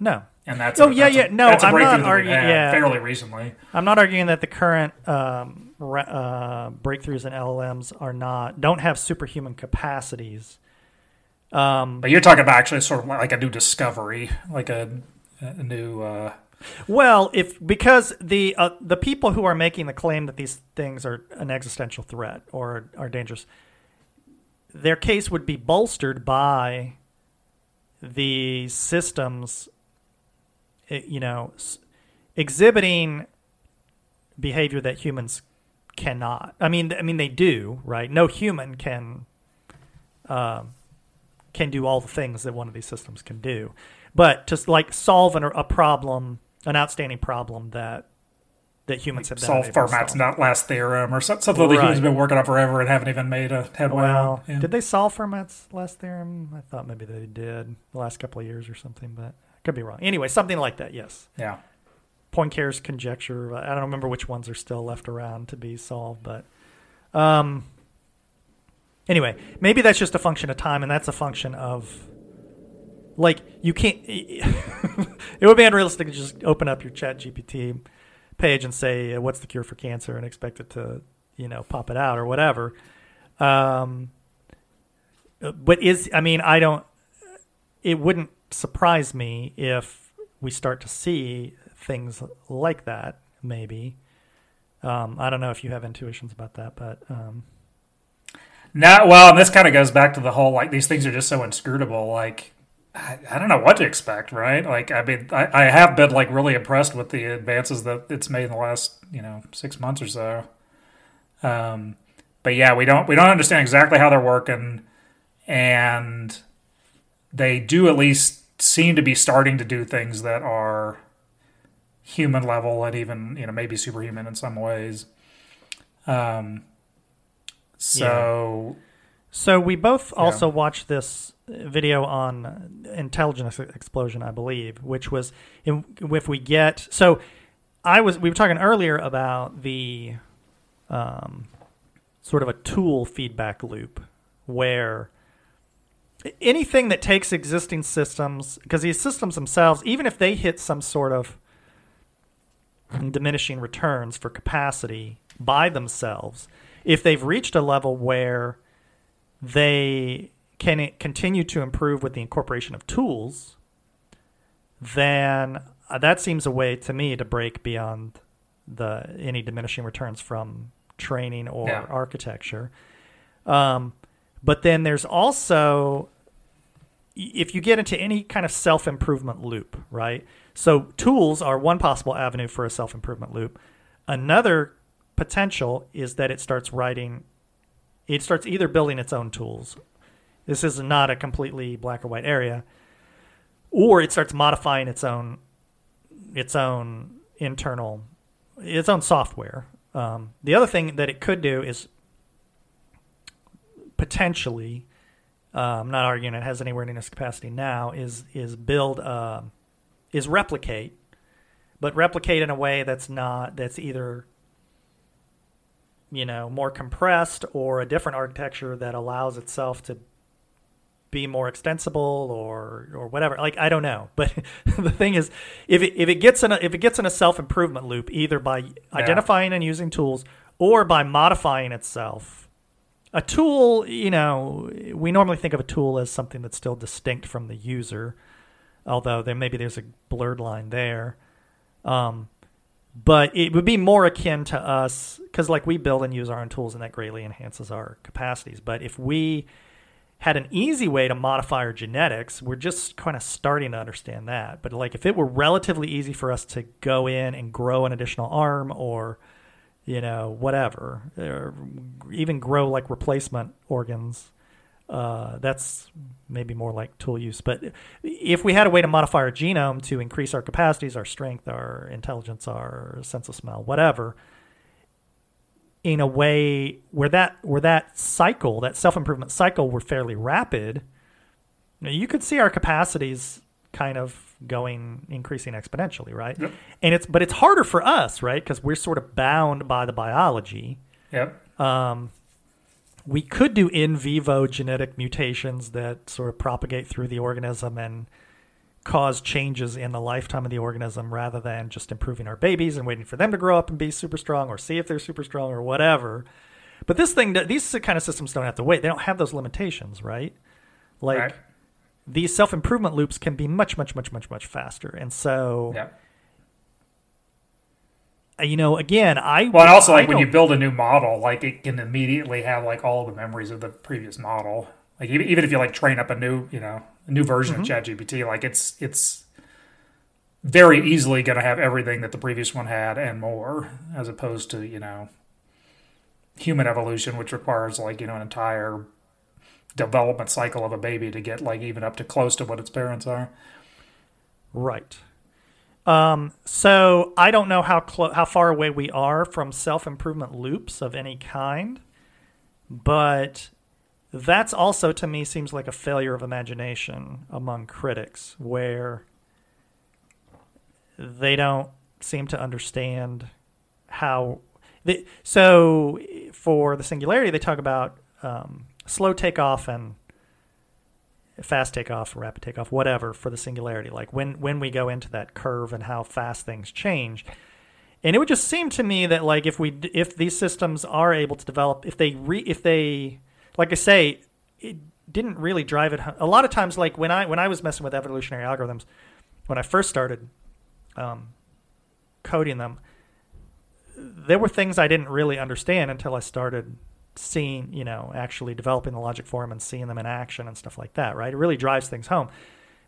no, And that's Oh, a, yeah, that's a- yeah. No, a I'm not arguing- yeah. fairly recently. I'm not arguing that the current um, ra- uh, breakthroughs in LLMs are not don't have superhuman capacities. Um, But you're talking about actually sort of like a new discovery, like a, a new. Uh, well, if because the uh, the people who are making the claim that these things are an existential threat or are dangerous, their case would be bolstered by the systems, eh, you know, exhibiting behavior that humans cannot. I mean, I mean they do, right? No human can um, can do all the things that one of these systems can do, but to like solve an, a problem, an outstanding problem that that humans have been solve unable Fermat's solve. not last theorem or some- something that humans have been working on forever and haven't even made a headway Well. Yeah. did they solve Fermat's last theorem? I thought maybe they did the last couple of years or something, but I could be wrong. Anyway, something like that. Yes. yeah. Poincare's conjecture. I don't remember which ones are still left around to be solved, but um, anyway, maybe that's just a function of time, and that's a function of like you can't. [laughs] it would be unrealistic to just open up your Chat GPT page and say, "What's the cure for cancer?" and expect it to, you know, pop it out or whatever. Um, but is I mean, I don't. It wouldn't surprise me if we start to see things like that. Maybe. Um, I don't know if you have intuitions about that, but um, Now, well, and this kind of goes back to the whole like these things are just so inscrutable. Like, I, I don't know what to expect, right? Like, I mean, I, I have been like really impressed with the advances that it's made in the last you know six months or so. Um, but yeah, we don't we don't understand exactly how they're working, and they do at least seem to be starting to do things that are human level and even you know maybe superhuman in some ways. Um, so So we both also watched this video on intelligence explosion, I believe, which was if we get so. I was we were talking earlier about the um, sort of a tool feedback loop where anything that takes existing systems because these systems themselves, even if they hit some sort of diminishing returns for capacity by themselves, if they've reached a level where they can it continue to improve with the incorporation of tools, then uh, that seems a way to me to break beyond the any diminishing returns from training or Yeah. architecture. Um, but then there's also if you get into any kind of self improvement loop, right? So tools are one possible avenue for a self improvement loop. Another potential is that it starts writing, it starts either building its own tools. This is not a completely black or white area, or it starts modifying its own, its own internal, its own software. Um, the other thing that it could do is potentially uh, I'm not arguing it has anywhere near its capacity now, is is build um is replicate, but replicate in a way that's not that's either you know more compressed or a different architecture that allows itself to be more extensible or or whatever. Like I don't know, [laughs] but the thing is, if it if it gets in a if it gets in a self improvement loop, either by identifying and using tools or by modifying itself a tool, you know, we normally think of a tool as something that's still distinct from the user, although there maybe there's a blurred line there. Um, but it would be more akin to us because like we build and use our own tools and that greatly enhances our capacities but if we had an easy way to modify our genetics we're just kind of starting to understand that but like if it were relatively easy for us to go in and grow an additional arm or you know whatever or even grow like replacement organs uh, that's maybe more like tool use. But if we had a way to modify our genome to increase our capacities, our strength, our intelligence, our sense of smell, whatever, in a way where that where that cycle, that self improvement cycle, were fairly rapid, you, could see our capacities kind of going increasing exponentially, right? Yep. And it's but it's harder for us, right? Because we're sort of bound by the biology. Yep. Um, we could do in vivo genetic mutations that sort of propagate through the organism and cause changes in the lifetime of the organism rather than just improving our babies and waiting for them to grow up and be super strong or see if they're super strong or whatever. But this thing, these kind of systems don't have to wait. They don't have those limitations, right? Like Right. these self improvement loops can be much, much, much, much, much faster. And so, Yep. uh, you know, again, I Well, and also I like when you build a new model, like it can immediately have like all the memories of the previous model. Like even, even if you like train up a new, you know, a new version Mm-hmm. of ChatGPT, like it's it's very easily going to have everything that the previous one had and more, as opposed to you know human evolution, which requires like you know an entire development cycle of a baby to get like even up to close to what its parents are. Right. Um, so I don't know how clo- how far away we are from self improvement loops of any kind, but that's also to me seems like a failure of imagination among critics, where they don't seem to understand how. They, so for the singularity, they talk about um, slow takeoff and fast takeoff, rapid takeoff, whatever for the singularity. Like when when we go into that curve and how fast things change. And it would just seem to me that like if we if these systems are able to develop, if they re, if they like I say, it didn't really drive it. A lot of times, like when I when I was messing with evolutionary algorithms, when I first started um, coding them, there were things I didn't really understand until I started seeing, you know, actually developing the logic for them and seeing them in action and stuff like that, right? It really drives things home.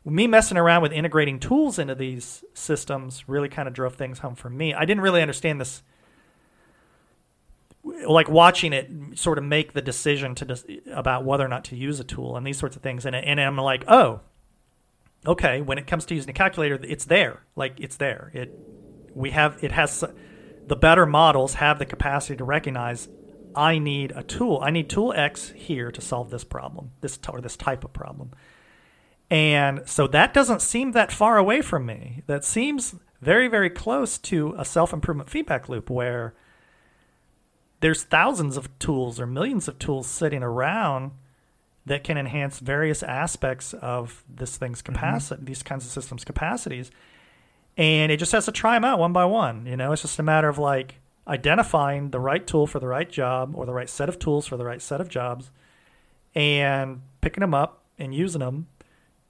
Me messing around with integrating tools into these systems really kind of drove things home for me. I didn't really understand this like watching it sort of make the decision to dis- about whether or not to use a tool and these sorts of things and and I'm like, "Oh, okay, when it comes to using a calculator, it's there. Like it's there. It we have it has the better models have the capacity to recognize I need a tool. I need tool X here to solve this problem, this or this type of problem. And so that doesn't seem that far away from me. That seems very very close to a self-improvement feedback loop where there's thousands of tools or millions of tools sitting around that can enhance various aspects of this thing's mm-hmm. capacity, these kinds of systems' capacities. And it just has to try them out one by one. You know, it's just a matter of like identifying the right tool for the right job or the right set of tools for the right set of jobs and picking them up and using them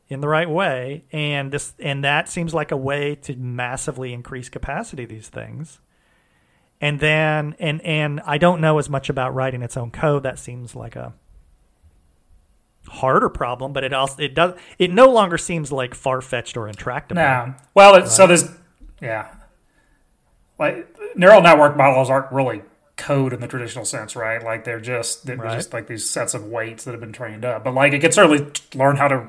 in the right way. And this and that seems like a way to massively increase capacity of these things. And then and and I don't know as much about writing its own code. That seems like a harder problem, but it also it does it no longer seems like far fetched or intractable. No. Well, it, so there's, yeah. Like neural network models aren't really code in the traditional sense, right? Like they're just they're Right. just like these sets of weights that have been trained up. But like it can certainly learn how to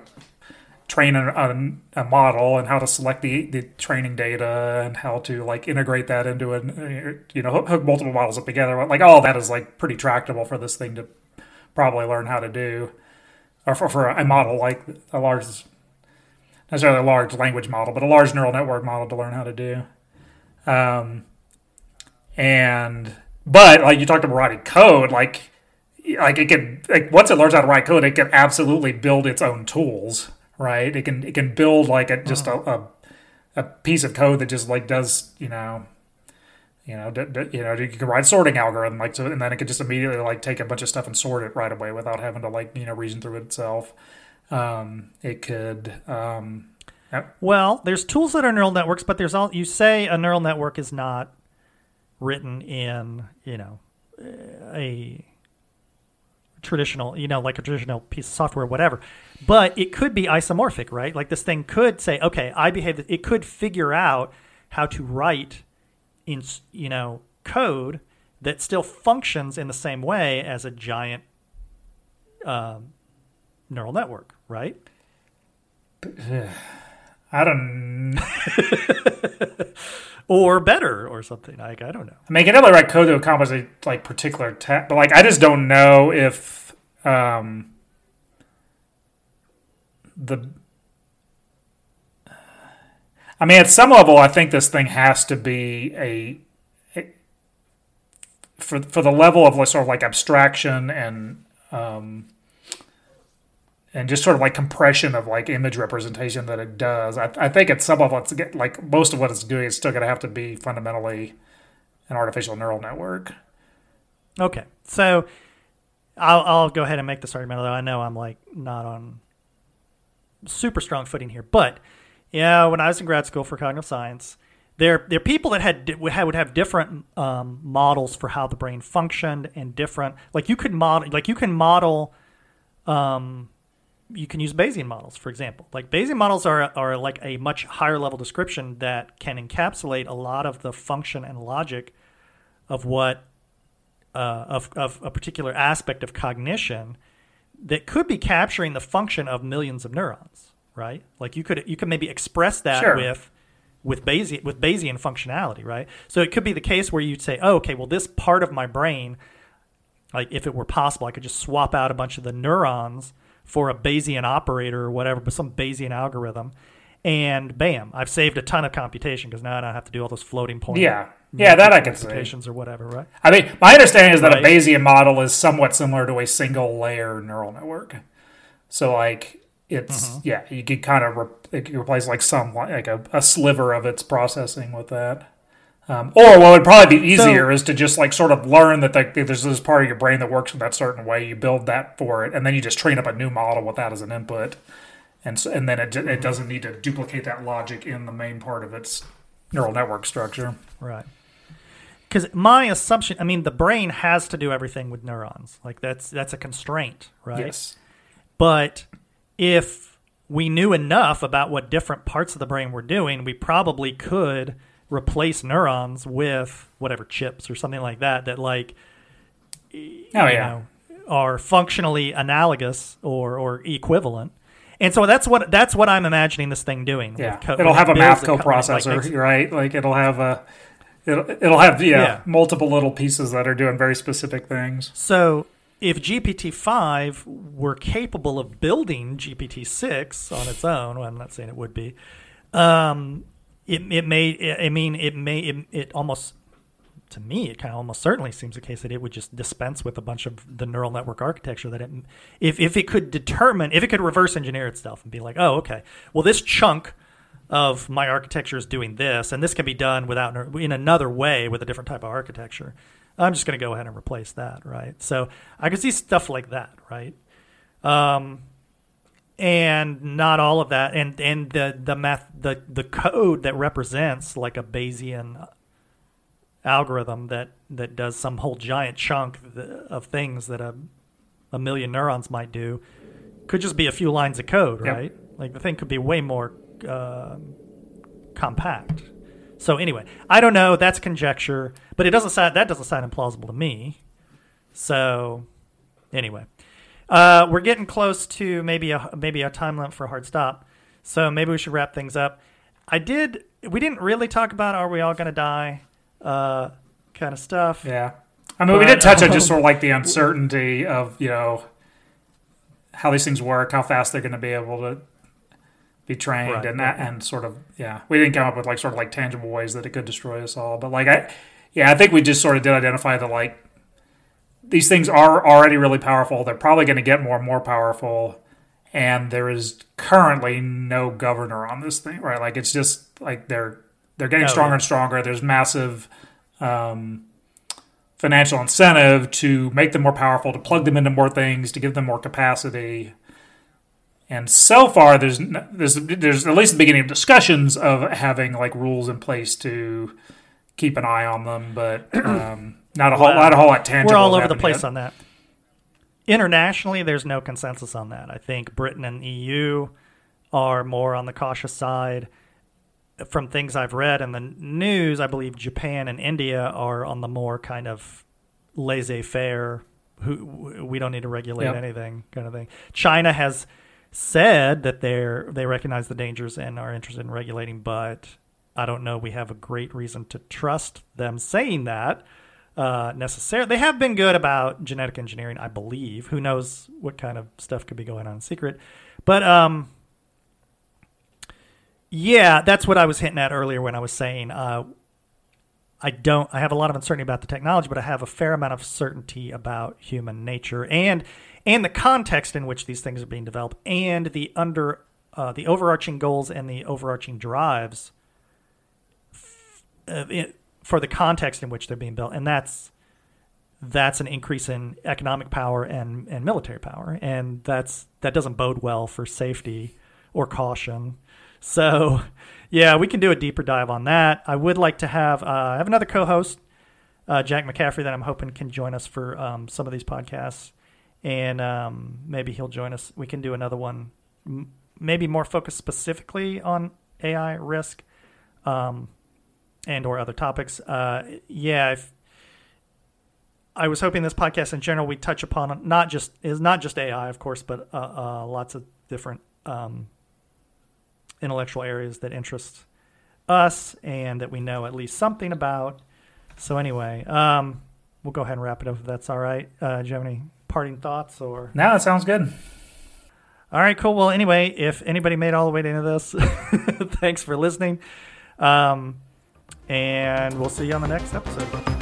train a, a, model and how to select the, the training data and how to like integrate that into an you know hook, hook multiple models up together. Like all that is like pretty tractable for this thing to probably learn how to do, or for, for a model like a large necessarily a large language model, but a large neural network model to learn how to do. Um, and but like you talked about writing code, like like it can like once it learns how to write code, it can absolutely build its own tools, right? It can it can build like a just a, a a piece of code that just like does you know. You know, d- d- you know, you can write a sorting algorithm like so, and then it could just immediately like take a bunch of stuff and sort it right away without having to like you know reason through it itself. Um, it could um, Well, there's tools that are neural networks, but there's all you say a neural network is not written in you know a traditional, you know, like a traditional piece of software, whatever. But it could be isomorphic, right? Like this thing could say, okay, I behave. It could figure out how to write in, you know, code that still functions in the same way as a giant um, neural network, right? [sighs] I don't. [laughs] or better, or something. Like I don't know. I mean, you can definitely write code to accomplish a like particular task, but like I just don't know if um, the. I mean, at some level, I think this thing has to be a, a for for the level of sort of like abstraction and um, and just sort of like compression of like image representation that it does. I, I think at some level, it's get, like most of what it's doing is still going to have to be fundamentally an artificial neural network. Okay, so I'll I'll go ahead and make this argument. Although I know I'm like not on super strong footing here, but yeah, when I was in grad school for cognitive science, there there are people that had would have different um, models for how the brain functioned and different like you could model like you can model. Um, you can use Bayesian models, for example. Like Bayesian models are are like a much higher level description that can encapsulate a lot of the function and logic of what uh, of of a particular aspect of cognition that could be capturing the function of millions of neurons, right? Like you could you could maybe express that sure. with with Bayesian with Bayesian functionality, right? So it could be the case where you'd say, oh, okay, well this part of my brain, like if it were possible, I could just swap out a bunch of the neurons for a Bayesian operator or whatever, but some Bayesian algorithm. And bam, I've saved a ton of computation because now I don't have to do all those floating point. Yeah, yeah, that I can see. or whatever, right? I mean, my understanding is that right. a Bayesian model is somewhat similar to a single layer neural network. So, like, it's mm-hmm. yeah, you could kind of re- replace like some like a, a sliver of its processing with that. Um, or what would probably be easier so, is to just like sort of learn that like, there's this part of your brain that works in that certain way. You build that for it, and then you just train up a new model with that as an input, and so, and then it it doesn't need to duplicate that logic in the main part of its neural network structure. Right. Because my assumption, I mean, the brain has to do everything with neurons. Like that's that's a constraint, right? Yes. But if we knew enough about what different parts of the brain were doing, we probably could replace neurons with whatever chips or something like that that like oh yeah know, are functionally analogous or or equivalent. And so that's what that's what I'm imagining this thing doing. Yeah, co- it'll have a math coprocessor, like, right? Like it'll have a it'll, it'll have yeah, yeah, multiple little pieces that are doing very specific things. So if GPT-5 were capable of building GPT-6 on its own, well, I'm not saying it would be, um, it it may I mean it may it, it almost to me, it kind of almost certainly seems the case that it would just dispense with a bunch of the neural network architecture that it, if, if it could determine, if it could reverse engineer itself and be like, oh, okay, well, this chunk of my architecture is doing this, and this can be done without in another way with a different type of architecture. I'm just going to go ahead and replace that, right? So I could see stuff like that, right? Um, and not all of that and and the the math the the code that represents like a bayesian algorithm that that does some whole giant chunk of things that a a million neurons might do could just be a few lines of code right? Yep. like the thing could be way more uh, compact. So anyway i don't know that's conjecture but it doesn't sound that doesn't sound implausible to me. So anyway uh, we're getting close to maybe a maybe a time limit for a hard stop, so maybe we should wrap things up. I did. We didn't really talk about are we all going to die, uh, kind of stuff. Yeah, I mean, but, we did touch on just sort of like the uncertainty of you know how these things work, how fast they're going to be able to be trained, right, and that, right. and sort of yeah, we didn't come up with like sort of like tangible ways that it could destroy us all, but like I, yeah, I think we just sort of did identify the like these things are already really powerful. They're probably going to get more and more powerful. And there is currently no governor on this thing, right? Like it's just like they're they're getting oh, stronger yeah. and stronger. There's massive um, financial incentive to make them more powerful, to plug them into more things, to give them more capacity. And so far, there's there's there's at least the beginning of discussions of having like rules in place to keep an eye on them, but [clears throat] um, not a whole, not a whole lot tangible. We're all over the place yet. on that. Internationally, there's no consensus on that. I think Britain and EU are more on the cautious side. From things I've read in the news, I believe Japan and India are on the more kind of laissez-faire. Who we don't need to regulate Yep. anything kind of thing. China has said that they're they recognize the dangers and are interested in regulating, but I don't know. We have a great reason to trust them saying that uh, necessarily. They have been good about genetic engineering, I believe. Who knows what kind of stuff could be going on in secret? But um, yeah, that's what I was hinting at earlier when I was saying uh, I don't. I have a lot of uncertainty about the technology, but I have a fair amount of certainty about human nature and and the context in which these things are being developed and the under uh, the overarching goals and the overarching drives f- uh, it, for the context in which they're being built, and that's that's an increase in economic power and, and military power, and that's that doesn't bode well for safety or caution. So, yeah, we can do a deeper dive on that. I would like to have uh, I have another co-host, uh, Jack McCaffrey, that I'm hoping can join us for um, some of these podcasts, and um, maybe he'll join us. We can do another one, m- maybe more focused specifically on AI risk, um, and or other topics. Uh, yeah, if, I was hoping this podcast in general we touch upon not just is not just AI, of course, but uh, uh, lots of different um, intellectual areas that interest us and that we know at least something about. So anyway, um, we'll go ahead and wrap it up if that's all right. Uh, do you have any parting thoughts or? No, that sounds good. All right, cool. Well, anyway, if anybody made all the way into this, [laughs] thanks for listening. Um, and we'll see you on the next episode.